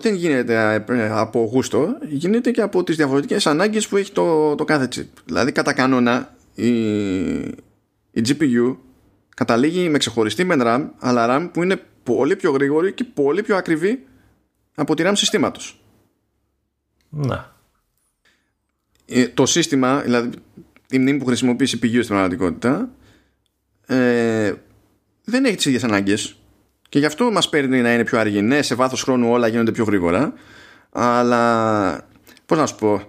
δεν γίνεται ε, από γούστο, γίνεται και από τις διαφορετικές ανάγκες που έχει το, το κάθε chip. Δηλαδή, κατά κανόνα, η, η GPU καταλήγει με ξεχωριστή μεν RAM, αλλά RAM που είναι πολύ πιο γρήγορη και πολύ πιο ακριβή από τη RAM συστήματος. Ναι. Ε, το σύστημα, δηλαδή η μνήμη που χρησιμοποιείς η CPU στην πραγματικότητα, ε, δεν έχει τις ίδιες ανάγκες και γι' αυτό μας παίρνει να είναι πιο αργή. Ναι, σε βάθος χρόνου όλα γίνονται πιο γρήγορα, αλλά πώς να σου πω,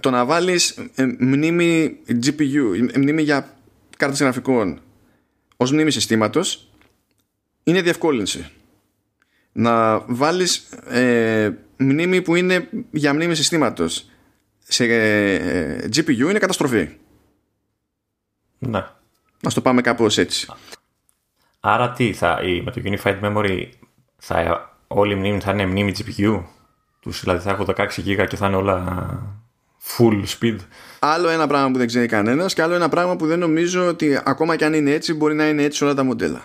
το να βάλεις ε, μνήμη GPU, ε, μνήμη για κάρτες γραφικών ως μνήμη συστήματος είναι διευκόλυνση. Να βάλεις ε, μνήμη που είναι για μνήμη συστήματος σε ε, GPU είναι καταστροφή. Ναι. Να το πάμε κάπως έτσι. Άρα τι, θα, η, με το Unified Memory θα, όλη η μνήμη θα είναι μνήμη GPU. Τους, δηλαδή θα έχω 16 GB και θα είναι όλα full speed. Άλλο ένα πράγμα που δεν ξέρει κανένας και άλλο ένα πράγμα που δεν νομίζω ότι ακόμα και αν είναι έτσι μπορεί να είναι έτσι σε όλα τα μοντέλα.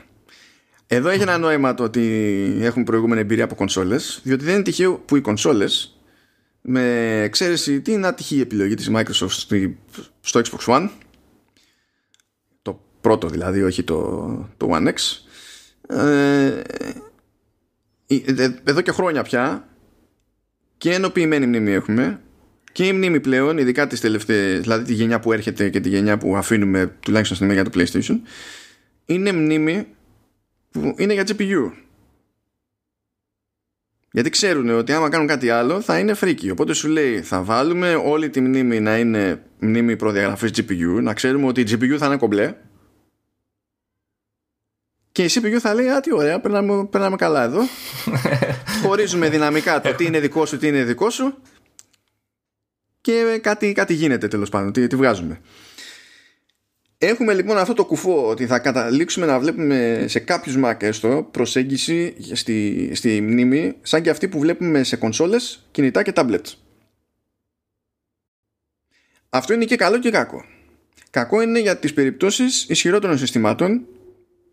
Εδώ έχει ένα νόημα το ότι έχουν προηγούμενη εμπειρία από κονσόλες διότι δεν είναι τυχαίο που οι κονσόλες με εξαίρεση τι είναι ατυχή η επιλογή της Microsoft στη- στο Xbox One το πρώτο δηλαδή όχι το, το One X ε, ε, εδώ και χρόνια πια και ενοποιημένη μνήμη έχουμε και η μνήμη πλέον, ειδικά τις τελευταίες, δηλαδή τη γενιά που έρχεται και τη γενιά που αφήνουμε τουλάχιστον στην για το PlayStation, είναι μνήμη που είναι για GPU. Γιατί ξέρουν ότι άμα κάνουν κάτι άλλο θα είναι φρίκι. Οπότε σου λέει θα βάλουμε όλη τη μνήμη να είναι μνήμη προδιαγραφής GPU, να ξέρουμε ότι η GPU θα είναι κομπλέ και η CPU θα λέει Α, τι ωραία, περνάμε, περνάμε καλά εδώ. [laughs] Χωρίζουμε δυναμικά το τι είναι δικό σου, τι είναι δικό σου και κάτι, κάτι γίνεται τέλος πάντων, τι, τι βγάζουμε. Έχουμε λοιπόν αυτό το κουφό ότι θα καταλήξουμε να βλέπουμε σε κάποιους Mac έστω προσέγγιση στη, στη μνήμη σαν και αυτή που βλέπουμε σε κονσόλες, κινητά και tablets. Αυτό είναι και καλό και κακό. Κακό είναι για τις περιπτώσεις ισχυρότερων συστημάτων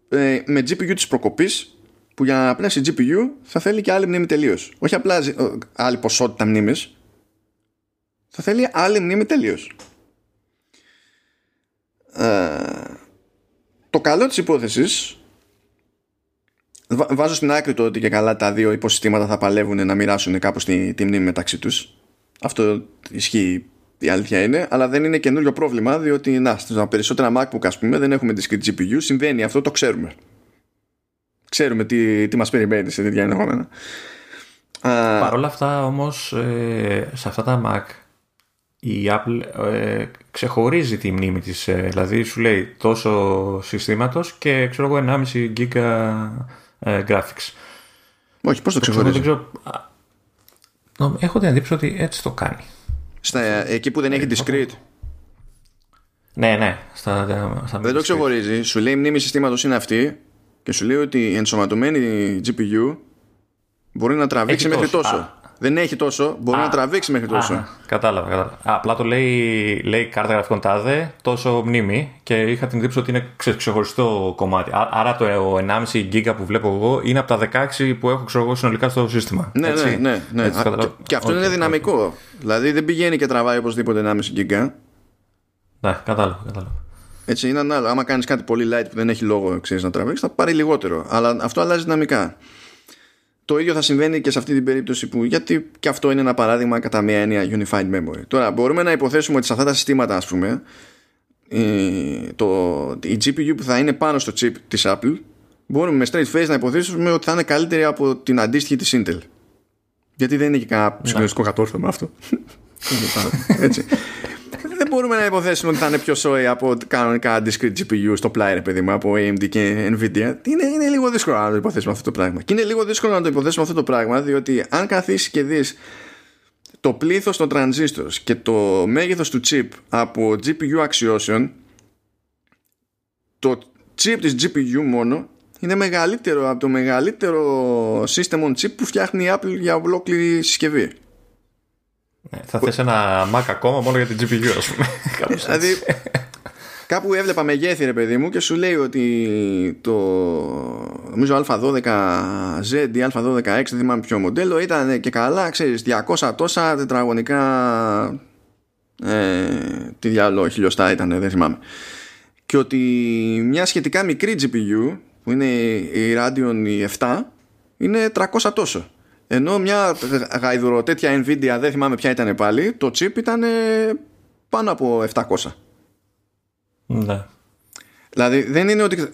ε, με GPU της προκοπής που για να πνεύσει GPU θα θέλει και άλλη μνήμη τελείως. Όχι απλά ζ- ε, άλλη ποσότητα μνήμης, θα θέλει άλλη μνήμη τελείως. Ε, το καλό της υπόθεσης βα- βάζω στην άκρη το ότι και καλά τα δύο υποσυστήματα θα παλεύουν να μοιράσουν κάπως τη, τη μνήμη μεταξύ τους. Αυτό ισχύει η αλήθεια είναι, αλλά δεν είναι καινούριο πρόβλημα διότι να, στα περισσότερα MacBook ας πούμε δεν έχουμε discrete GPU, συμβαίνει αυτό, το ξέρουμε. Ξέρουμε τι, τι μας περιμένει σε τέτοια ενδεχόμενα. Α, Παρ' όλα αυτά όμως ε, σε αυτά τα Mac η Apple ε, ξεχωρίζει τη μνήμη της. ε, δηλαδή σου λέει τόσο συστήματος και ξέρω εγώ 1,5 GB ε, graphics. όχι, πώς το Δεν ξεχωρίζει; ξέρω, α, νο- έχω την εντύπωση ότι έτσι το κάνει. Στα, εκεί που δεν έχει discrete. Ναι, ναι. Στα, στα Δεν το ξεχωρίζει. Σου λέει η μνήμη συστήματος είναι αυτή και σου λέει ότι η ενσωματωμένη GPU μπορεί να τραβήξει Έχει μέχρι τόσο. τόσο. Α. Δεν έχει τόσο, μπορεί Α, να τραβήξει μέχρι τόσο. Α, κατάλαβα, κατάλαβα. Α, απλά το λέει, λέει κάρτα γραφικών τάδε, τόσο μνήμη και είχα την εντύπωση ότι είναι ξε- ξεχωριστό κομμάτι. Α- Άρα το 1,5 γίγκα που βλέπω εγώ είναι από τα 16 που έχω ξέρω εγώ συνολικά στο σύστημα. Ναι, Έτσι. ναι, ναι. ναι. Έτσι, Α, καταλαβα- και, και αυτό Οκ, είναι οκ. δυναμικό. Δηλαδή δεν πηγαίνει και τραβάει οπωσδήποτε 1,5 γίγκα. Ναι, κατάλαβα, κατάλαβα. Έτσι είναι ένα άλλο. Άμα κάνεις κάτι πολύ light που δεν έχει λόγο ξέρεις, να τραβήξεις, θα πάρει λιγότερο. Αλλά αυτό αλλάζει δυναμικά. Το ίδιο θα συμβαίνει και σε αυτή την περίπτωση που. Γιατί και αυτό είναι ένα παράδειγμα κατά μία έννοια unified memory. Τώρα, μπορούμε να υποθέσουμε ότι σε αυτά τα συστήματα, ας πούμε, η, το, η GPU που θα είναι πάνω στο chip της Apple μπορούμε με straight face να υποθέσουμε ότι θα είναι καλύτερη από την αντίστοιχη της Intel. Γιατί δεν είναι και κανένα συγκλονιστικό κατόρθωμα αυτό. [laughs] Έτσι. Δεν μπορούμε να υποθέσουμε ότι θα είναι πιο σόι από κανονικά discrete GPU στο πλάι, ρε παιδί μου, από AMD και Nvidia. Είναι, είναι λίγο δύσκολο να το υποθέσουμε αυτό το πράγμα. Και είναι λίγο δύσκολο να το υποθέσουμε αυτό το πράγμα, διότι αν καθίσει και δεις το πλήθος των transistors και το μέγεθος του chip από GPU αξιώσεων, το chip της GPU μόνο είναι μεγαλύτερο από το μεγαλύτερο system on chip που φτιάχνει η Apple για ολόκληρη συσκευή. Ναι, θα θες ένα Mac ακόμα μόνο για την GPU, ας πούμε. Κάπως έτσι. Δηλαδή, [laughs] κάπου έβλεπα μεγέθη ρε παιδί μου και σου λέει ότι το νομίζω α12z ή α12x δεν θυμάμαι ποιο μοντέλο ήταν και καλά ξέρεις 200 τόσα τετραγωνικά ε, τι διάλογο χιλιοστά ήταν δεν θυμάμαι και ότι μια σχετικά μικρή GPU που είναι η Radeon η 7 είναι 300 τόσο ενώ μια γαϊδουρο τέτοια Nvidia δεν θυμάμαι ποια ήταν πάλι το chip ήταν πάνω από 700 Ναι. Δηλαδή δεν είναι ότι.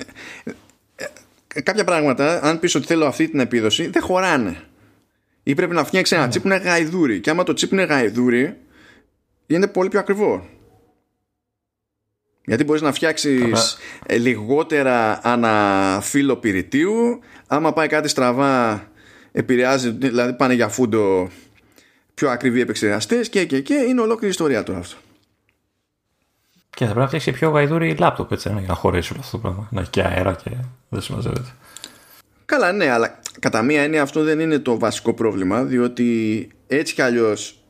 Κάποια πράγματα, αν πεις ότι θέλω αυτή την επίδοση, δεν χωράνε. Ή πρέπει να φτιάξει ένα chip που είναι γαϊδούρι. Και άμα το chip είναι γαϊδούρι, είναι πολύ πιο ακριβό. Γιατί μπορείς να φτιάξεις λιγότερα αναφύλλο πυρητίου Άμα πάει κάτι στραβά επηρεάζει, δηλαδή πάνε για φούντο πιο ακριβοί επεξεργαστές και, και, και είναι ολόκληρη ιστορία τώρα αυτό. Και θα πρέπει να φτιάξει πιο γαϊδούρι λάπτοπ έτσι, για να χωρέσει όλο αυτό το πράγμα. Να έχει και αέρα και δεν συμμαζεύεται. Καλά, ναι, αλλά κατά μία έννοια αυτό δεν είναι το βασικό πρόβλημα, διότι έτσι κι αλλιώς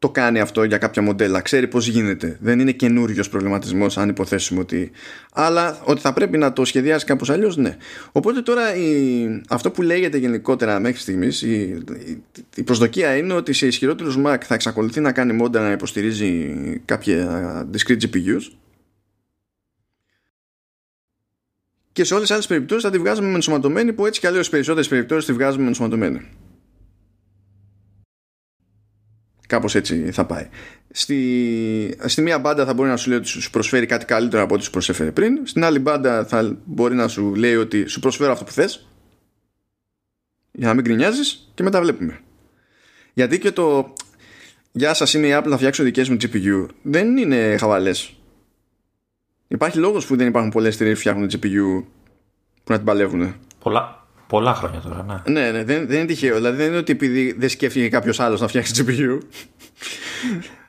το κάνει αυτό για κάποια μοντέλα. Ξέρει πώς γίνεται. Δεν είναι καινούριος προβληματισμός, αν υποθέσουμε ότι. Αλλά ότι θα πρέπει να το σχεδιάσει κάπως αλλιώς, ναι. Οπότε τώρα η... αυτό που λέγεται γενικότερα μέχρι στιγμής, η... η προσδοκία είναι ότι σε ισχυρότερους Mac θα εξακολουθεί να κάνει μόντα να υποστηρίζει κάποια discrete GPUs. Και σε όλες τις άλλες περιπτώσεις θα τη βγάζουμε με ενσωματωμένη που έτσι κι αλλιώς στις περισσότερες περιπτώσεις τη βγάζουμε με ενσωματωμένη. Κάπως έτσι θα πάει. Στη, στη μία μπάντα θα μπορεί να σου λέει ότι σου προσφέρει κάτι καλύτερο από ό,τι σου προσέφερε πριν. Στην άλλη μπάντα θα μπορεί να σου λέει ότι σου προσφέρω αυτό που θες. Για να μην γκρινιάζεις και μετά βλέπουμε. Γιατί και το Γεια σας, είμαι η Apple να φτιάξω δικές μου GPU δεν είναι χαβαλές. Υπάρχει λόγος που δεν υπάρχουν πολλές εταιρείες που φτιάχνουν GPU που να την παλεύουν. Πολλά, πολλά χρόνια τώρα, ναι. Ναι, ναι, δεν, δεν είναι τυχαίο. Δηλαδή δεν είναι ότι επειδή δεν σκέφτηκε κάποιος άλλος να φτιάξει GPU.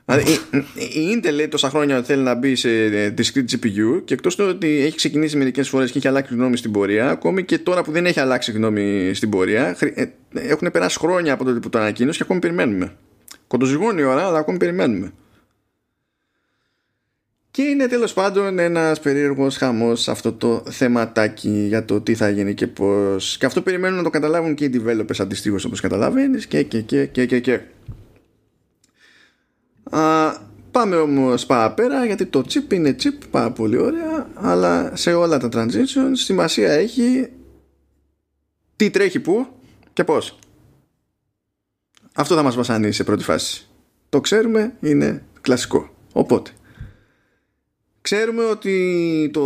δηλαδή, η, η Intel λέει τόσα χρόνια ότι θέλει να μπει σε discrete GPU και εκτός του ότι έχει ξεκινήσει μερικές φορές και έχει αλλάξει γνώμη στην πορεία, ακόμη και τώρα που δεν έχει αλλάξει γνώμη στην πορεία, έχουν περάσει χρόνια από τότε που το ανακοίνωσε και ακόμη περιμένουμε. Κοντοζυγώνει η ώρα, αλλά ακόμη περιμένουμε. Και είναι τέλος πάντων ένας περίεργος χαμός αυτό το θεματάκι για το τι θα γίνει και πώς. Και αυτό περιμένουν να το καταλάβουν και οι developers αντιστοίχως όπως καταλαβαίνεις και και και και και και. Α, πάμε όμως παραπέρα γιατί το chip είναι chip πάρα πολύ ωραία αλλά σε όλα τα transitions σημασία έχει τι τρέχει που και πώς. Αυτό θα μας βασανίσει σε πρώτη φάση. Το ξέρουμε είναι κλασικό. Οπότε ξέρουμε ότι το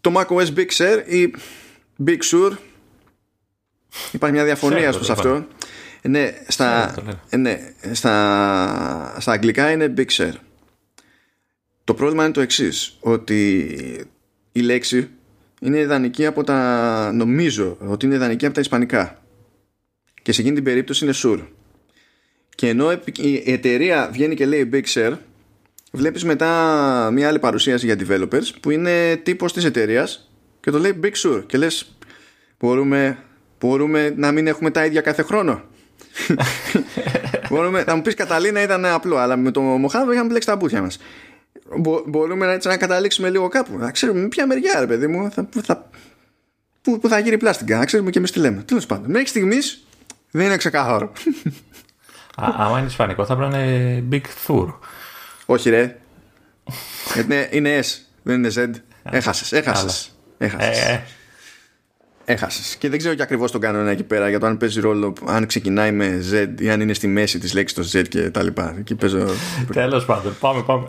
το macOS Big Sur ή Big Sur υπάρχει μια διαφωνία στο αυτό. Ναι, στα, ναι στα, στα αγγλικά είναι Big Sur. Το πρόβλημα είναι το εξής ότι η λέξη είναι ιδανική από τα νομίζω ότι είναι ιδανική από τα ισπανικά. Και σε εκείνη την περίπτωση είναι Sur. Και ενώ η εταιρεία βγαίνει και λέει Big Sur βλέπεις μετά μια άλλη παρουσίαση για developers που είναι τύπος της εταιρείας και το λέει Big Sur και λες μπορούμε Μπορούμε να μην έχουμε τα ίδια κάθε χρόνο. [laughs] Μπορούμε, θα μου πεις Καταλήνα ήταν απλό, αλλά με το Μοχάβο είχαμε μπλέξει τα μπούθια μας. μπορούμε έτσι να καταλήξουμε λίγο κάπου. Να ξέρουμε με ποια μεριά, ρε παιδί μου, θα, θα, που, που θα γύρει πλάστικα. Να ξέρουμε και εμείς τι λέμε. Τέλος πάντων, μέχρι στιγμής δεν είναι ξεκάθαρο. Α, άμα είναι ισπανικό θα πρέπει να είναι Big Thur. Όχι, ρε. είναι, είναι S, δεν είναι Z. Έχασες, έχασες. Έχασες. Έχασες. Και δεν ξέρω και ακριβώς τον κανόνα εκεί πέρα για το αν παίζει ρόλο, αν ξεκινάει με Z ή αν είναι στη μέση της λέξης το Z και τα λοιπά. Εκεί παίζω. Τέλος πάντων, πάμε, πάμε.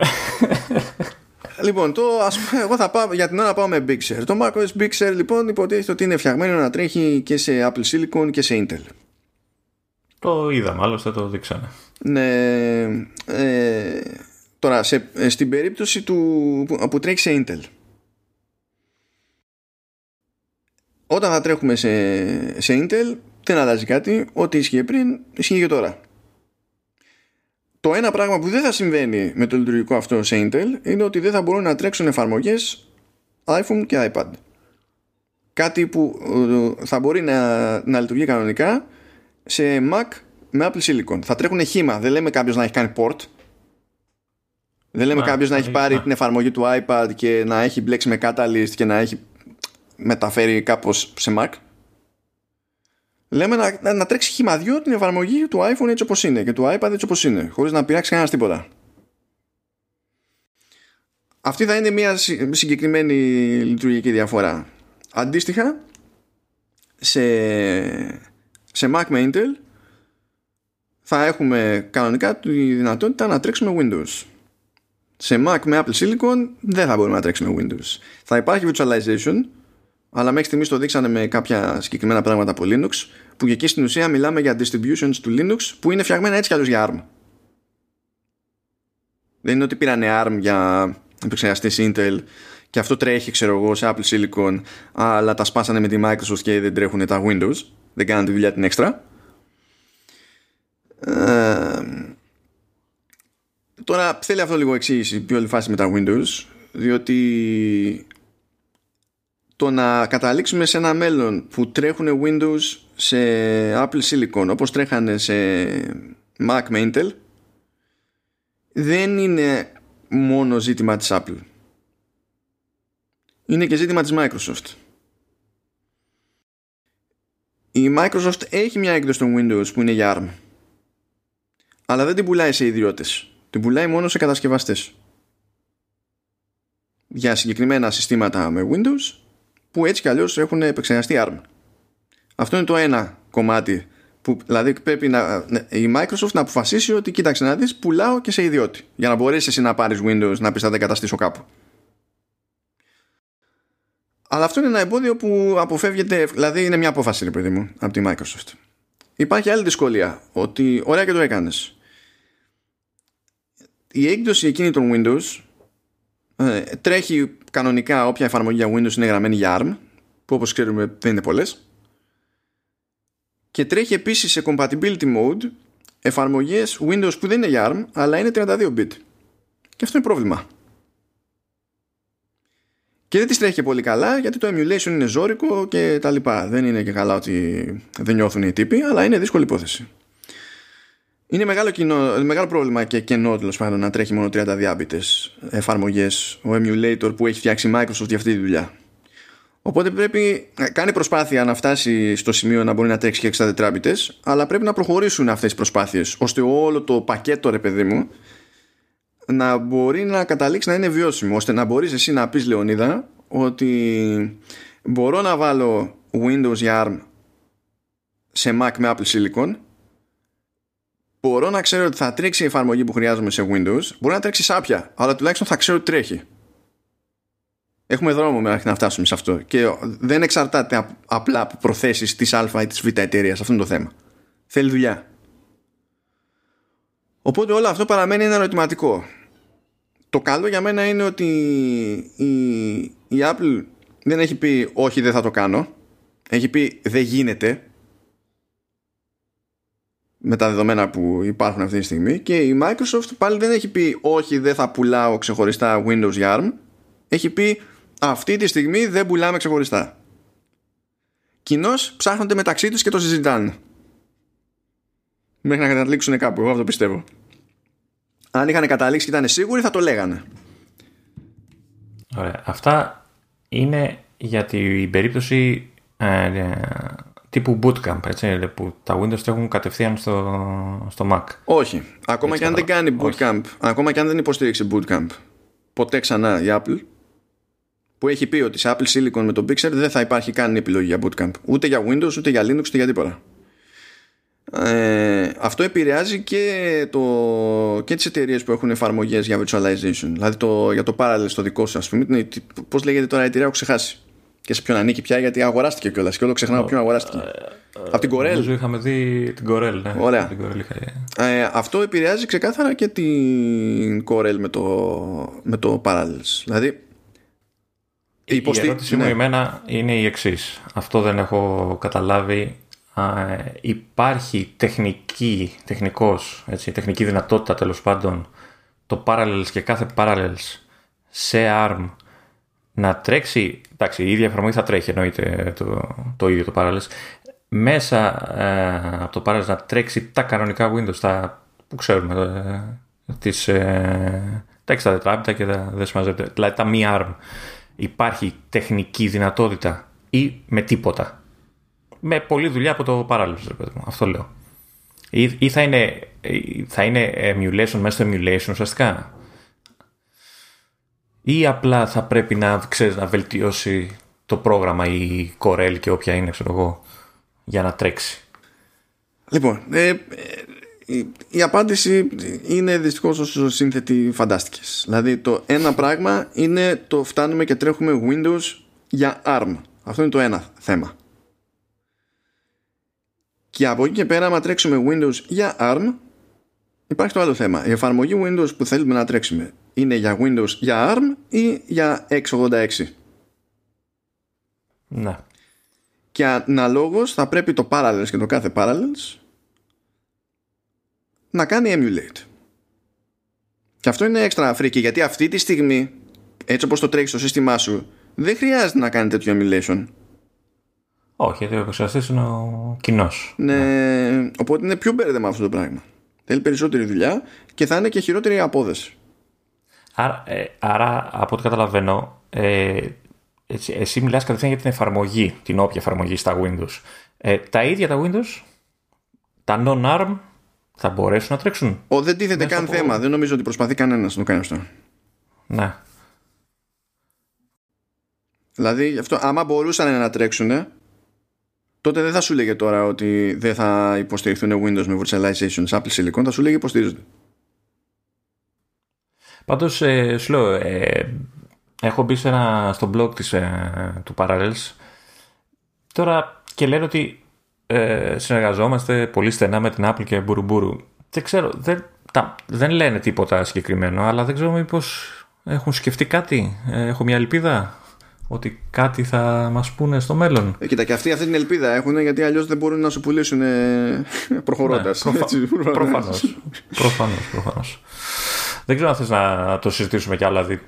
Λοιπόν, το, ας πούμε, εγώ θα πάω, για την ώρα πάω με Big Sur. Το macOS Big Sur λοιπόν υποτίθεται ότι είναι φτιαγμένο να τρέχει και σε Apple Silicon και σε Intel. Το είδαμε, άλλωστε το δείξανε. Ναι. Ε, τώρα, σε, ε, στην περίπτωση του, που, που τρέχει σε Intel. Όταν θα τρέχουμε σε, σε Intel δεν αλλάζει κάτι ό,τι ισχύει πριν ισχύει και τώρα. Το ένα πράγμα που δεν θα συμβαίνει με το λειτουργικό αυτό σε Intel είναι ότι δεν θα μπορούν να τρέξουν εφαρμογές iPhone και iPad. Κάτι που ε, θα μπορεί να, να λειτουργεί κανονικά σε Mac με Apple Silicon. Θα τρέχουν χήμα δεν λέμε κάποιος να έχει κάνει port δεν λέμε κάποιος να έχει πάρει την εφαρμογή του iPad και να έχει μπλέξει με Catalyst και να έχει μεταφέρει κάπως σε Mac. Λέμε να, να τρέξει χυμαδιό την εφαρμογή του iPhone έτσι όπως είναι και του iPad έτσι όπως είναι χωρίς να πειράξει κανένας τίποτα. Αυτή θα είναι μια συγκεκριμένη λειτουργική διαφορά. Αντίστοιχα σε, σε Mac με Intel θα έχουμε κανονικά τη δυνατότητα να τρέξουμε Windows σε Mac με Apple Silicon δεν θα μπορούμε να τρέξουμε Windows. Θα υπάρχει virtualization αλλά μέχρι στιγμής το δείξανε με κάποια συγκεκριμένα πράγματα από Linux που και εκεί στην ουσία μιλάμε για distributions του Linux που είναι φτιαγμένα έτσι κι αλλιώς για ARM. Δεν είναι ότι πήρανε ARM για επεξεργαστής Intel και αυτό τρέχει ξέρω εγώ σε Apple Silicon αλλά τα σπάσανε με τη Microsoft και δεν τρέχουν τα Windows. Δεν κάνουν τη δουλειά την έξτρα. Ε, τώρα θέλει αυτό λίγο εξήγηση πιο όλη φάση με τα Windows διότι το να καταλήξουμε σε ένα μέλλον που τρέχουν Windows σε Apple Silicon όπως τρέχανε σε Mac με Intel δεν είναι μόνο ζήτημα της Apple. Είναι και ζήτημα της Microsoft. Η Microsoft έχει μια έκδοση των Windows που είναι για ARM αλλά δεν την πουλάει σε ιδιώτες την πουλάει μόνο σε κατασκευαστές για συγκεκριμένα συστήματα με Windows που έτσι κι αλλιώς έχουν επεξεργαστεί ARM. Αυτό είναι το ένα κομμάτι που δηλαδή πρέπει να, ναι, η Microsoft να αποφασίσει ότι κοίταξε να δεις πουλάω και σε ιδιώτη για να μπορέσει εσύ να πάρεις Windows να πεις θα δεν καταστήσω κάπου. Αλλά αυτό είναι ένα εμπόδιο που αποφεύγεται, δηλαδή είναι μια απόφαση ρε παιδί μου από τη Microsoft. Υπάρχει άλλη δυσκολία ότι ωραία και το έκανες. Η έκδοση εκείνη των Windows ε, τρέχει κανονικά όποια εφαρμογή για Windows είναι γραμμένη για ARM που όπως ξέρουμε δεν είναι πολλές. Και τρέχει επίσης σε compatibility mode εφαρμογές Windows που δεν είναι για ARM αλλά είναι 32 bit. Και αυτό είναι πρόβλημα. Και δεν τις τρέχει πολύ καλά γιατί το emulation είναι ζώρικο και τα λοιπά. Δεν είναι και καλά ότι δεν νιώθουν οι τύποι αλλά είναι δύσκολη υπόθεση είναι μεγάλο, κοινό, μεγάλο πρόβλημα και κενό τέλος πάντων να τρέχει μόνο 30 διάμπητες εφαρμογές ο emulator που έχει φτιάξει η Microsoft για αυτή τη δουλειά. Οπότε πρέπει να κάνει προσπάθεια να φτάσει στο σημείο να μπορεί να τρέξει και 64 τετράμπητες, αλλά πρέπει να προχωρήσουν αυτές τις προσπάθειες ώστε όλο το πακέτο, ρε παιδί μου, να μπορεί να καταλήξει να είναι βιώσιμο. ώστε να μπορείς εσύ να πεις Λεωνίδα ότι μπορώ να βάλω Windows για ARM σε Mac με Apple Silicon μπορώ να ξέρω ότι θα τρέξει η εφαρμογή που χρειάζομαι σε Windows, μπορεί να τρέξει σάπια, αλλά τουλάχιστον θα ξέρω ότι τρέχει. Έχουμε δρόμο μέχρι να φτάσουμε σε αυτό. Και δεν εξαρτάται απλά από προθέσεις της Α ή της Β εταιρείας. Αυτό είναι το θέμα. Θέλει δουλειά. Οπότε όλο αυτό παραμένει ένα ερωτηματικό. Το καλό για μένα είναι ότι η, η Apple δεν έχει πει όχι δεν θα το κάνω. Έχει πει δεν γίνεται με τα δεδομένα που υπάρχουν αυτή τη στιγμή και η Microsoft πάλι δεν έχει πει όχι δεν θα πουλάω ξεχωριστά Windows για ARM έχει πει αυτή τη στιγμή δεν πουλάμε ξεχωριστά κοινώς ψάχνονται μεταξύ τους και το συζητάνε. Μέχρι να καταλήξουν κάπου, εγώ αυτό πιστεύω. Αν είχαν καταλήξει και ήταν σίγουροι θα το λέγανε. Ωραία. Αυτά είναι για την περίπτωση ε, τύπου bootcamp, έτσι, που τα Windows έχουν κατευθείαν στο, στο Mac. Όχι. Ακόμα έτσι, και αν δεν κάνει bootcamp, ακόμα και αν δεν υποστήριξε bootcamp, ποτέ ξανά η Apple, που έχει πει ότι σε Apple Silicon με το Pixel δεν θα υπάρχει καν επιλογή για bootcamp. Ούτε για Windows, ούτε για Linux, ούτε για τίποτα. Ε, αυτό επηρεάζει και, το, και τις εταιρείες που έχουν εφαρμογές για virtualization δηλαδή το, για το Parallels το δικό σου ας πούμε πώς λέγεται τώρα η εταιρεία έχω ξεχάσει και σε ποιον ανήκει πια γιατί αγοράστηκε κιόλας και όλο ξεχνάω ποιον αγοράστηκε. Από την Corel. Νομίζω είχαμε δει την Corel. Ναι. Ωραία. Την Corel είχα... ε, αυτό επηρεάζει ξεκάθαρα και την Corel με το, με το Parallels. Δηλαδή. Η, η ερώτησή ναι. μου εμένα είναι η εξής. Αυτό δεν έχω καταλάβει. Ε, υπάρχει τεχνική, τεχνικός, έτσι, τεχνική δυνατότητα τέλος πάντων το Parallels και κάθε Parallels σε ARM να τρέξει. Εντάξει, η ίδια εφαρμογή θα τρέχει εννοείται το, το ίδιο το Parallels. Μέσα ε, από το Parallels να τρέξει τα κανονικά Windows, τα που ξέρουμε, ε, τις, ε, τα 64 τετράπιτα και τα δεν συμμαζεύεται. Δηλαδή τα μη ARM. Υπάρχει τεχνική δυνατότητα ή με τίποτα. Με πολλή δουλειά από το Parallels, αυτό λέω. Ή, ή θα, είναι, θα είναι emulation μέσα στο emulation ουσιαστικά ή απλά θα πρέπει να, ξέρεις, να βελτιώσει το πρόγραμμα η Corel και όποια είναι ξέρω εγώ για να τρέξει. Λοιπόν, ε, ε η, απάντηση είναι δυστυχώς όσο σύνθετη φαντάστηκες. Δηλαδή το ένα πράγμα είναι το φτάνουμε και τρέχουμε Windows για ARM. Αυτό είναι το ένα θέμα. Και από εκεί και πέρα, άμα τρέξουμε Windows για ARM, υπάρχει το άλλο θέμα. Η εφαρμογή Windows που θέλουμε να τρέξουμε είναι για Windows για ARM ή για x86. Ναι. Και αναλόγως θα πρέπει το Parallels και το κάθε Parallels να κάνει emulate. Και αυτό είναι έξτρα φρίκι γιατί αυτή τη στιγμή έτσι όπως το τρέχει στο σύστημά σου δεν χρειάζεται να κάνει τέτοιο emulation. Όχι, γιατί ο επεξεργαστής είναι ο κοινός. Ναι, ναι, οπότε είναι πιο μπέρδεμα αυτό το πράγμα. Θέλει περισσότερη δουλειά και θα είναι και χειρότερη απόδοση. Άρα, ε, άρα από ό,τι καταλαβαίνω, ε, έτσι, εσύ μιλάς κατευθείαν για την εφαρμογή, την όποια εφαρμογή στα Windows. Ε, τα ίδια τα Windows, τα non-ARM, θα μπορέσουν να τρέξουν. Ο, δεν τίθεται καν θέμα. Δεν νομίζω ότι προσπαθεί κανένας να το κάνει αυτό. Ναι. Δηλαδή, αυτό, άμα μπορούσαν να τρέξουν, τότε δεν θα σου λέγε τώρα ότι δεν θα υποστηριχθούν Windows με virtualization σε Apple Silicon, θα σου λέγε υποστηρίζονται. Πάντως, ε, σου λέω, ε, έχω μπει σε ένα, στο blog της, ε, του Parallels τώρα και λένε ότι ε, συνεργαζόμαστε πολύ στενά με την Apple και μπουρουμπουρου. Δεν ξέρω, δεν, τα, δεν λένε τίποτα συγκεκριμένο, αλλά δεν ξέρω μήπως έχουν σκεφτεί κάτι. Ε, έχω μια ελπίδα ότι κάτι θα μας πούνε στο μέλλον. Ε, κοίτα, και αυτοί αυτή την ελπίδα έχουν γιατί αλλιώς δεν μπορούν να σου πουλήσουν ε, προχωρώντας. Ναι, προφα... προφανώς, προφανώς, προφανώς. Δεν ξέρω αν θες να το συζητήσουμε κι άλλα, δηλαδή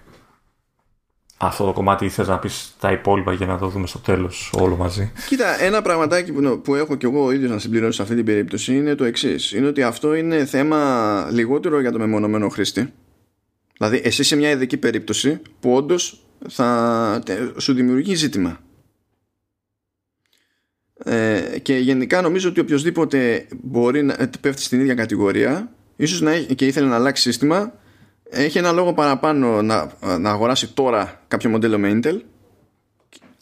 αυτό το κομμάτι ή θες να πεις τα υπόλοιπα για να το δούμε στο τέλος όλο μαζί. Κοίτα, ένα πραγματάκι που, που έχω κι εγώ ο ίδιος να συμπληρώσω σε αυτή την περίπτωση είναι το εξής. Είναι ότι αυτό είναι θέμα λιγότερο για το μεμονωμένο χρήστη. Δηλαδή εσύ σε μια ειδική περίπτωση που όντως θα σου δημιουργεί ζήτημα. Ε, και γενικά νομίζω ότι οποιοδήποτε μπορεί να πέφτει στην ίδια κατηγορία ίσως να έχει, και ήθελε να αλλάξει σύστημα έχει ένα λόγο παραπάνω να, να αγοράσει τώρα κάποιο μοντέλο με Intel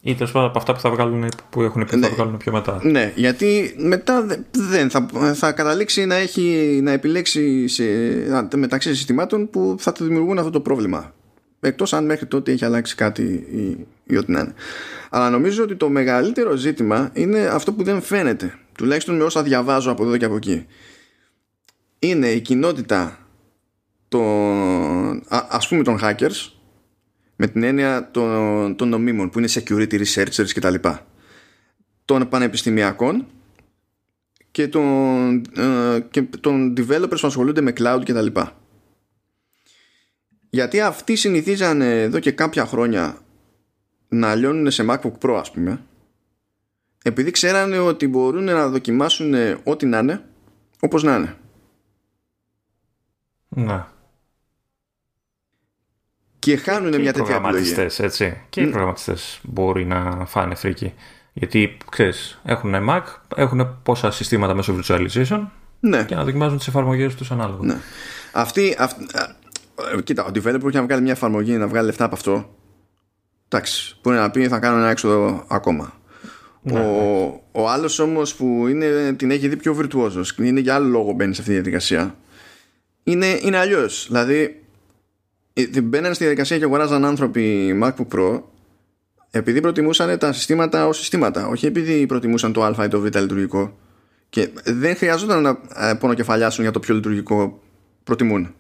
ή τέλος πάντων από αυτά που θα βγάλουν που έχουν πει ναι, θα βγάλουν πιο μετά. Ναι, γιατί μετά δεν θα, θα καταλήξει να, έχει, να επιλέξει σε, μεταξύ συστημάτων που θα του δημιουργούν αυτό το πρόβλημα. Εκτός αν μέχρι τότε έχει αλλάξει κάτι ή, ή ό,τι να είναι. Αλλά νομίζω ότι το μεγαλύτερο ζήτημα είναι αυτό που δεν φαίνεται. Τουλάχιστον με όσα διαβάζω από εδώ και από εκεί. Είναι η κοινότητα των, ας πούμε των hackers με την έννοια των, των νομίμων που είναι security researchers κτλ. Των πανεπιστημιακών και των, ε, και των developers που ασχολούνται με cloud κτλ. Γιατί αυτοί συνηθίζαν εδώ και κάποια χρόνια να λιώνουν σε MacBook Pro ας πούμε επειδή ξέρανε ότι μπορούν να δοκιμάσουν ό,τι να είναι όπως να είναι. Ναι. Και χάνουν Και μια οι τέτοια επιλογή. προγραμματιστές, έτσι. Και οι Μ. προγραμματιστές μπορεί να φάνε φρίκι. Γιατί, ξέρεις, έχουν Mac, έχουν πόσα συστήματα μέσω virtualization Ναι. και να δοκιμάζουν τις εφαρμογές τους ανάλογα. Ναι. Αυτή, αυτή, α, ε, κοίτα, ο developer που έχει να βγάλει μια εφαρμογή να βγάλει λεφτά από αυτό. Εντάξει, μπορεί να πει θα κάνω ένα έξοδο ακόμα. Ναι, ο, ο άλλος όμως που είναι, την έχει δει πιο βιρτουόζο, είναι για άλλο λόγο μπαίνει σε αυτή τη διαδικασία. Είναι, είναι αλλιώς. Δηλαδή, ε, μπαίνανε στη διαδικασία και αγοράζαν άνθρωποι MacBook Pro επειδή προτιμούσαν τα συστήματα ως συστήματα, όχι επειδή προτιμούσαν το Α ή το Β λειτουργικό. Και δεν χρειαζόταν να ε, πονοκεφαλιάσουν για το πιο λειτουργικό προτιμούν.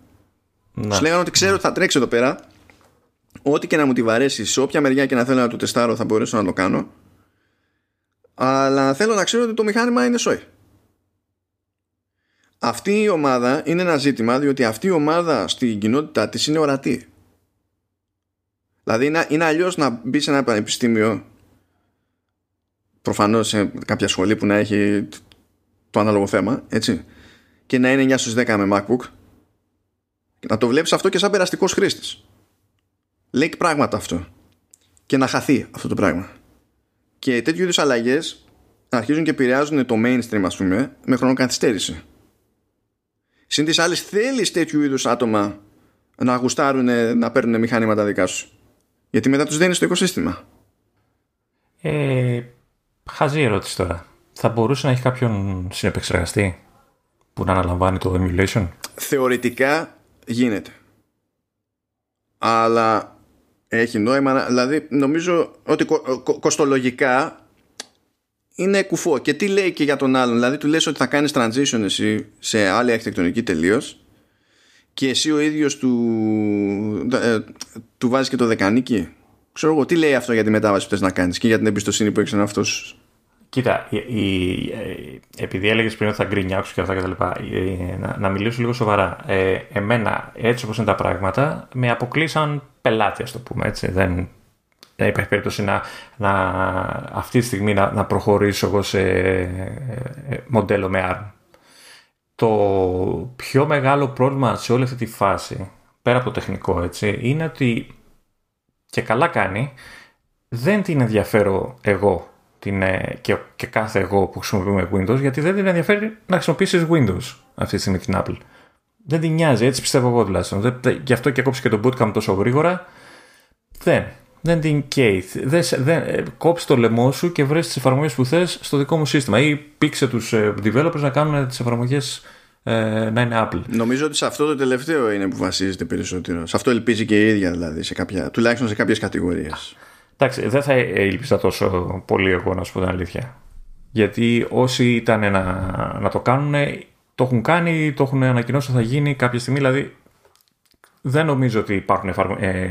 Ναι. Σου λέγανε ότι ξέρω ότι θα τρέξει εδώ πέρα. Ό,τι και να μου τη βαρέσει, σε όποια μεριά και να θέλω να το τεστάρω, θα μπορέσω να το κάνω. Αλλά θέλω να ξέρω ότι το μηχάνημα είναι σόι. Αυτή η ομάδα είναι ένα ζήτημα διότι αυτή η ομάδα στην κοινότητά της είναι ορατή. Δηλαδή είναι, είναι αλλιώς να μπει σε ένα πανεπιστήμιο προφανώς σε κάποια σχολή που να έχει το ανάλογο θέμα έτσι και να είναι 9 στους 10 με MacBook να το βλέπεις αυτό και σαν περαστικός χρήστης. Λέει πράγματα αυτό. Και να χαθεί αυτό το πράγμα. Και τέτοιου είδους αλλαγές αρχίζουν και επηρεάζουν το mainstream ας πούμε με χρονοκαθυστέρηση Συν τις άλλες θέλεις τέτοιου είδους άτομα να γουστάρουν να παίρνουν μηχανήματα δικά σου; Γιατί μετά τους δένει στο οικοσύστημα Ε, χαζή ερώτηση τώρα. Θα μπορούσε να έχει κάποιον συνεπεξεργαστή που να αναλαμβάνει το emulation; θεωρητικά γίνεται αλλά έχει νόημα να- δηλαδή νομίζω ότι κο- κο- κοστολογικά είναι κουφό και τι λέει και για τον άλλον; Δηλαδή του λες ότι θα κάνεις transition εσύ σε άλλη αρχιτεκτονική τελείως. και εσύ ο ίδιος του, ε, του βάζεις και το δεκανίκι; Ξέρω εγώ τι λέει αυτό για τη μετάβαση που θες να κάνεις και για την εμπιστοσύνη που έχεις σε αυτός; Κοίτα, η, η- ε, επειδή έλεγες πριν ότι θα γκρινιάξω και αυτά και τα λοιπά, ε, να, να μιλήσω λίγο σοβαρά. Ε, εμένα, έτσι όπως είναι τα πράγματα, με αποκλείσαν πελάτη, ας το πούμε έτσι. Δεν, δεν υπάρχει περίπτωση να, να, αυτή τη στιγμή να, να προχωρήσω εγώ σε ε, ε, μοντέλο με ARM. Το πιο μεγάλο πρόβλημα σε όλη αυτή τη φάση, πέρα από το τεχνικό, έτσι, είναι ότι και καλά κάνει, δεν την ενδιαφέρω εγώ την, ε, και, και κάθε εγώ που χρησιμοποιούμε Windows, γιατί δεν την ενδιαφέρει να χρησιμοποιήσεις Windows αυτή τη στιγμή την Apple. Δεν την νοιάζει, έτσι πιστεύω εγώ τουλάχιστον. Δεν- δεν- Γι' αυτό και κόψει και το bootcamp τόσο γρήγορα. Δεν. Δεν την καίει. Δεν, σε- δεν, ε, κόψει το λαιμό σου και βρες τις εφαρμογές που θες στο δικό μου σύστημα. Ή πήξε τους ε, developers να κάνουν τις εφαρμογές ε, να είναι Apple. Νομίζω ότι σε αυτό το τελευταίο είναι που βασίζεται περισσότερο. Σε αυτό ελπίζει και η ίδια δηλαδή, σε κάποια, τουλάχιστον σε κάποιες κατηγορίες. Εντάξει, δεν θα ήλπιζα τόσο πολύ εγώ να σου πω την αλήθεια. Γιατί όσοι ήταν να, να το κάνουν, το έχουν κάνει, το έχουν ανακοινώσει ότι θα γίνει κάποια στιγμή. Δηλαδή, δεν νομίζω ότι υπάρχουν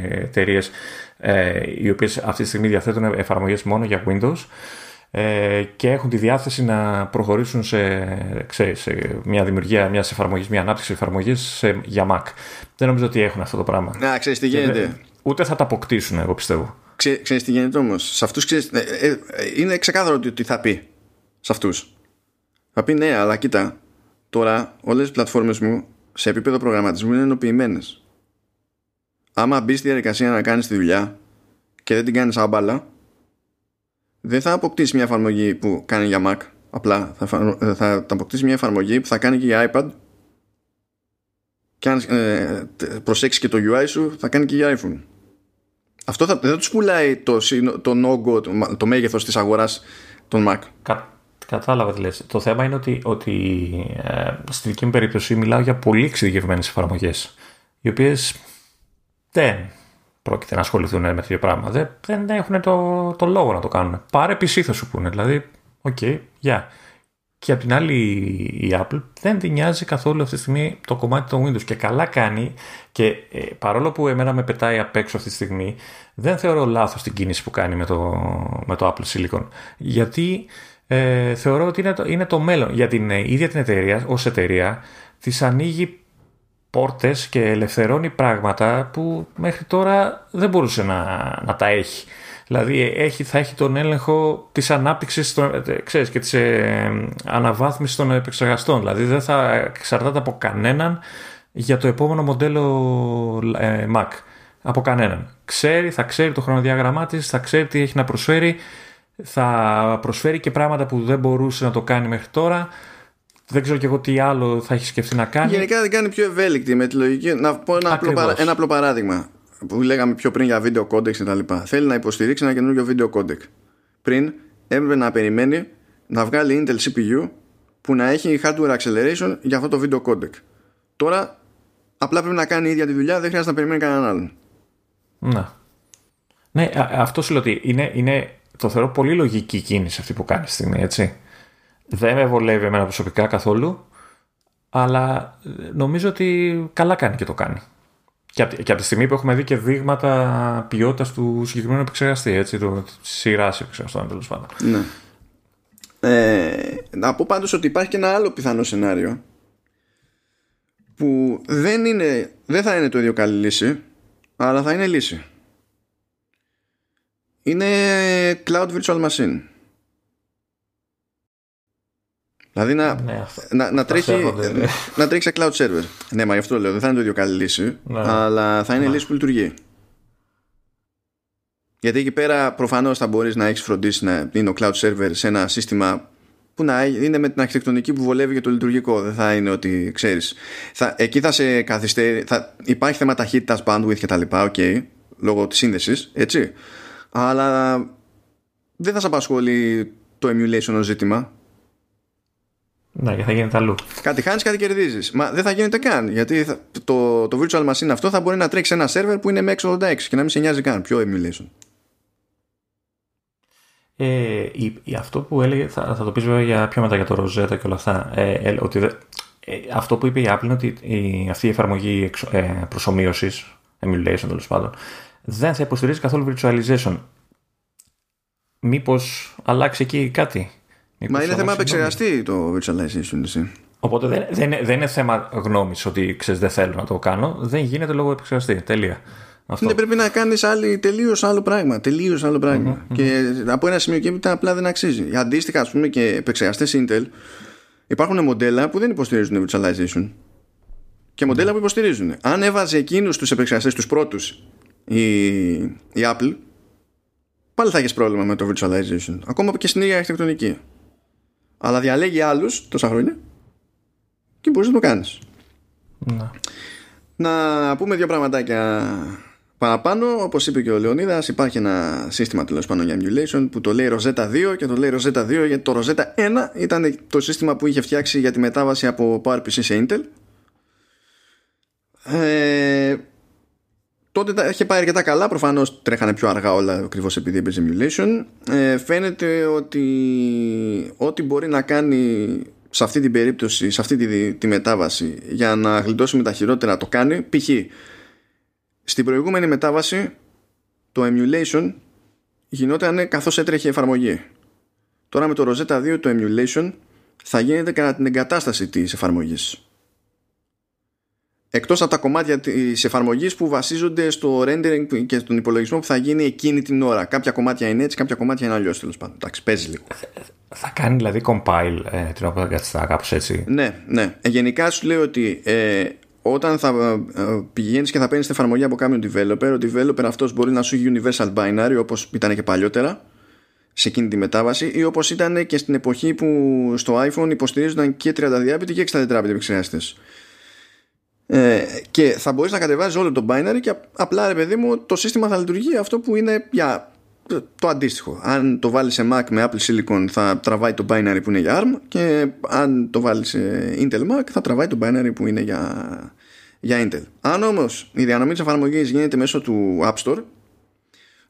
εταιρείες ε, οι οποίες αυτή τη στιγμή διαθέτουν εφαρμογές μόνο για Windows ε, και έχουν τη διάθεση να προχωρήσουν σε, ξέρεις, σε μια δημιουργία μιας εφαρμογής, μια ανάπτυξη εφαρμογής για Mac. Δεν νομίζω ότι έχουν αυτό το πράγμα. Να, ξέρεις τι γίνεται. Δεν- Ούτε θα τα αποκτήσουν, εγώ πιστεύω. Ξέ, ξέρεις τι γίνεται όμως. Σε αυτούς ξέρεις, ε, ε, ε, είναι ξεκάθαρο ότι, ότι θα πει. Σε αυτούς. Θα πει ναι, αλλά κοίτα. Τώρα όλες οι πλατφόρμες μου σε επίπεδο προγραμματισμού είναι ενοποιημένες. Άμα μπεις στη διαδικασία να κάνεις τη δουλειά και δεν την κάνεις άμπαλα, δεν θα αποκτήσεις μια εφαρμογή που κάνει για Mac. Απλά θα, εφαρμο- ε, θα, θα αποκτήσεις μια εφαρμογή που θα κάνει και για iPad και αν ε, τε- προσέξεις και το UI σου θα κάνει και για iPhone. Αυτό θα, δεν τους πουλάει το, συνο- τον όγκο, το, μα- το μέγεθος της αγοράς των Mac. Κα, κατάλαβα τι λες. Το θέμα είναι ότι, ότι ε, στη δική μου περίπτωση μιλάω για πολύ εξειδικευμένες εφαρμογές, οι οποίες δεν πρόκειται να ασχοληθούν με τέτοιο πράγμα. Δεν, δεν έχουν το, το λόγο να το κάνουν. Πάρε PC θα σου πούνε. Δηλαδή, OK, okay, γεια. Και απ' την άλλη η Apple δεν την νοιάζει καθόλου αυτή τη στιγμή το κομμάτι των Windows και καλά κάνει και ε, παρόλο που εμένα με πετάει απ' έξω αυτή τη στιγμή δεν θεωρώ λάθος την κίνηση που κάνει με το, με το Apple Silicon γιατί ε, θεωρώ ότι είναι το, είναι το μέλλον για την ε, ίδια την εταιρεία ως εταιρεία της ανοίγει πόρτες και ελευθερώνει πράγματα που μέχρι τώρα δεν μπορούσε να, να τα έχει. Δηλαδή έχει, θα έχει τον έλεγχο της ανάπτυξης ξέρεις, και της ε, αναβάθμισης των επεξεργαστών. Δηλαδή δεν θα εξαρτάται από κανέναν για το επόμενο μοντέλο ε, Mac. Από κανέναν. Ξέρει, θα ξέρει το χρονοδιάγραμμά της, θα ξέρει τι έχει να προσφέρει, θα προσφέρει και πράγματα που δεν μπορούσε να το κάνει μέχρι τώρα. Δεν ξέρω και εγώ τι άλλο θα έχεις σκεφτεί να κάνεις. Γενικά δεν κάνει πιο ευέλικτη με τη λογική. Να πω ένα, απλό, ένα απλό παράδειγμα που λέγαμε πιο πριν για βίντεο codec και τα λοιπά. Θέλει να υποστηρίξει ένα καινούργιο βίντεο codec. Πριν έπρεπε να περιμένει να βγάλει Intel CPU που να έχει hardware acceleration για αυτό το βίντεο codec. Τώρα απλά πρέπει να κάνει η ίδια τη δουλειά, δεν χρειάζεται να περιμένει κανέναν άλλον. Να. Ναι, αυτό σου λέω ότι είναι, είναι, το θεωρώ πολύ λογική κίνηση αυτή που κάνεις στη στιγμή, έτσι. Δεν με βολεύει εμένα προσωπικά καθόλου, αλλά νομίζω ότι καλά κάνει και το κάνει. Και από, και από τη στιγμή που έχουμε δει και δείγματα ποιότητας του συγκεκριμένου επεξεργαστή, έτσι, τη σειράς επεξεργαστών τέλος πάντων. Ναι. Ε, να πω πάντως ότι υπάρχει και ένα άλλο πιθανό σενάριο που δεν, είναι, δεν θα είναι το ίδιο καλή λύση αλλά θα είναι λύση είναι Cloud Virtual Machine Δηλαδή να, ναι, να, να, τρέχει, ναι. να τρέχει σε cloud server. Ναι, μα γι' αυτό λέω. Δεν θα είναι το ίδιο καλή λύση. Ναι. Αλλά θα είναι ναι. λύση που λειτουργεί. Γιατί εκεί πέρα προφανώς θα μπορείς να έχεις φροντίσει να είναι ο cloud server σε ένα σύστημα που να είναι με την αρχιτεκτονική που βολεύει για το λειτουργικό. Δεν θα είναι ότι ξέρεις. Εκεί θα σε καθυστερεί. Θα, υπάρχει θέμα ταχύτητας, bandwidth κτλ. Okay, λόγω της σύνδεσης. Έτσι. Αλλά δεν θα σε απασχολεί το emulation ως ζήτημα ναι, και θα γίνεται αλλού. Κάτι χάνεις, κάτι κερδίζεις. Μα δεν θα γίνεται καν. Γιατί θα, το, το virtual machine αυτό θα μπορεί να τρέξει ένα server που είναι με 686 και να μην σε νοιάζει καν. Πιο emulation. Ε, η, η, αυτό που έλεγε, θα, θα το πεις βέβαια για, πιο μετά για το Rosetta και όλα αυτά. Ε, ε, ότι ε, αυτό που είπε η Apple είναι ότι η, αυτή η εφαρμογή ε, προσωμείωσης, emulation τέλος πάντων, δεν θα υποστηρίζει καθόλου virtualization. Μήπως αλλάξει εκεί κάτι; Μα είναι θέμα επεξεργαστή το virtualization. Εσύ. Οπότε δεν, δεν, δεν είναι θέμα γνώμης ότι ξέρεις δεν θέλω να το κάνω. Δεν γίνεται λόγω επεξεργαστή. Τέλεια. Αυτό. Ναι, πρέπει να κάνεις τελείως άλλο πράγμα. Τελείως άλλο πράγμα. Mm-hmm, και από ένα σημείο και έπειτα απλά δεν αξίζει. Αντίστοιχα, ας πούμε, και επεξεργαστές Intel υπάρχουν μοντέλα που δεν υποστηρίζουν virtualization. Και μοντέλα που υποστηρίζουν. Αν έβαζε εκείνους τους επεξεργαστές τους πρώτους η, η Apple, πάλι θα έχεις πρόβλημα με το virtualization. Ακόμα και στην ίδια αρχιτεκτονική αλλά διαλέγει άλλους τόσα χρόνια και μπορείς να το κάνεις. Να. να πούμε δύο πραγματάκια παραπάνω. Όπως είπε και ο Λεωνίδας, υπάρχει ένα σύστημα τέλος πάντων για emulation που το λέει Rosetta 2 και το λέει Rosetta 2 γιατί το Rosetta 1 ήταν το σύστημα που είχε φτιάξει για τη μετάβαση από PowerPC σε Intel. Ε, τότε τα είχε πάει αρκετά καλά. Προφανώς τρέχανε πιο αργά όλα ακριβώς επειδή έπαιζε emulation. Ε, φαίνεται ότι ό,τι μπορεί να κάνει σε αυτή την περίπτωση, σε αυτή τη, τη μετάβαση για να γλιτώσουμε τα χειρότερα το κάνει. Π.χ. στην προηγούμενη μετάβαση το emulation γινόταν καθώς έτρεχε η εφαρμογή. Τώρα με το Rosetta 2 το emulation θα γίνεται κατά την εγκατάσταση της εφαρμογής εκτός από τα κομμάτια της εφαρμογής που βασίζονται στο rendering και στον υπολογισμό που θα γίνει εκείνη την ώρα. Κάποια κομμάτια είναι έτσι, κάποια κομμάτια είναι αλλιώς τέλος πάντων. Εντάξει, παίζει λίγο. Θα κάνει δηλαδή compile ε, την ώρα που κάπως έτσι; Ναι, ναι. Ε, γενικά σου λέω ότι ε, όταν θα ε, πηγαίνεις και θα παίρνεις την εφαρμογή από κάποιον developer, ο developer αυτός μπορεί να σου έχει universal binary όπως ήταν και παλιότερα σε εκείνη τη μετάβαση ή όπως ήταν και στην εποχή που στο iPhone υποστηρίζονταν και 32-bit και 64-bit επεξεργαστές ε, και θα μπορείς να κατεβάζεις όλο το binary και απλά ρε παιδί μου το σύστημα θα λειτουργεί αυτό που είναι για το αντίστοιχο. Αν το βάλεις σε Mac με Apple Silicon θα τραβάει το binary που είναι για ARM και αν το βάλεις σε Intel Mac θα τραβάει το binary που είναι για, για Intel. Αν όμως η διανομή της εφαρμογής γίνεται μέσω του App Store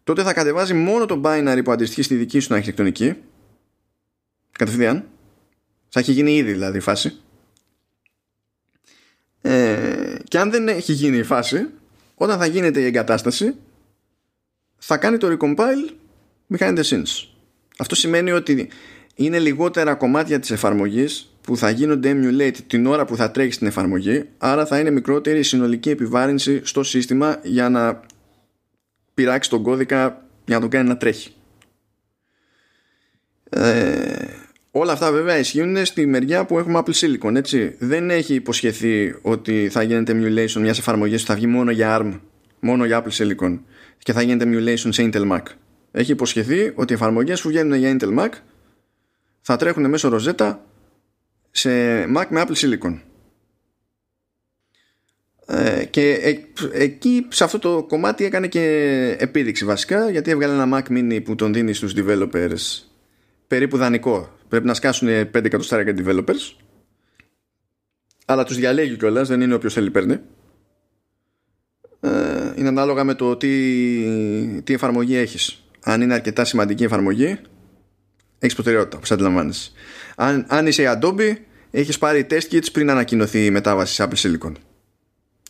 τότε θα κατεβάζει μόνο το binary που αντιστοιχεί στη δική σου αρχιτεκτονική. Κατευθείαν. Θα έχει γίνει ήδη δηλαδή η φάση ε, και αν δεν έχει γίνει η φάση, όταν θα γίνεται η εγκατάσταση, θα κάνει το recompile behind the scenes. Αυτό σημαίνει ότι είναι λιγότερα κομμάτια της εφαρμογής που θα γίνονται emulate την ώρα που θα τρέχει στην εφαρμογή άρα θα είναι μικρότερη η συνολική επιβάρυνση στο σύστημα για να πειράξει τον κώδικα για να τον κάνει να τρέχει ε, όλα αυτά βέβαια ισχύουν στη μεριά που έχουμε Apple Silicon έτσι. δεν έχει υποσχεθεί ότι θα γίνεται emulation μιας εφαρμογής που θα βγει μόνο για ARM μόνο για Apple Silicon και θα γίνεται emulation σε Intel Mac έχει υποσχεθεί ότι οι εφαρμογές που βγαίνουν για Intel Mac θα τρέχουν μέσω Rosetta σε Mac με Apple Silicon. Ε, και ε, εκεί σε αυτό το κομμάτι έκανε και επίδειξη βασικά γιατί έβγαλε ένα Mac Mini που τον δίνει στους developers περίπου δανεικό. Πρέπει να σκάσουν 5 εκατοστάρια για developers αλλά τους διαλέγει κιόλας, δεν είναι όποιος θέλει παίρνει. Ε, είναι ανάλογα με το τι, τι εφαρμογή έχεις. Αν είναι αρκετά σημαντική εφαρμογή έχεις προτεραιότητα, όπως αντιλαμβάνεσαι. Αν, αν είσαι η Adobe, έχεις πάρει test kits πριν ανακοινωθεί η μετάβαση σε Apple Silicon.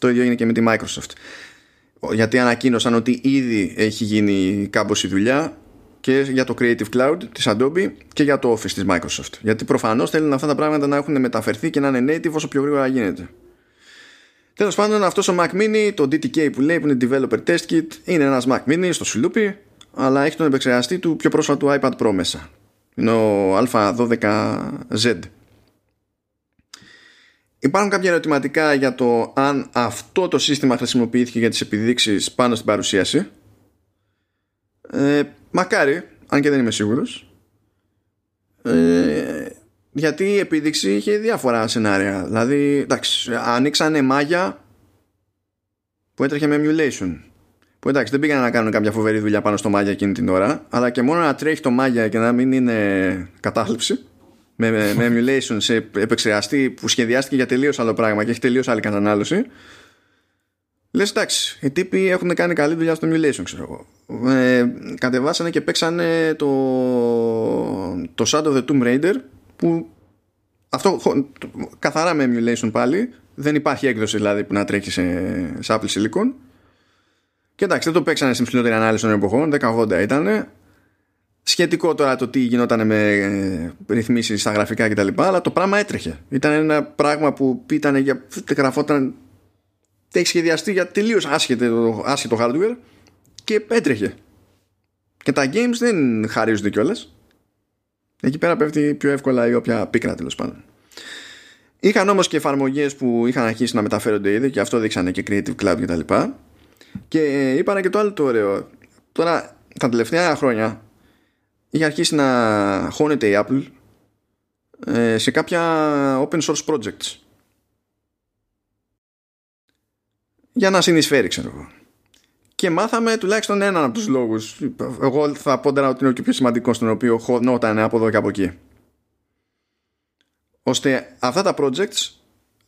Το ίδιο είναι και με τη Microsoft. Γιατί ανακοίνωσαν ότι ήδη έχει γίνει κάμποση δουλειά και για το Creative Cloud της Adobe και για το Office της Microsoft. Γιατί προφανώς θέλουν αυτά τα πράγματα να έχουν μεταφερθεί και να είναι native όσο πιο γρήγορα γίνεται. Τέλος πάντων, αυτός ο Mac Mini, το DTK που λέει που είναι Developer Test Kit, είναι ένας Mac Mini στο σουλούπι, αλλά έχει τον επεξεργαστή του πιο πρόσφατου iPad Pro μέσα είναι ο Α12Z Υπάρχουν κάποια ερωτηματικά για το αν αυτό το σύστημα χρησιμοποιήθηκε για τις επιδείξεις πάνω στην παρουσίαση ε, Μακάρι, αν και δεν είμαι σίγουρος. Ε, γιατί η επίδειξη είχε διάφορα σενάρια. Δηλαδή εντάξει, ανοίξανε μάγια που έτρεχε με emulation. Που εντάξει δεν πήγαν να κάνουν κάποια φοβερή δουλειά πάνω στο μάγια εκείνη την ώρα αλλά και μόνο να τρέχει το μάγια και να μην είναι κατάθλιψη με, με, emulation σε επεξεργαστή που σχεδιάστηκε για τελείως άλλο πράγμα και έχει τελείως άλλη κατανάλωση Λες εντάξει, οι τύποι έχουν κάνει καλή δουλειά στο emulation, ξέρω εγώ. Ε, κατεβάσανε και παίξανε το, το Shadow of the Tomb Raider που αυτό καθαρά με emulation πάλι. Δεν υπάρχει έκδοση δηλαδή που να τρέχει σε, σε Apple Silicon. Και εντάξει, δεν το παίξανε στην ψηλότερη ανάλυση των εποχών, 1080 ήταν. Σχετικό τώρα το τι γινόταν με ε, ρυθμίσεις στα γραφικά κτλ. Αλλά το πράγμα έτρεχε. Ήταν ένα πράγμα που ήταν για. γραφόταν. Έχει σχεδιαστεί για τελείως άσχετο, άσχετο hardware και έτρεχε. Και τα games δεν χαρίζονται κιόλας. Εκεί πέρα πέφτει πιο εύκολα η όποια πίκρα τέλος πάντων. Είχαν όμως και εφαρμογές που είχαν αρχίσει να μεταφέρονται ήδη και αυτό δείξανε και Creative Cloud κτλ. Και είπανε και το άλλο το ωραίο. Τώρα, τα τελευταία χρόνια είχε αρχίσει να χώνεται η Apple ε, σε κάποια open source projects. Για να συνεισφέρει, ξέρω εγώ. Και μάθαμε τουλάχιστον έναν από τους λόγους. Εγώ θα πόντερα ότι είναι ο και πιο σημαντικό στον οποίο χωνόταν από εδώ και από εκεί. Ώστε αυτά τα projects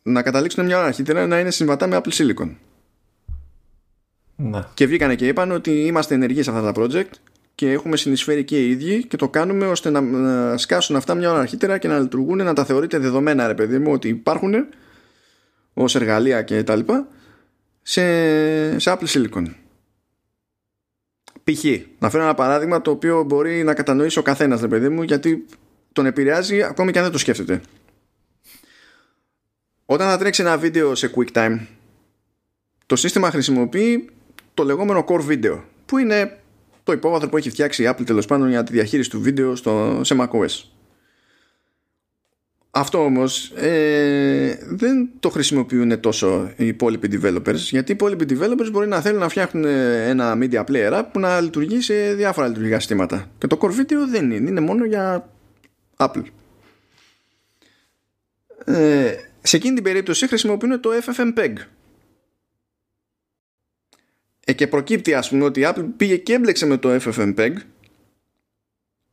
να καταλήξουν μια ώρα αρχίτερα να είναι συμβατά με Apple Silicon. Ναι. Και βγήκανε και είπαν ότι είμαστε ενεργοί σε αυτά τα project και έχουμε συνεισφέρει και οι ίδιοι και το κάνουμε ώστε να σκάσουν αυτά μια ώρα αρχίτερα και να λειτουργούν, να τα θεωρείτε δεδομένα ρε παιδί μου ότι υπάρχουν ως εργαλεία και τα λοιπά σε, σε Apple Silicon. Π.χ. Να φέρω ένα παράδειγμα το οποίο μπορεί να κατανοήσει ο καθένας, ρε παιδί μου, γιατί τον επηρεάζει ακόμη και αν δεν το σκέφτεται. Όταν θα τρέξει ένα βίντεο σε QuickTime, το σύστημα χρησιμοποιεί το λεγόμενο core video που είναι το υπόβαθρο που έχει φτιάξει η Apple τέλος πάντων για τη διαχείριση του βίντεο στο, σε macOS. Αυτό όμως ε, δεν το χρησιμοποιούν τόσο οι υπόλοιποι developers γιατί οι υπόλοιποι developers μπορεί να θέλουν να φτιάχνουν ένα media player που να λειτουργεί σε διάφορα λειτουργικά συστήματα και το core video δεν είναι, είναι μόνο για Apple. Ε, σε εκείνη την περίπτωση χρησιμοποιούν το FFmpeg ε, και προκύπτει ας πούμε ότι η Apple πήγε και έμπλεξε με το FFmpeg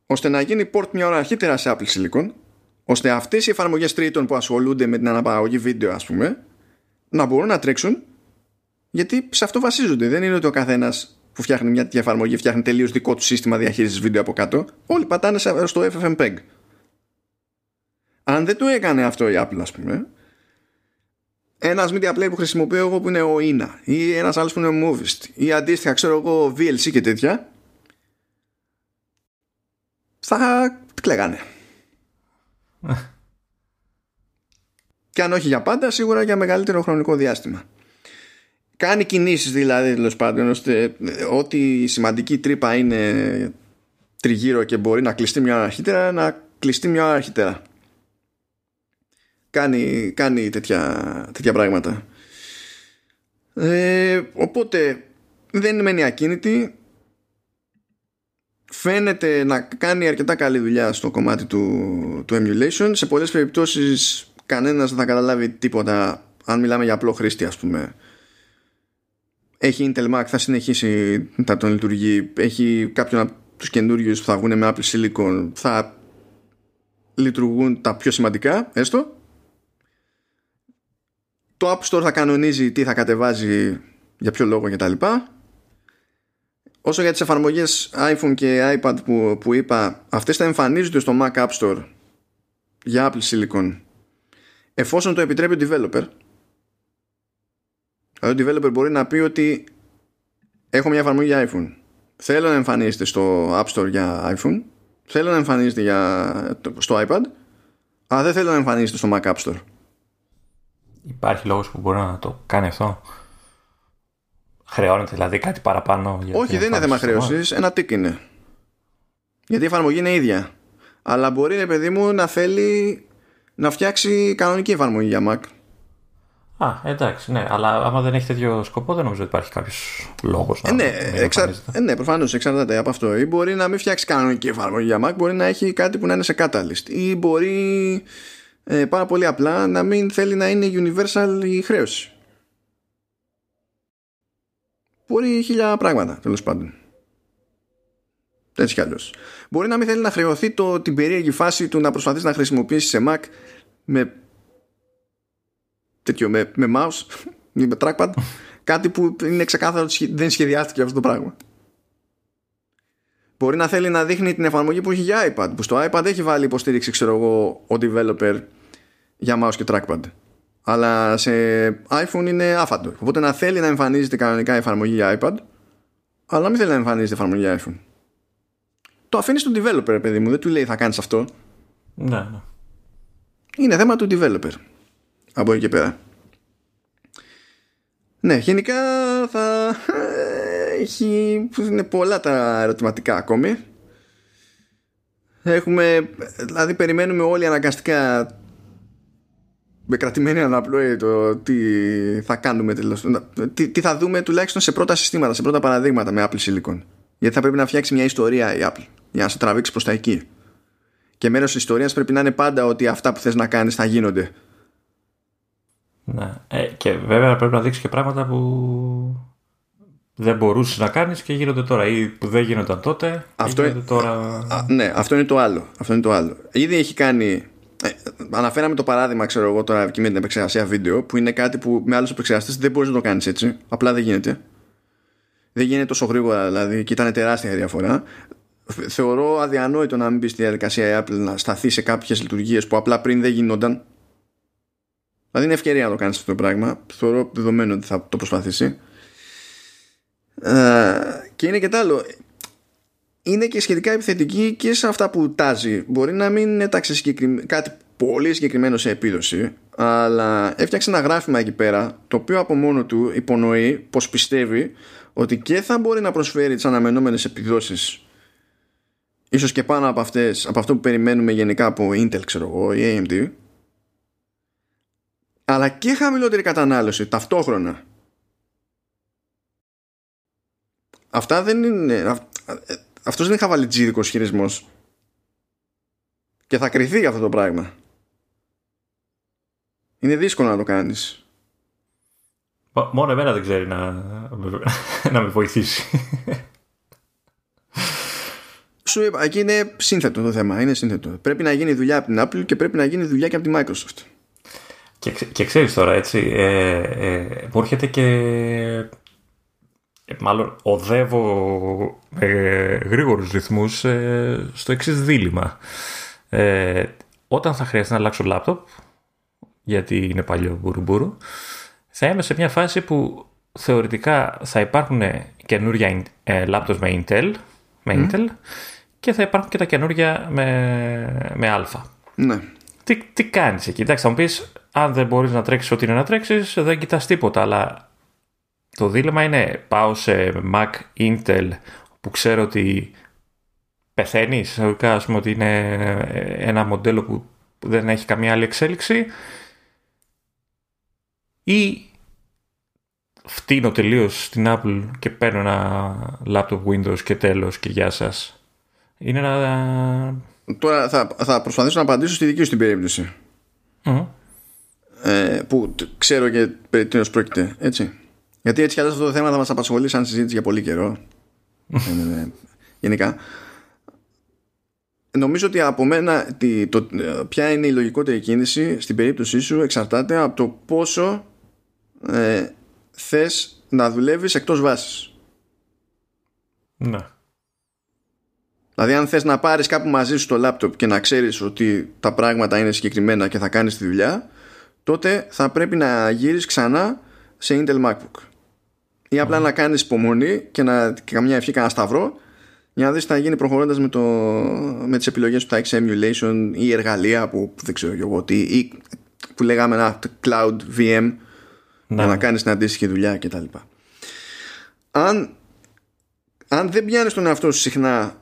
ώστε να γίνει port μια ώρα αρχίτερα σε Apple Silicon ώστε αυτές οι εφαρμογές τρίτων που ασχολούνται με την αναπαραγωγή βίντεο ας πούμε να μπορούν να τρέξουν γιατί σε αυτό βασίζονται. Δεν είναι ότι ο καθένας που φτιάχνει μια τέτοια εφαρμογή φτιάχνει τελείως δικό του σύστημα διαχείρισης βίντεο από κάτω. Όλοι πατάνε στο FFmpeg αν δεν το έκανε αυτό η Apple ας πούμε ένας media player που χρησιμοποιώ εγώ που είναι ο Ina ή ένας άλλος που είναι ο Movist ή αντίστοιχα ξέρω εγώ VLC και τέτοια θα κλαίγανε Και αν όχι για πάντα, σίγουρα για μεγαλύτερο χρονικό διάστημα. Κάνει κινήσεις δηλαδή τέλος πάντων ώστε ό,τι σημαντική τρύπα είναι τριγύρω και μπορεί να κλειστεί μια ώρα αρχίτερα να κλειστεί μια ώρα αρχίτερα. Κάνει, κάνει τέτοια, τέτοια πράγματα. Ε, οπότε δεν μένει ακίνητη φαίνεται να κάνει αρκετά καλή δουλειά στο κομμάτι του, του emulation. Σε πολλές περιπτώσεις κανένας δεν θα καταλάβει τίποτα. Αν μιλάμε για απλό χρήστη ας πούμε. Έχει Intel Mac θα συνεχίσει να τον λειτουργεί. Έχει κάποιον από τους καινούριους που θα βγουν με Apple Silicon. Θα λειτουργούν τα πιο σημαντικά έστω. Το App Store θα κανονίζει τι θα κατεβάζει για ποιο λόγο κτλ. Όσο για τις εφαρμογές iPhone και iPad που, που είπα, αυτές θα εμφανίζονται στο Mac App Store για Apple Silicon εφόσον το επιτρέπει ο developer. Δηλαδή ο developer μπορεί να πει ότι έχω μια εφαρμογή για iPhone. Θέλω να εμφανίζεται στο App Store για iPhone. Θέλω να εμφανίζεται για, στο iPad. Αλλά δεν θέλω να εμφανίζεται στο Mac App Store. Υπάρχει λόγος που μπορεί να το κάνει αυτό; Χρεώνεται δηλαδή κάτι παραπάνω. Για Όχι, δεν είναι θέμα χρέωσης. Ένα τικ είναι. Γιατί η εφαρμογή είναι ίδια. Αλλά μπορεί, ρε παιδί μου, να θέλει να φτιάξει κανονική εφαρμογή για Mac. Α, εντάξει, ναι. Αλλά άμα δεν έχει τέτοιο σκοπό, δεν νομίζω ότι υπάρχει κάποιος λόγος να. Ε, ναι, εξα... ε, ναι προφανώς εξαρτάται από αυτό. Ή μπορεί να μην φτιάξει κανονική εφαρμογή για Mac, μπορεί να έχει κάτι που να είναι σε Catalyst. Ή μπορεί ε, πάρα πολύ απλά να μην θέλει να είναι universal η χρέωση. Μπορεί χίλια πράγματα τέλος πάντων. Έτσι κι αλλιώ. Μπορεί να μην θέλει να χρεωθεί το, την περίεργη φάση του να προσπαθήσει να χρησιμοποιήσεις σε Mac με τέτοιο, με, με mouse [laughs] ή με trackpad κάτι που είναι ξεκάθαρο ότι δεν σχεδιάστηκε αυτό το πράγμα. Μπορεί να θέλει να δείχνει την εφαρμογή που έχει για iPad που στο iPad έχει βάλει υποστήριξη ξέρω εγώ ο developer για mouse και trackpad αλλά σε iPhone είναι άφαντο. Οπότε να θέλει να εμφανίζεται κανονικά η εφαρμογή για iPad, αλλά να μην θέλει να εμφανίζεται η εφαρμογή για iPhone. Το αφήνεις στον developer, παιδί μου, δεν του λέει θα κάνεις αυτό. Ναι, ναι. Είναι θέμα του developer. Από εκεί και πέρα. Ναι, γενικά θα έχει είναι πολλά τα ερωτηματικά ακόμη. Έχουμε, δηλαδή περιμένουμε όλοι αναγκαστικά με κρατημένη αναπλοή το τι θα κάνουμε τέλος, τι, τι θα δούμε τουλάχιστον σε πρώτα συστήματα, σε πρώτα παραδείγματα με Apple Silicon. Γιατί θα πρέπει να φτιάξει μια ιστορία η Apple για να σε τραβήξει προς τα εκεί. Και μέρος της ιστορίας πρέπει να είναι πάντα ότι αυτά που θες να κάνεις θα γίνονται. Ναι. Ε, και βέβαια πρέπει να δείξει και πράγματα που δεν μπορούσες να κάνεις και γίνονται τώρα ή που δεν γίνονταν τότε αυτό είναι, τώρα... Α, ναι, αυτό είναι το άλλο. Αυτό είναι το άλλο. Ήδη έχει κάνει ε, αναφέραμε το παράδειγμα, ξέρω εγώ τώρα και με την επεξεργασία βίντεο, που είναι κάτι που με άλλους επεξεργαστές δεν μπορείς να το κάνεις έτσι. Απλά δεν γίνεται. Δεν γίνεται τόσο γρήγορα δηλαδή και ήταν τεράστια διαφορά. Θεωρώ αδιανόητο να μην μπεις στη διαδικασία η Apple να σταθεί σε κάποιες λειτουργίες που απλά πριν δεν γινόταν. Δηλαδή είναι ευκαιρία να το κάνεις αυτό το πράγμα. Θεωρώ δεδομένο ότι θα το προσπαθήσει. Ε, και είναι και το άλλο είναι και σχετικά επιθετική και σε αυτά που τάζει. Μπορεί να μην έταξε κάτι πολύ συγκεκριμένο σε επίδοση, αλλά έφτιαξε ένα γράφημα εκεί πέρα, το οποίο από μόνο του υπονοεί πως πιστεύει ότι και θα μπορεί να προσφέρει τις αναμενόμενες επιδόσεις ίσως και πάνω από αυτές, από αυτό που περιμένουμε γενικά από Intel ξέρω εγώ ή AMD αλλά και χαμηλότερη κατανάλωση ταυτόχρονα αυτά δεν είναι αυτός δεν είναι χαβαλιτζίδικος χειρισμός. Και θα κρυθεί για αυτό το πράγμα. Είναι δύσκολο να το κάνεις. Μόνο εμένα δεν ξέρει να, να με βοηθήσει. Σου είπα, εκεί είναι σύνθετο το θέμα. Είναι σύνθετο. Πρέπει να γίνει δουλειά από την Apple και πρέπει να γίνει δουλειά και από τη Microsoft. Και, και ξέρεις τώρα, έτσι, ε, ε, μου έρχεται και ε, μάλλον οδεύω με γρήγορους ρυθμούς ε, στο εξής δίλημα. Ε, όταν θα χρειαστεί να αλλάξω λάπτοπ, γιατί είναι παλιό μπουρουμπουρου, θα είμαι σε μια φάση που θεωρητικά θα υπάρχουν καινούργια λάπτοπ με Intel, με Intel και θα υπάρχουν και τα καινούργια με, με Α. Ναι. Τι, τι κάνεις εκεί, εντάξει θα μου πεις αν δεν μπορείς να τρέξεις ό,τι είναι να τρέξεις, δεν κοιτάς τίποτα. Αλλά το δίλημα είναι πάω σε Mac Intel που ξέρω ότι πεθαίνει, εισαγωγικά ας πούμε ότι είναι ένα μοντέλο που δεν έχει καμία άλλη εξέλιξη ή φτύνω τελείως στην Apple και παίρνω ένα laptop Windows και τέλος και γεια σας. Είναι ένα... Τώρα θα, θα προσπαθήσω να απαντήσω στη δική σου την περιπτωση Ε, που ξέρω και περί τίνος πρόκειται, έτσι. Γιατί έτσι κι αυτό το θέμα θα μας απασχολεί σαν συζήτηση για πολύ καιρό. ε, γενικά. Νομίζω ότι από μένα το, ποια είναι η λογικότερη κίνηση στην περίπτωσή σου εξαρτάται από το πόσο ε, θες να δουλεύεις εκτός βάσης. Ναι. Δηλαδή αν θες να πάρεις κάπου μαζί σου το λάπτοπ και να ξέρεις ότι τα πράγματα είναι συγκεκριμένα και θα κάνεις τη δουλειά τότε θα πρέπει να γύρεις ξανά σε Intel MacBook. Ή απλά να κάνεις υπομονή και να και καμιά ευχή κανένα σταυρό για να δεις τι θα γίνει προχωρώντας με, το, με τις επιλογές που θα έχεις emulation ή εργαλεία που δεν ξέρω εγώ τι ή που λέγαμε ένα cloud VM ναι. για να κάνεις την αντίστοιχη δουλειά κτλ. Αν, αν δεν πιάνεις τον εαυτό σου συχνά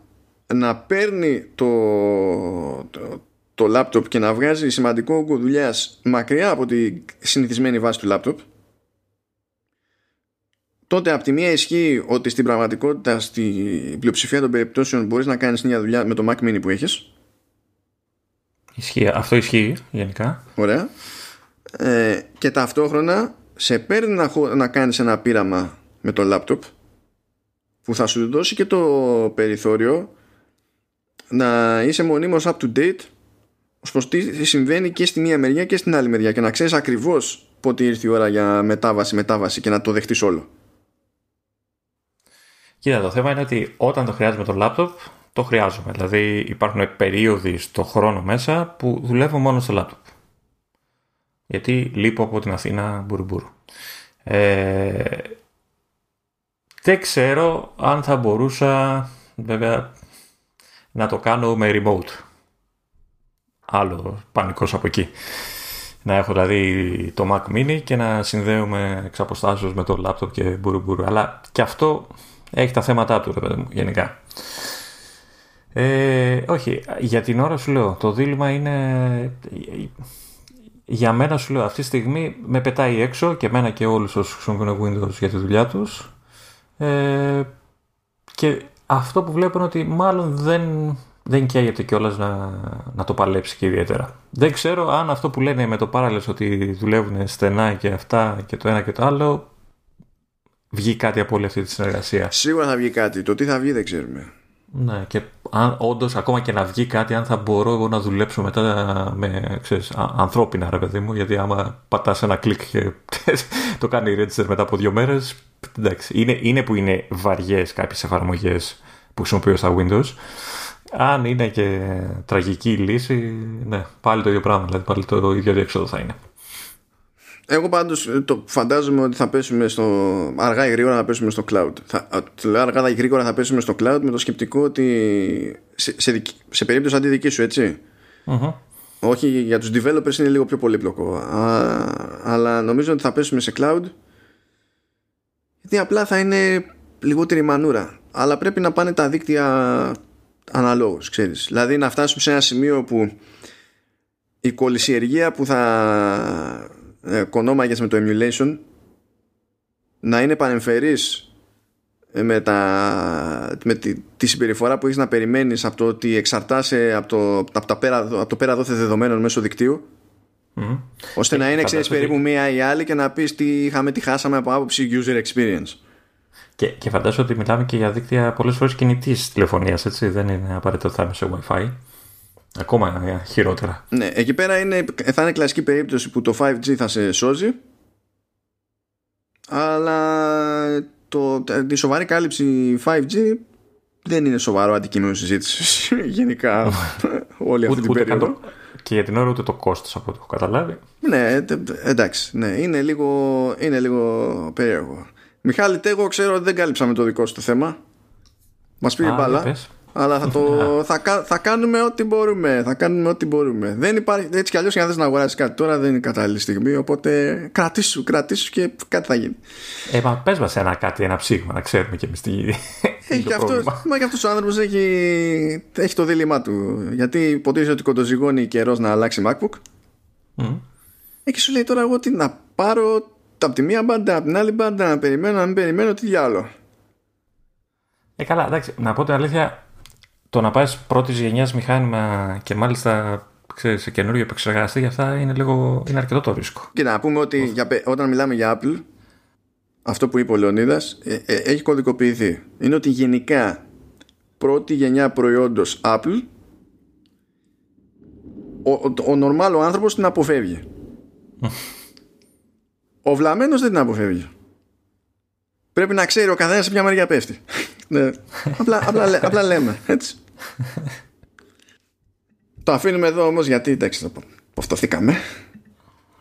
να παίρνει το, το, το λάπτοπ και να βγάζει σημαντικό όγκο δουλειάς μακριά από τη συνηθισμένη βάση του λάπτοπ τότε από τη μία ισχύει ότι στην πραγματικότητα στη πλειοψηφία των περιπτώσεων μπορείς να κάνεις μια δουλειά με το Mac Mini που έχεις Ισχύει, αυτό ισχύει γενικά Ωραία ε, και ταυτόχρονα σε παίρνει να, να κάνεις ένα πείραμα με το λάπτοπ που θα σου δώσει και το περιθώριο να είσαι μονίμως up to date ως προς τι συμβαίνει και στη μία μεριά και στην άλλη μεριά και να ξέρεις ακριβώς πότε ήρθε η ώρα για μετάβαση, μετάβαση και να το δεχτείς όλο. Κοίτα, το θέμα είναι ότι όταν το χρειάζομαι το λάπτοπ, το χρειάζομαι. Δηλαδή υπάρχουν περίοδοι στο χρόνο μέσα που δουλεύω μόνο στο λάπτοπ γιατί λείπω από την Αθήνα μπουρμπούρου. Ε, δεν ξέρω αν θα μπορούσα βέβαια να το κάνω με remote. Άλλο πανικός από εκεί. Να έχω δηλαδή το Mac Mini και να συνδέουμε εξ αποστάσεως με το laptop και μπουρμπούρου. Αλλά και αυτό έχει τα θέματα του, ρε μου, γενικά. Ε, όχι, για την ώρα σου λέω, το δίλημα είναι για μένα σου λέω αυτή τη στιγμή με πετάει έξω και εμένα και όλους όσους χρησιμοποιούν Windows για τη δουλειά τους ε, και αυτό που βλέπω είναι ότι μάλλον δεν, δεν καίγεται κιόλας να, να το παλέψει και ιδιαίτερα. Δεν ξέρω αν αυτό που λένε με το Parallels ότι δουλεύουν στενά και αυτά και το ένα και το άλλο βγει κάτι από όλη αυτή τη συνεργασία. Σίγουρα θα βγει κάτι. Το τι θα βγει δεν ξέρουμε. Ναι, και αν όντως ακόμα και να βγει κάτι, αν θα μπορώ εγώ να δουλέψω μετά με ξέρεις, ανθρώπινα, ρε παιδί μου, γιατί άμα πατάς ένα κλικ και [laughs] το κάνει register μετά από δύο μέρες. Εντάξει, είναι, είναι που είναι βαριές κάποιες εφαρμογές που χρησιμοποιώ στα Windows. Αν είναι και τραγική λύση, ναι, πάλι το ίδιο πράγμα, δηλαδή πάλι το ίδιο διέξοδο θα είναι. Εγώ πάντως ε, το φαντάζομαι ότι θα πέσουμε στο αργά ή γρήγορα θα πέσουμε στο cloud. Θα, αργά ή γρήγορα θα πέσουμε στο cloud με το σκεπτικό ότι σε, σε, σε περίπτωση αντί δική σου έτσι. Όχι για τους developers είναι λίγο πιο πολύπλοκο. Α, αλλά νομίζω ότι θα πέσουμε σε cloud γιατί απλά θα είναι λιγότερη μανούρα. Αλλά πρέπει να πάνε τα δίκτυα αναλόγως, ξέρεις. Δηλαδή να φτάσουμε σε ένα σημείο που η κολυσιεργία που θα ε, κονόμαγες με το emulation να είναι πανεμφερής ε, με, τα, με τη, τη συμπεριφορά που έχεις να περιμένεις από το ότι εξαρτάσαι από το, από τα πέρα, από το πέρα δόθε δεδομένων μέσω δικτύου mm-hmm. ώστε να είναι ξέρεις περίπου μία ή άλλη και να πεις τι είχαμε, τι χάσαμε από άποψη user experience. Και, και φαντάζομαι ότι μιλάμε και για δίκτυα πολλές φορές κινητής τηλεφωνίας έτσι δεν είναι απαραίτητο ότι θα είμαι σε wifi Ακόμα χειρότερα. Ναι, εκεί πέρα είναι, θα είναι κλασική περίπτωση που το 5G θα σε σώζει αλλά το, τη σοβαρή κάλυψη 5G δεν είναι σοβαρό αντικείμενο συζήτησης [laughs] γενικά [laughs] όλη αυτή την περίοδο. Και για την ώρα ούτε το κόστος από ό,τι έχω καταλάβει. Ναι, εντάξει. Ναι, είναι, λίγο, είναι λίγο περίεργο. Μιχάλη Τέγο ξέρω ότι δεν κάλυψαμε το δικό σου το θέμα. Μας πήγε μπάλα. Αλλά θα, το, θα, θα κάνουμε ό,τι μπορούμε. Θα κάνουμε ό,τι μπορούμε. Δεν υπάρχει, έτσι κι αλλιώς, αν θες να αγοράσεις κάτι τώρα, δεν είναι κατάλληλη στιγμή. Οπότε κρατήσου, κρατήσου και κάτι θα γίνει. Ε, μα πες μας ένα κάτι, ένα ψήγμα, να ξέρουμε κι εμείς τι. Έχει [laughs] και αυτό, μα και αυτός ο άνθρωπος έχει, έχει το δίλημά του. Γιατί υποτίθεται ότι κοντοζυγώνει καιρός να αλλάξει MacBook. Mm. Και σου λέει τώρα εγώ τι να πάρω από τη μία μπάντα, από την άλλη μπάντα, να περιμένω, να μην περιμένω, τι διάλογο. Ε, καλά, εντάξει, να πω την αλήθεια, το να πάει πρώτης γενιάς μηχάνημα και μάλιστα ξέρεις, σε καινούριο επεξεργαστή για αυτά είναι, λίγο, είναι αρκετό το ρίσκο. Και να πούμε ότι για, όταν μιλάμε για Apple, αυτό που είπε ο Λεωνίδας ε, ε, έχει κωδικοποιηθεί. Είναι ότι γενικά πρώτη γενιά προϊόντος Apple ο, ο, ο νορμάλο άνθρωπος την αποφεύγει. [laughs] ο βλαμμένος δεν την αποφεύγει. Πρέπει να ξέρει ο καθένας σε ποια μεριά πέφτει. [laughs] ναι. απλά, απλά, απλά λέμε. Έτσι. Το αφήνουμε εδώ όμως γιατί εντάξει, ποφτωθήκαμε.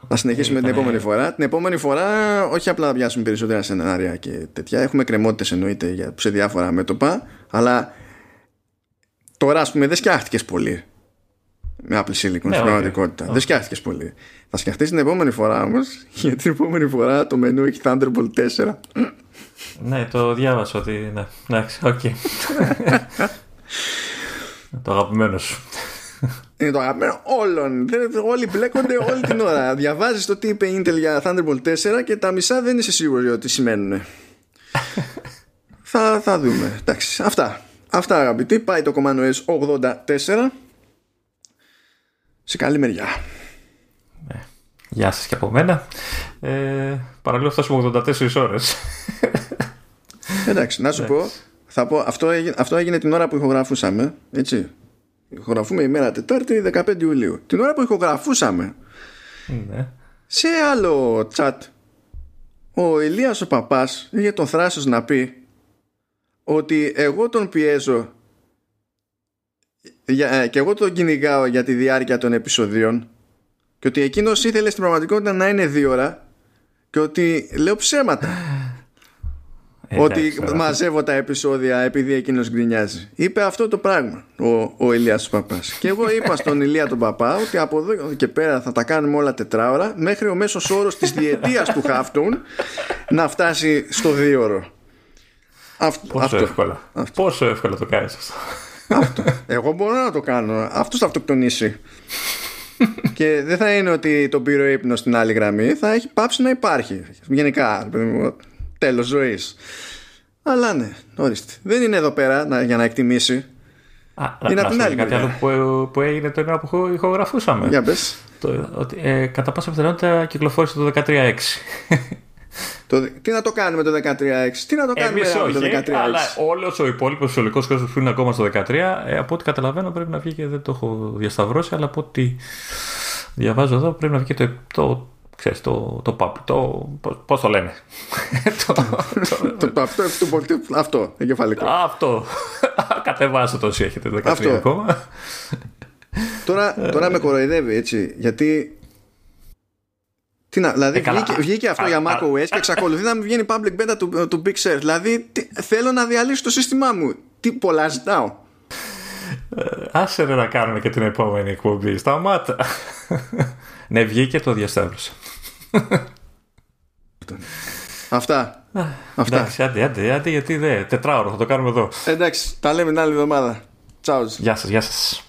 Θα συνεχίσουμε την επόμενη φορά. Την επόμενη φορά, όχι απλά να πιάσουμε περισσότερα σενάρια και τέτοια. Έχουμε κρεμότητες εννοείται σε διάφορα μέτωπα. Αλλά τώρα, ας πούμε, δεν σκιάχτηκες πολύ με Apple Silicon ναι, στην πραγματικότητα. Δεν σκιάχτηκες πολύ. Θα σκιαχτείς την επόμενη φορά όμως, [laughs] γιατί την επόμενη φορά το μενού έχει Thunderbolt 4. ναι, το διάβασα ότι. Ναι, εντάξει, οκ. [laughs] το αγαπημένο σου. Είναι το αγαπημένο όλων. Όλοι μπλέκονται όλη την ώρα. [laughs] Διαβάζεις το τι είπε η Intel για Thunderbolt 4 και τα μισά δεν είσαι σίγουροι ότι σημαίνουν. [laughs] θα, θα δούμε. Εντάξει, αυτά. Αυτά αγαπητοί. Πάει το Command OS 84. Σε καλή μεριά. Ναι. Γεια σας και από μένα. Ε, παραλίγο φτάσουμε 84 ώρες. Εντάξει, να σου ναι. πω, θα πω αυτό, έγινε, αυτό έγινε την ώρα που ηχογραφούσαμε, έτσι. Ηχογραφούμε ημέρα Τετάρτη 15 Ιουλίου. Την ώρα που ηχογραφούσαμε ναι. σε άλλο chat ο Ηλίας ο παπάς είχε τον θράσος να πει ότι εγώ τον πιέζω για, ε, και εγώ τον κυνηγάω για τη διάρκεια των επεισοδίων και ότι εκείνος ήθελε στην πραγματικότητα να είναι δύο ώρα και ότι λέω ψέματα ότι μαζεύω τα επεισόδια επειδή εκείνος γκρινιάζει. Είπε αυτό το πράγμα ο, ο Ηλίας Παπάς. Και εγώ είπα στον Ηλία τον Παπά ότι από εδώ και πέρα θα τα κάνουμε όλα τετράωρα μέχρι ο μέσος όρος της διετίας του Χάφτουν να φτάσει στο δίωρο. Αυτό, Πόσο αυτό. εύκολα. Αυτό. Πόσο εύκολα το κάνεις αυτό. αυτό. Εγώ μπορώ να το κάνω. Αυτός θα αυτοκτονήσει. και δεν θα είναι ότι τον πήρε ύπνος στην άλλη γραμμή, θα έχει πάψει να υπάρχει. Γενικά, τέλος ζωής. Αλλά ναι, ορίστε. Δεν είναι εδώ πέρα να, για να εκτιμήσει. Α, είναι από την άλλη κάτι άλλο που, που έγινε το ώρα που ηχογραφούσαμε. Για πες. Το, ότι, ε, κατά πάσα πιθανότητα κυκλοφόρησε το 13.6. το, τι να το κάνουμε το 13.6, τι να το κάνουμε Εμείς όχι, το 13.6. Αλλά όλος ο υπόλοιπος φυσιολογικό κόσμος που είναι ακόμα στο 13, ε, από ό,τι καταλαβαίνω πρέπει να βγει και δεν το έχω διασταυρώσει, αλλά από ό,τι διαβάζω εδώ πρέπει να βγει το, το ξέρεις, το, το pub, το, πώς το λένε. [laughs] το, το, αυτό, αυτό, εγκεφαλικό. Αυτό. [laughs] Κατεβάστε το όσοι έχετε 13 ακόμα. τώρα, τώρα με κοροϊδεύει έτσι, γιατί τι να, δηλαδή ε, βγήκε, βγήκε, αυτό α, για macOS και εξακολουθεί να μην βγαίνει public beta του, του Big Sur. Δηλαδή τι, θέλω να διαλύσω το σύστημά μου. Τι πολλά ζητάω. Ε, άσε να κάνουμε και την επόμενη εκπομπή. Σταμάτα. [laughs] ναι, βγήκε το διασταύρωσε. Αυτά. Αυτά. Εντάξει, άντε, άντε, άντε, γιατί δεν. Τετράωρο, θα το κάνουμε εδώ. Εντάξει, τα λέμε την άλλη εβδομάδα. Τσάου. Γεια σας, γεια σας.